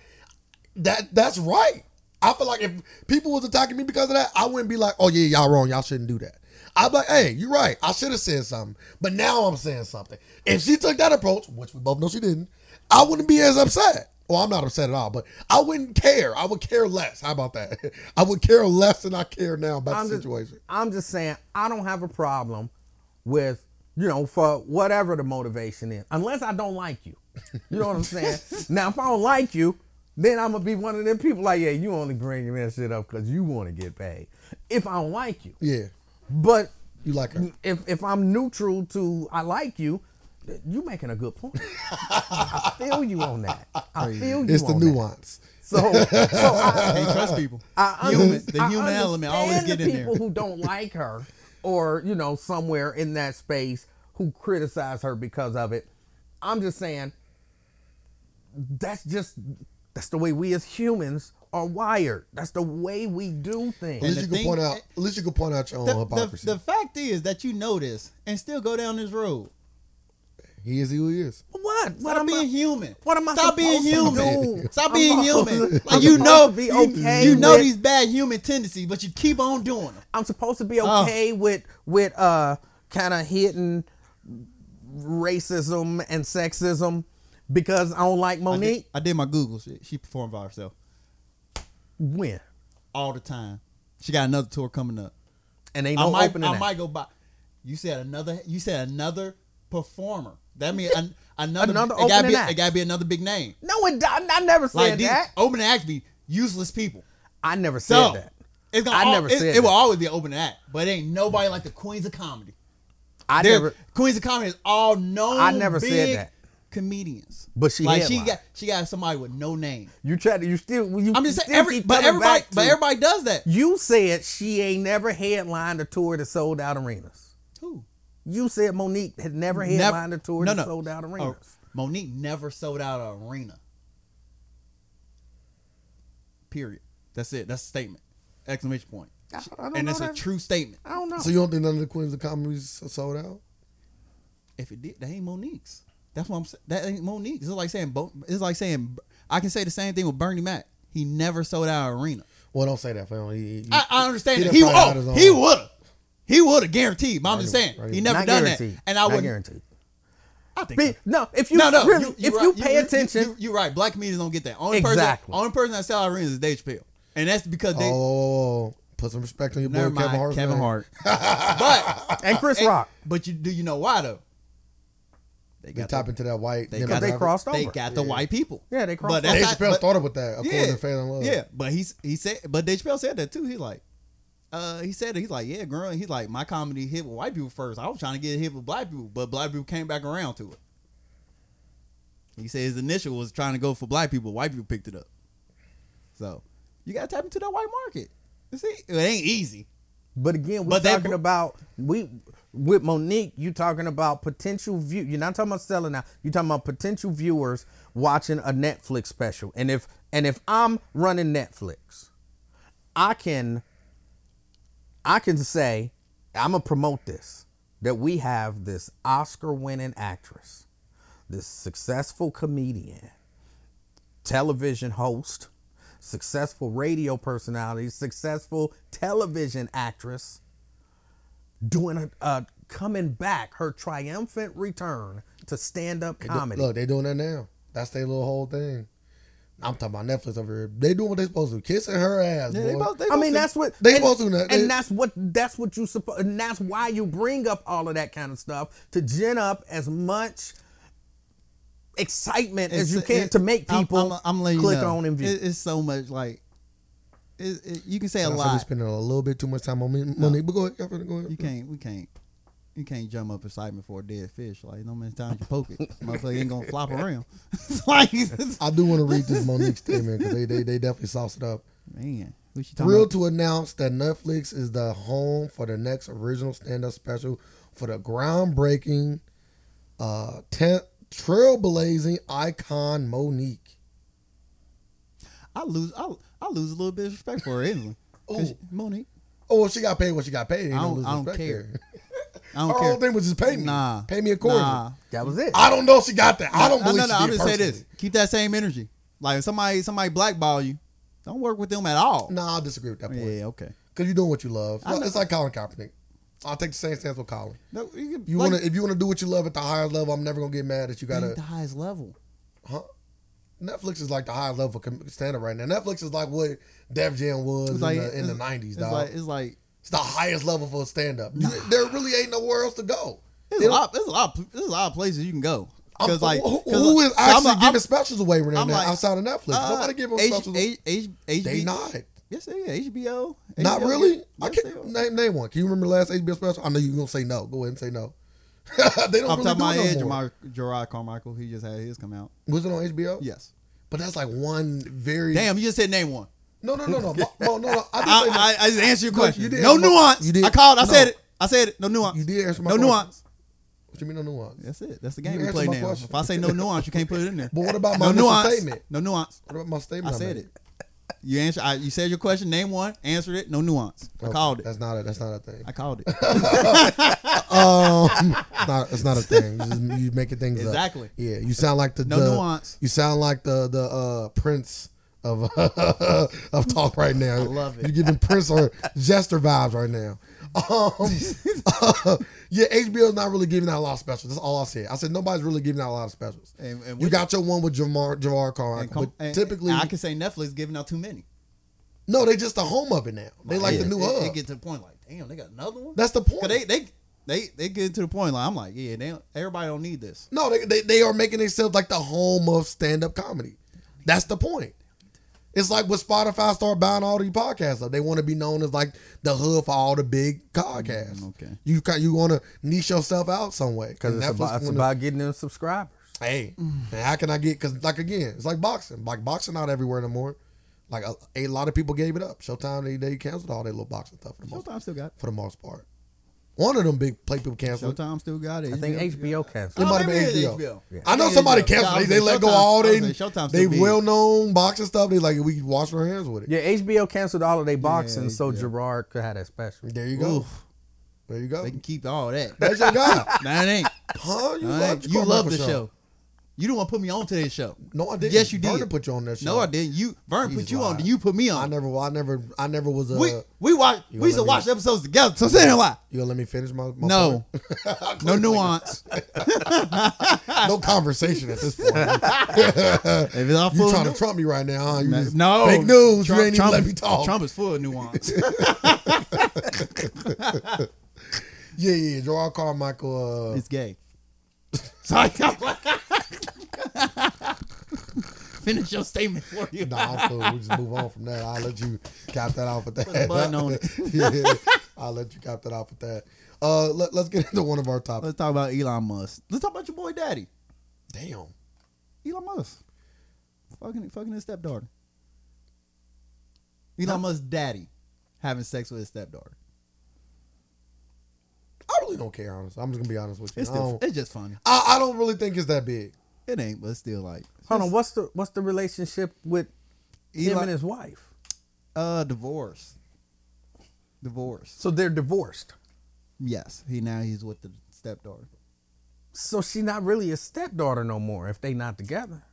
that that's right. I feel like if people was attacking me because of that, I wouldn't be like, oh yeah, y'all wrong, y'all shouldn't do that. I'd be like, hey, you're right. I should have said something. But now I'm saying something. If she took that approach, which we both know she didn't, I wouldn't be as upset. Well, I'm not upset at all, but I wouldn't care. I would care less. How about that? I would care less than I care now about I'm the just, situation. I'm just saying, I don't have a problem with, you know, for whatever the motivation is, unless I don't like you. You know what I'm saying? now, if I don't like you, then I'm gonna be one of them people like, yeah, you only bringing that shit up because you want to get paid. If I don't like you, Yeah. but You like her. if if I'm neutral to I like you, you making a good point. I feel you on that. I feel you. On that. It's the on that. nuance. So, so I, Can't trust people. I human, under- the I human element always get the in there. people who don't like her, or you know, somewhere in that space who criticize her because of it. I'm just saying, that's just that's the way we as humans are wired. That's the way we do things. At least you can point out. At least you can point out your own The, the, hypocrisy. the fact is that you know this and still go down this road. He is who he is. What? What Stop am being I? human. what am I Stop being supposed to human. do? Stop I'm being supposed- human. I'm Like you know, be you, okay you know with- these bad human tendencies, but you keep on doing them. I'm supposed to be Oh. okay with with uh kind of hitting racism and sexism because I don't like I did, Mo'Nique. I did my Google shit. She performed by herself When? all the time. She got another tour coming up. And ain't I no might, opening. I act. might go by. You said another. You said another performer. That means an, another. Another it gotta be. act. It gotta be another big name. No, it, I, I never said Like these that. opening acts be useless people. I never said So that. it's gonna. I al- never it, said it will always be opening act, but it ain't nobody like the Queens of Comedy. I They're- never. Queens of Comedy is all known. I never said that. Comedians, But she like she got she got somebody with no name. You try to. You still. You I'm just saying, every but everybody but everybody does that. You said she ain't never headlined a tour that sold out arenas. Who? You said Mo'Nique had never Never- headlined a tour no, that no. sold out Oh, arenas. Mo'Nique never sold out an arena. Period. That's it. That's a statement. Exclamation point. I, I don't And know it's a true statement. I don't know. So you don't think none of the queens of comedy sold out? If it did, that ain't Mo'Nique's. That's what I'm saying. That ain't Mo'Nique's. It's like saying it's like saying I can say the same thing with Bernie Mac. He never sold out an arena. Well, don't say that, fam. He, he- I, I understand he that. He, probably had his oh, he would have. He would have guaranteed. But I'm just saying he never done guaranteed. that. And I would. guaranteed. I think. Be, no, if you no, no. really, you, if right. you pay attention, you, you, are right. Black comedians don't get that. Only Exactly. person, only person that sell arenas is Dave Chappelle, and that's because oh, they. oh, put some respect on your boy mind, Kevin Hart. Kevin Hart. but and Chris uh, and- Rock, But you do you know why though? They They got tap the, into that white. they got they crossed over. They got the white people. Yeah, they crossed But over. Dave Chappelle started with that, according yeah, to Fans in Love. yeah. But he's he said, but Dave Chappelle said that too. He's like, uh, he said it. He's like, yeah, girl. He's like, my comedy hit with white people first. I was trying to get hit with black people, but black people came back around to it. He said his initial was trying to go for black people. White people picked it up. So you gotta tap into that white market. You see, it ain't easy. But again, we're But talking about we with Mo'Nique. You talking about potential view. You're not talking about selling out. You're talking about potential viewers watching a Netflix special. And if and if I'm running Netflix, I can I can say I'm gonna promote this that we have this Oscar-winning actress, this successful comedian, television host, successful radio personality, successful television actress, doing a, uh, coming back, her triumphant return to stand up comedy. Look, they're doing that now. That's their little whole thing. I'm talking about Netflix over here. They doing what they supposed to. Kissing her ass, Yeah, boy. they both, they I mean, said- that's what They and, supposed to, they- and that's what that's what you supposed, and that's why you bring up all of that kind of stuff to gin up as much excitement as you can it- to make I'm- people I'm, I'm letting click you know. on and view. It- it's so much like it, it, you can say a I said we lot. spending a little bit too much time on me, Mo'Nique. But go ahead, go ahead. You can't. We can't. You can't jump up excitement for a dead fish. Like no many times you poke it, motherfucker ain't gonna flop around. Like I do want to read this Mo'Nique statement because they, they they definitely sauce it up. man, who she talking Thrilled about? to announce that Netflix is the home for the next original stand-up special for the groundbreaking, uh, ten, trailblazing icon Mo'Nique. I lose. I, I lose a little bit of respect for her. 'Cause Ooh. Mo'Nique, Oh, well, she got paid what she got paid. Ain't I don't- I don't care. There. I don't Her care. whole thing was just pay me. Nah, pay me accordingly. Nah. that was it. I don't know if she got that. I don't no, believe no, no. she I'm did just say this. Keep that same energy. Like if somebody somebody blackball you, don't work with them at all. No, I'll disagree with that point. Yeah, okay. Because you're doing what you love. I know. It's like Colin Kaepernick. I'll take the same stance with Colin. No, you, can, You like, wanna if you wanna do what you love at the highest level, I'm never gonna get mad that you it ain't gotta. the highest level. Huh? Netflix is like the highest level for stand right now. Netflix is like what Def Jam was It's in, like the, in the it's- 90s, It's dog. like it's like it's the highest level for stand up. There really ain't nowhere else to go. there's a lot. There's a lot. There's a lot of places you can go. Because like who, who is I'm actually I'm- giving specials away right now I'm like, outside of Netflix? uh, Nobody giving H- specials. away. H- H- they not. Yes, they yeah, HBO. Not really. Yes, I can't name name one. Can you remember the last HBO special? I know you're gonna say no. Go ahead and say no. they don't Off really top of my head, no. Jerrod, Jerrod Carmichael, he just had his come out. Was it on HBO? Yes. But that's like one very Damn, you just said name one. No, no, no, no, no, no, no. I did I, no. I, I just answered your No, question. you did no answer my- nuance. you did- I called. I no. said it. I said it. No nuance. You did answer my No question. nuance. What do you mean no nuance? That's it. That's the You game we answered play my now. question. If I say no nuance, you can't put it in there. But what about no my initial nuance. statement? No nuance. What about my statement? I said made? it. You answer. I, you said your question. Name one. Answered it. No nuance. I Okay, called it. That's not a. That's not a thing. I called it. Um, it's not. It's not a thing. You just you making things up. Exactly. Yeah, you sound like the No the- nuance. You sound like the the uh, Prince of of talk right now. I love it. You're giving Prince or Jester vibes right now. Um, yeah, HBO's not really giving out a lot of specials. That's all I said. I said nobody's really giving out a lot of specials. And- and you got your one with Jamar Carmichael, com- but typically I can say Netflix giving out too many. no, they just the home of it now. They like Yeah, the new it, hub. It get to the point like, damn, they got another one. That's the point. They they they they get to the point like I'm like, yeah, they everybody don't need this. No, they, they they are making themselves like the home of stand up comedy. That's the point. It's like when Spotify start buying all these podcasts up. They want to be known as like the hood for all the big podcasts. Mm, okay. You you want to niche yourself out some way Because it's, about, it's about getting them subscribers. hey, and how can I get? Because like again, it's like boxing. Like boxing not everywhere no more. Like a, a lot of people gave it up. Showtime they they canceled all their little boxing stuff for the most Showtime still got for the most part. One of them big play people canceled. Showtime still got it. I think HBO It canceled. Oh, might have been oh, HBO. HBO. Yeah. I know Maybe somebody HBO. canceled. They, they was let go Showtime- all they Showtime they well known boxing stuff. They like we wash our hands with it. Yeah, HBO canceled all of their boxing so Jerrod could have that special. There you go. Oof. There you go. They can keep all that. That's your guy. That ain't. huh? You That love, ain't- you love Carmichael the show. You don't want to put me on to this show. No, I didn't. Yes, you Vernon did. put you on that show. No, I didn't. You Vern He's put you on. lying. You put me on. I never. I never. I never was a. we we watch. You We used to watch episodes together. So say that lie. you gonna let me finish my? my No, point? no nuance. no conversation at this point. If it's all you full trying to trump me right now? Huh? You just- no fake news. Trump, you ain't even let me talk. Trump is full of nuance. Yeah, yeah. Yeah. Jerrod Carmichael. Uh, it's gay. Sorry. Finish your statement for you. Nah, I'm cool. We just move on from that. I'll let you cap that off with that. Put a button on it. yeah, I'll let you cap that off with that. Uh, let, let's get into one of our topics. Let's talk about Elon Musk. Let's talk about your boy Daddy. Damn. Elon Musk. Fucking fucking his stepdaughter. Elon Musk's daddy having sex with his stepdaughter. I really don't care, honestly. I'm just gonna be honest with you. It's still, it's just funny. I, I don't really think it's that big. It ain't, but still like Hold on, what's the what's the relationship with him Elon- and his wife? uh divorce. Divorce. So they're divorced. Yes. He now he's with the stepdaughter. So she's not really a stepdaughter no more if they not together.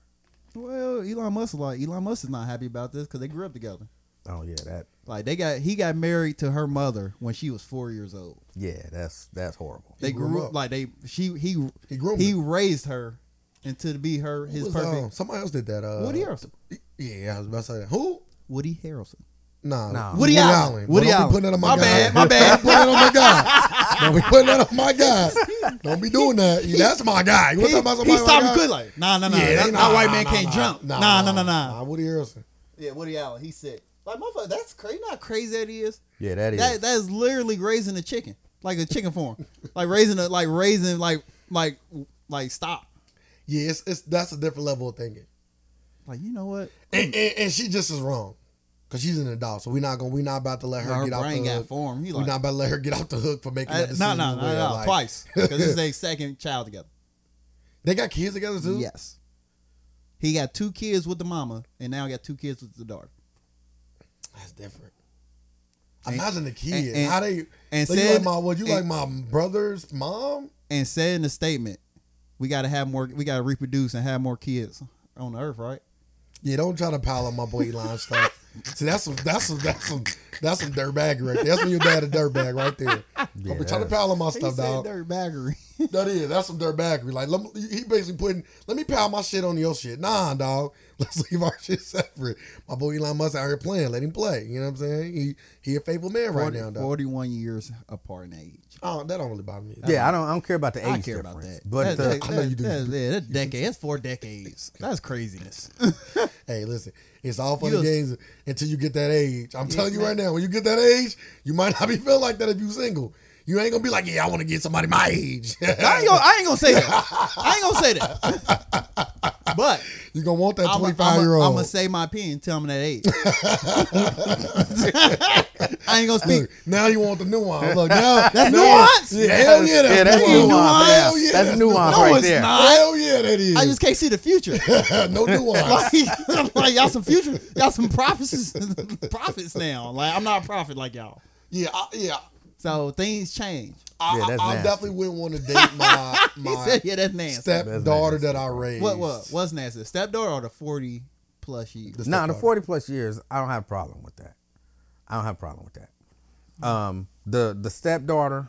Well, Elon Musk is like Elon Musk is not happy about this because they grew up together. Oh yeah, that Like they got he got married to her mother when she was four years old. yeah, that's that's horrible. They grew grew, up up. like they she he He grew he raised her into to be her his was, perfect um, somebody else did that. Uh, Woody Harrelson. Yeah, I was about to say that. Who? Woody Harrelson. Nah, Nah. Woody Allen. But Woody don't Allen. be putting that on my, My guy. bad, my bad. Don't be putting that on my guy. Don't be putting that on my guy. Don't be doing that. That's my guy. You want He, to talk about somebody stopped like good that? like nah nah nah. Yeah, that, they- that nah, white nah, man nah, can't nah, jump. Nah, Nah nah nah nah. Nah, Woody Harrelson. Yeah, Woody Allen. He's sick. Like motherfucker, that's crazy. You know how crazy that is. Yeah, that is. That that is literally raising a chicken, like a chicken farm, like raising a like raising like like like stop. Yeah, it's, it's that's a different level of thinking. Like you know what? And, and, and she just is wrong. Cause she's an adult, so we're not gonna we're not about to let her, her get out the got hook. formed. He We're not about to let her get off the hook for making Uh, that no decision. no no no Like, twice because this is their second child together. They got kids together too. Yes. He got two kids with the mama, and now he got two kids with the daughter. That's different. And- Imagine the kid. and- how they and so you said- like my what you and- like my brother's mom? And said in the statement, "We got to have more. We got to reproduce and have more kids on the earth, right?" Yeah, don't try to pile on my boy Elon stuff. See, that's some that's some that's some that's some dirtbag right there. That's when your dad a dirtbag right there. Don't be trying to pile on my stuff, dog. dirt baggery. That is, that's some dirtbaggery. Like, let me, he basically putting, let me pile my shit on your shit. Nah, dog. Let's leave our shit separate. My boy Elon Musk out here playing. Let him play. You know what I'm saying? He he a faithful man right now, dog. Forty-one years apart in age. Oh, that don't really bother me. yeah, I don't I don't care about the age I care about difference, that. but that, the, that, I know you do. That, yeah, that's decade. That's four decades. That's craziness. Hey, listen, it's all fun You and games until you get that age. I'm telling you right now, when you get that age, you might not be feeling like that if you single. You ain't gonna be like, yeah, I want to get somebody my age. I ain't gonna. I ain't gonna say that. I ain't gonna say that. But you're gonna want that 25 year old. I'm gonna say my opinion. Tell me that age. I ain't gonna speak. Look, now you want the nuance. Look, now That's now- nuance? Yeah, hell yeah, that's, yeah, that's nuance. nuance. Yeah, Hell yeah, that's nuance No, right it's there. not. Hell yeah, that is. I just can't see the future. no nuance. like, like y'all some future, y'all some prophets, prophets now. Like I'm not a prophet like y'all. yeah, I, yeah. So things change. I, Yeah, I, that's I nasty. definitely wouldn't want to date my my said, "Yeah, that's nasty." stepdaughter that I raised. What what what's nasty? Stepdaughter or the forty plus years? The Nah, the forty plus years, I don't have a problem with that. I don't have a problem with that. Um, the the stepdaughter,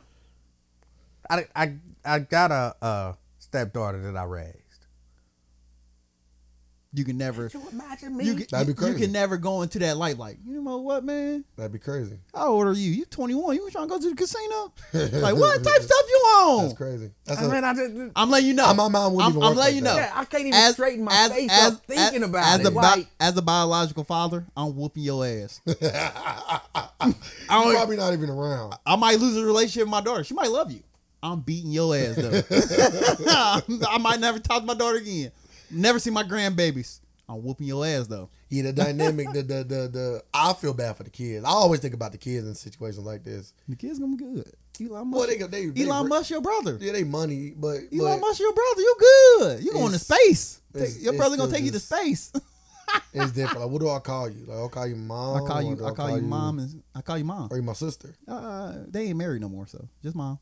I I I got a, a stepdaughter that I raised. You can never. you imagine me? You can, That'd be crazy. You can never go into that light like, you know what, man? That'd be crazy. How old are you? You 21. You trying to go to the casino? like, what type of stuff you on? That's crazy. That's I a, mean, I just, I'm letting you know. My mind wouldn't I'm, even I'm work letting you know. that. yeah, I can't even straighten my face up thinking about as it. The bi- like, as a biological father, I'm whooping your ass. You're probably not even around. I might lose a relationship with my daughter. She might love you. I'm beating your ass though. I might never talk to my daughter again. Never see my grandbabies. I'm whooping your ass though. Yeah, the dynamic, the, the the the I feel bad for the kids. I always think about the kids in situations like this. The kids gonna be good. Elon Well, Musk. they they, they Elon Musk, your brother. Yeah, they money, but, Elon but Musk, your brother. You good. You going to space. it's- your it's brother gonna take you to space. it's different. Like, what do I call you? Like, I'll call you mom. I call you. do I call you mom, and I call you mom. Or you my sister. Uh, they ain't married no more, so just mom.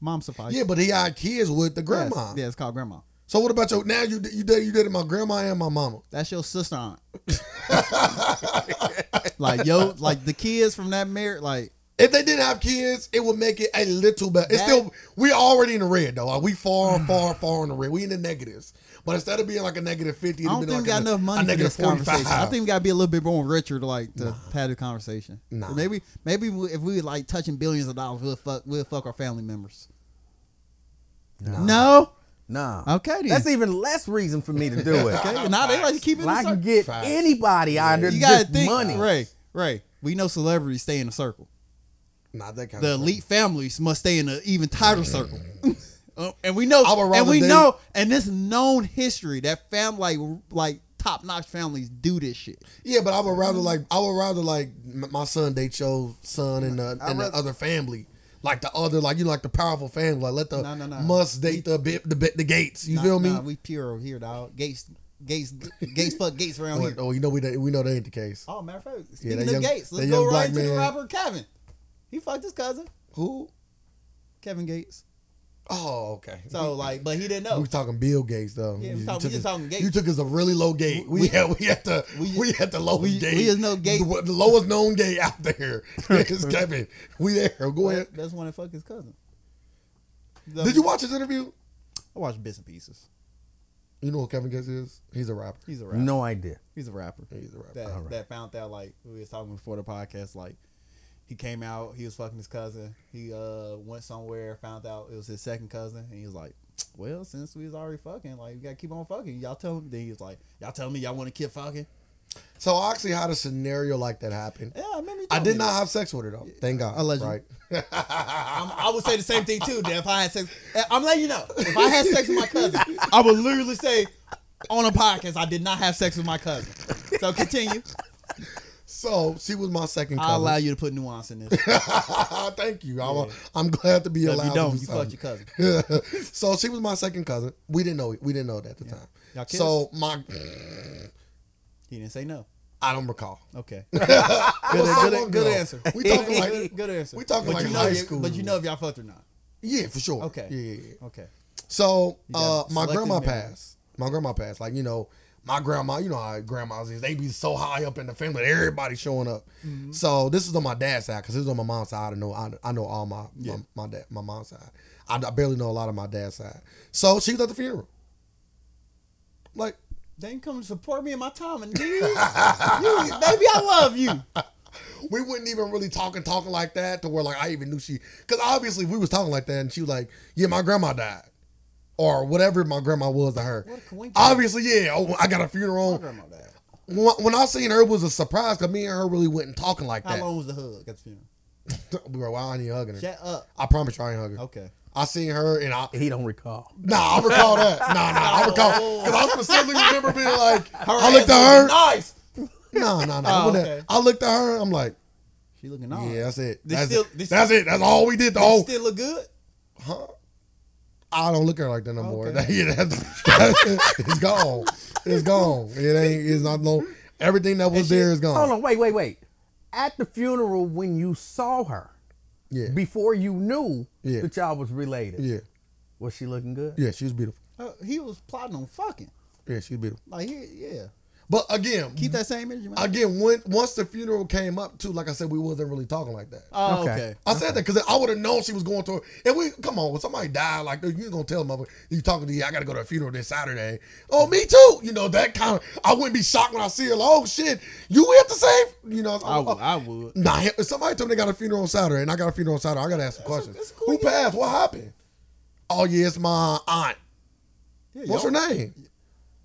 Mom suffice. Yeah, but he had kids with the grandma. Yes, Yeah, it's called grandma. So what about your now? You you did you did it my grandma and my mama. That's your sister aunt. like yo, like the kids from that marriage, like If they didn't have kids, it would make it a little better. It's That- still we already in the red though. Like we far, mm. far, far in the red. We in the negatives. But instead of being like a negative fifty, I don't think like we got a, enough money for this conversation. I think we gotta be a little bit more richer to like to have the conversation. Nah. Maybe maybe we- if we like touching billions of dollars, we'll fuck we'll fuck our family members. No. Nah. Okay then. That's even less reason for me to do it. okay. Now they like to keep it. in Well, a I can get Facts. anybody out of You there gotta think, money. Ray. Ray. We know celebrities stay in a circle. Not that kind of The of elite families must stay in an even tighter circle. Uh, and we know, and we date- know, and this known history that family like like top notch families do this shit. Yeah, but I would rather like I would rather like my son date your son and the and the other family. Like the other, like you know, like the powerful family, like let the No, no, no. must date the bit the bit the Gates. You Nah, feel me? nah, we pure here, dog. Gates, Gates, Gates, fuck Gates around oh, here. oh, you know we we know that ain't the case. Oh, matter of fact, speaking that of young- Gates, let's go right black into the man- rapper Kevin. He fucked his cousin, Who? Kevin Gates. Oh, okay. So like, but he didn't know. we talking Bill Gates though. Yeah, we You talking- we just us- talking Gates. You took us a really low gate. We, had we had the we we, just- had the lowest we- gate. we just know Gates- the, the lowest known gate out there. it's Kevin. We there. Go ahead. That's when I fuck his cousin. Did you watch his interview? I watched bits and pieces. You know who Kevin Gates is? He's a rapper. He's a rapper. No idea. He's a rapper. He's a rapper. That Alright. that found out like we was talking before the podcast. Like he came out, he was fucking his cousin. He uh went somewhere, found out it was his second cousin, and he was like, "Well, since we was already fucking, like we gotta keep on fucking." Y'all tell him. Then he was like, "Y'all tell me y'all want to keep fucking." So I actually had a scenario like that happen. Yeah, I remember. I did not that. have sex with her though. Thank God. Allegedly. Right. I'm, I would say the same thing too. That if I had sex, I'm letting you know. If I had sex with my cousin, I would literally say on a podcast, I did not have sex with my cousin. So continue. So she was my second Cousin. I'll allow you to put nuance in this. Thank you. I'm, I'm glad to be allowed. you don't, to you fucked your cousin. so she was my second cousin. We didn't know. We didn't know that at the time. Y'all kissed? So my, He didn't say no. I don't recall. Okay. Good, good, good answer. We talking like good, good answer. we talking but like you know, high school. But you know if y'all fucked or not. yeah, for sure. Okay. Yeah, yeah, yeah. Okay. So uh, my grandma memory. passed. My grandma passed. Like you know, my grandma. You know how grandmas is. They be so high up in the family. Everybody showing up. Mm-hmm. So this is on my dad's side because this is on my mom's side. I know. I, I know all my Yeah. my, my dad my mom's side. I, I barely know a lot of my dad's side. So she was at the funeral. Like They ain't come to support me in my time and you, baby, I love you. we wouldn't even really talking talking like that to where like I even knew she because obviously we was talking like that and she was like yeah my grandma died or whatever my grandma was to her What obviously yeah oh, I got a My funeral grandma died. when, when I seen her it was a surprise because me and her really wasn't talking like that. How that long was the hug at the funeral? we were well I ain't hugging her Shut up. I promise you I ain't hugging her Okay. I seen her and I He don't recall. nah I recall that nah nah I oh. recall because I specifically remember being like Her I looked ass at her looking Nice. no no no Oh, I, went okay. I looked at her I'm like She looking nice. yeah that's it They that's still- it they that's it that's all we did the They whole still look good. Huh? I don't look at her like that no more. Okay. yeah, that's, that's, it's gone. It's gone. It ain't. It's not no. Everything that was she- there is gone. Hold on, wait, wait, wait. At the funeral, when you saw her, Yeah. before you knew Yeah. that y'all was related, Yeah. was she looking good? Yeah. She was beautiful. Uh, he was plotting on fucking. Yeah, she was beautiful. Like, he, yeah. But again, Keep that same energy, man. again, when once the funeral came up too, like I said, we wasn't really talking like that. oh, Okay. okay. I said that because I would have known she was going to. And we come on, when somebody died, like you ain't gonna tell them you talking to you. I got to go to a funeral this Saturday. Oh, me too. You know that kind of. I wouldn't be shocked when I see her. Like, oh shit, you at the same. You know, I oh, would. I would. Nah, if somebody told me they got a funeral on Saturday and I got a funeral on Saturday, I gotta ask some questions. that's a cool Who idea. passed? What happened? Oh yeah, it's my aunt. Yeah, What's her y'all- name?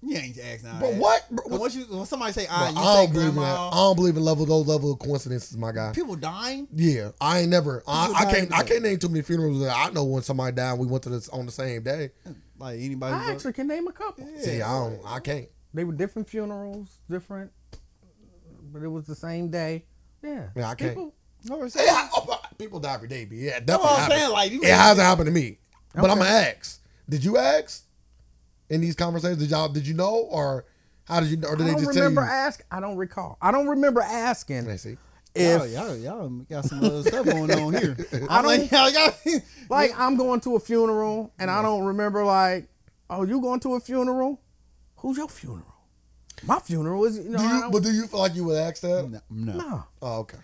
You ain't asking. But what? Bro, But once you, when somebody say ah, Bro, you I say don't believe in that. I don't believe in level those level of coincidences, my guy. People dying. Yeah, I ain't never. I, I can't. I can't name too many funerals that I know when somebody died. and We went to this on the same day. Like anybody. I actually can name a couple. Yeah. See, I don't. I can't. They were different funerals, different, but it was the same day. Yeah. Yeah, I can't. People- No, it's- Hey, I, oh, people die every day, but yeah, it That's definitely. what I'm saying. Like, you It hasn't happened to me, but I'm gonna ask. Did you ask in these conversations? Did y'all? Did you know, or how did you? Or did I they don't just tell remember you? ask. I don't recall. I don't remember asking Let me see. if y'all, y'all, y'all got some other stuff going on here. I I'm like, y'all got. like I'm going to a funeral and I don't remember like, oh, you going to a funeral? Who's your funeral? My funeral is you know. Do you, but do you feel like you would ask that? No, no. no. Oh, okay.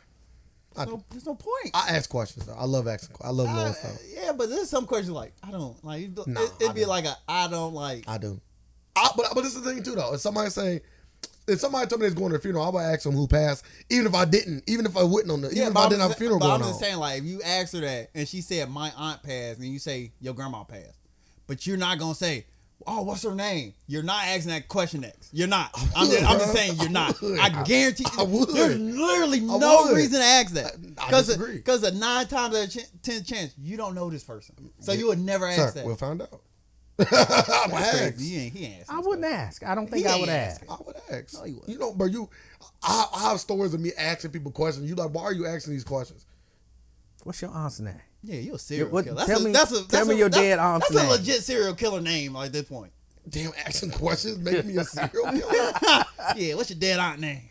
I, No, there's no point. I ask questions. Though. I love asking. Questions. I love knowing stuff. yeah, but there's some questions like I don't like. It, Nah, it'd I be don't. like a I don't like. I do. I, but but this is the thing too though. If somebody say, if somebody told me they's going to a funeral, I would ask them who passed, even if I didn't, even if I wouldn't on the, even if I didn't have a funeral but going I'm on. just saying, like, if you ask her that and she said my aunt passed, and you say your grandma passed, but you're not gonna say, oh, what's her name? You're not asking that question next. You're not. I'm just, I'm just saying you're I not. I guarantee. I would. There's literally I no would. reason to ask that. I Because disagree. because a nine times out of ch- ten chance you don't know this person, so you would never Sir, ask that. we'll find out. I would That's ask. crazy. He ain't. He ain't asking I this wouldn't question. ask. I don't think He I would ain't ask. I would ask. No, you wouldn't. you know, but you, I, I have stories of me asking people questions. You like, why are you asking these questions? What's your aunt's name? Yeah, you're a serial what- killer. That's tell a, me- that's a, tell that's me a, your that's- dead aunt's That's name. a legit serial killer name like, at this point. Damn, asking questions make me a serial killer. Yeah, what's your dead aunt name?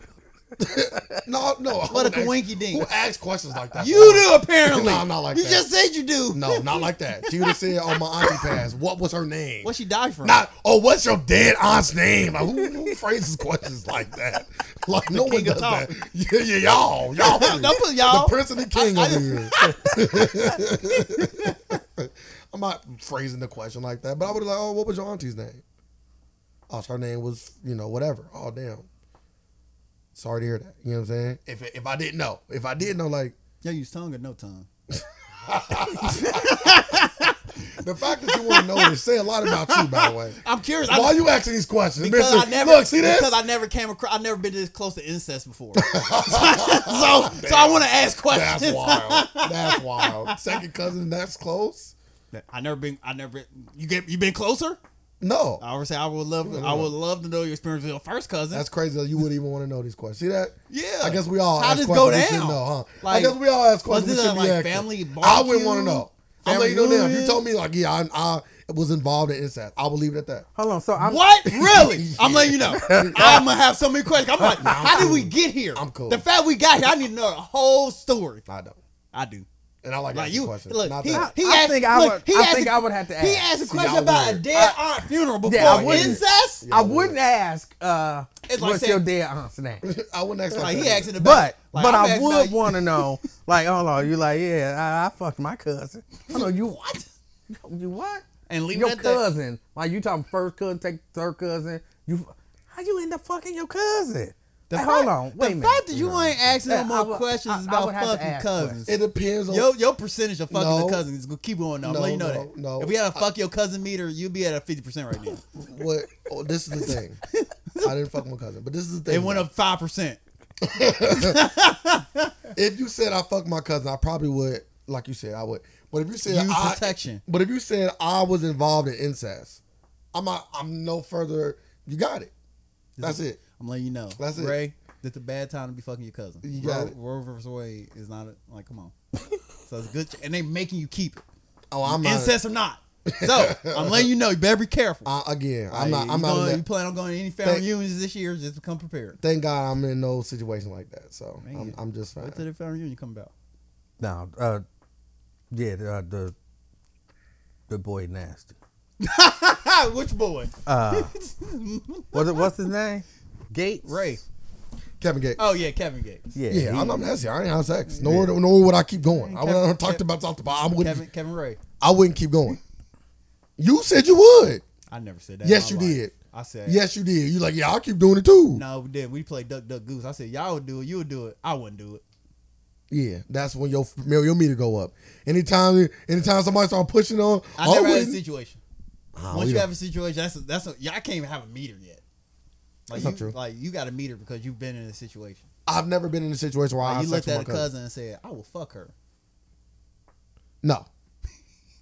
No, no. What a coinky dink. Who asks questions like that? You do apparently. No, not like you that. You just said you do. No, not like that. She would have said on my auntie pass, what was her name? What she died from? Not, oh, what's your dead aunt's name? Like, who, who phrases questions like that? Like, no one does that. Yeah, yeah, y'all. Y'all. Don't put y'all. The prince and the king I- over here. I'm not phrasing the question like that, but I would have like, oh, what was your auntie's name? Oh, her name was, you know, whatever. Oh, damn. Sorry to hear that. You know what I'm saying? If if I didn't know, if I did know, like Yo, use tongue or no tongue? the fact that you want to know this say a lot about you, by the way. I'm curious. Why I, are you asking these questions, because Mister? I never Look, see this? because I never came across. I've never been this close to incest before. so, so I want to ask questions. That's wild. That's wild. Second cousin, that's close. I never been. I never. Been, you get. You been closer? No, I would say I would love. I would love to know your experience with your first cousin. that's crazy. That you wouldn't even want to know these questions. See that? yeah. I guess we all How ask does questions go we should down? know, huh? I guess we all ask questions was we it should a, be like, asking. family I wouldn't want to know. I'm Family letting you know now. If you told me like, yeah, I, I was involved in incest, I will leave it at that. Hold on. So I'm What? Really? I'm letting you know. I'm gonna have so many questions. I'm like, how did we get here? I'm cool. The fact we got here, I need to know the whole story. I don't. I do. And I like, Like asking you, questions. look, Not he, that. he I asked, think I look, would- he I asked think a- I would have to ask. He asked a question y'all about a weird. dead aunt funeral before Yeah, I wouldn't- incest. Yeah. I wouldn't ask uh, It's like what's saying- your dead aunt's name. I wouldn't ask Like that. he asked in the back. But Like, but I'm I would want to know, like, oh on, you like, yeah, I, I fucked my cousin. I know you what? you what? And leave your it at that. cousin, like you talking first cousin, take third cousin. You how you end up fucking your cousin? The Hey, fact- hold on, wait the a minute. fact that you ain't asking no more would- questions I- I about would have to fucking ask cousins. It depends on. Your your percentage of fucking No. the cousins is gonna keep going up. No, Let you know no, that. no. If we had a fuck your cousin meter, you'd be at a fifty percent right now. what? Oh, this is the thing. I didn't fuck my cousin, but this is the thing. It went up five percent. If you said I fucked my cousin, I probably would, like you said, I would. But if you said You I, protection. but if you said I was involved in incest, I'm not. I'm no further. You got it. That's it. I'm letting you know. That's it. Ray, it's a bad time to be fucking your cousin. You got Roe, it. Roe versus Wade is not a, like come on. so it's good, and they making you keep it, Oh, I'm not. incest or not. So I'm letting you know. You better be careful. Uh, again, I'm not. I'm you not. Going, you plan on going to any family Thank- reunions this year? Just become prepared. thank God I'm in no situation like that. So I'm, I'm just fine. Wait till the family reunion come about. No, uh, yeah, the, uh, the the boy nasty. Which boy? Uh, what's what's his name? Gates. Ray. Kevin Gates. Oh yeah, Kevin Gates. Yeah, yeah, he- I'm not nasty. I ain't have sex. Nor, nor would I keep going. I would Kevin- have talked Kevin- about talked about. I wouldn't. Kevin Kevin Ray. I wouldn't keep going. You said you would. I never said that. Yes, you life. did. I said Yes, you did. You like, yeah, I'll keep doing it too. No, we did. We played Duck Duck Goose. I said y'all would do it. You would do it. I wouldn't do it. Yeah, that's when your your meter go up. Anytime, anytime somebody start pushing on, I oh, never had a situation. Ah, Once we you have a situation, that's a, that's a, yeah. I can't even have a meter yet. Like That's you, not true. like you got a meter because you've been in a situation. I've never been in a situation where I Like have you looked at a cousin. cousin and said, "I will fuck her." No,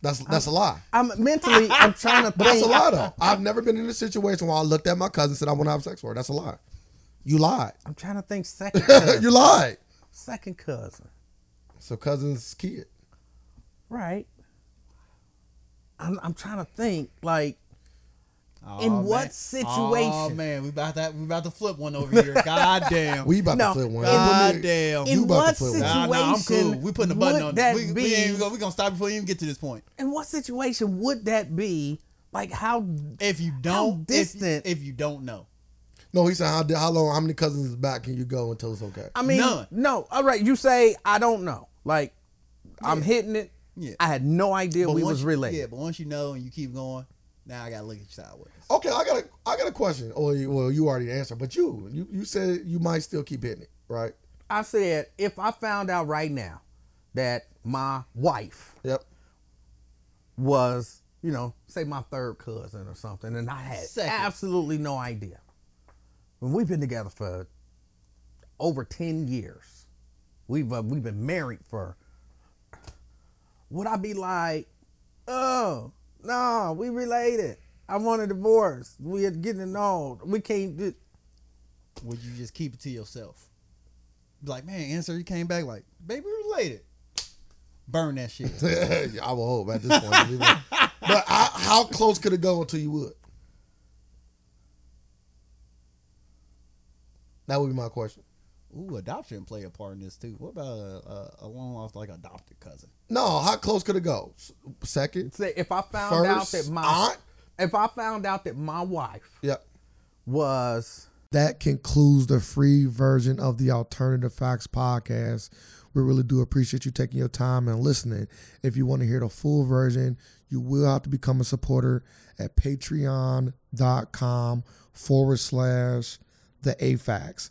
that's that's a lie. I'm mentally. I'm trying to But that's a lie though. I've never been in a situation where I looked at my cousin and said I want to have sex with her. That's a lie. You lied. I'm trying to think. Second cousin. you lied. second cousin. So cousin's kid. Right. I'm, I'm trying to think. Like, Oh, In what man. situation? Oh man, we about that. We about to flip one over here. God damn. We about No, to flip one. God You damn. You in about to what flip one. situation Nah, nah, I'm cool. We putting the button on. that we, be? we ain't even gonna, we gonna stop before you even get to this point. in what situation would that be? Like, how? If you don't, if- distant- If, you don't know, No, he said how how long how many cousins back can you go until it's okay? I mean, None. no. All right, you say I don't know. Like, I'm hitting it. Yeah. I had no idea we was you- related. Yeah, but once you know and you keep going, now I gotta look at you sideways. Okay, I got a I got a question. Or you- well, you already answered, but you you you said you might still keep hitting it, right? I said if I found out right now that my wife Yep. was, you know, say my third cousin or something, and I had Second. absolutely no idea. When we've been together for over ten years, we've uh, we've been married for. Would I be like, oh no, we related? I want a divorce. We are getting old. We can't do. Would you just keep it to yourself? Like, man, answer. You came back like, baby, we related. Burn that shit. I will hope at this point. but I, how close could it go until you would? That would be my question. Ooh, adoption play a part in this too. What about a, a, a long lost like adopted cousin? No, how close could it go? Second, Say if I found out that my aunt. if I found out that my wife Yep. was That concludes the free version of the Alternative Facts podcast. We really do appreciate you taking your time and listening. If you want to hear the full version, you will have to become a supporter at patreon.com forward slash the AFAX.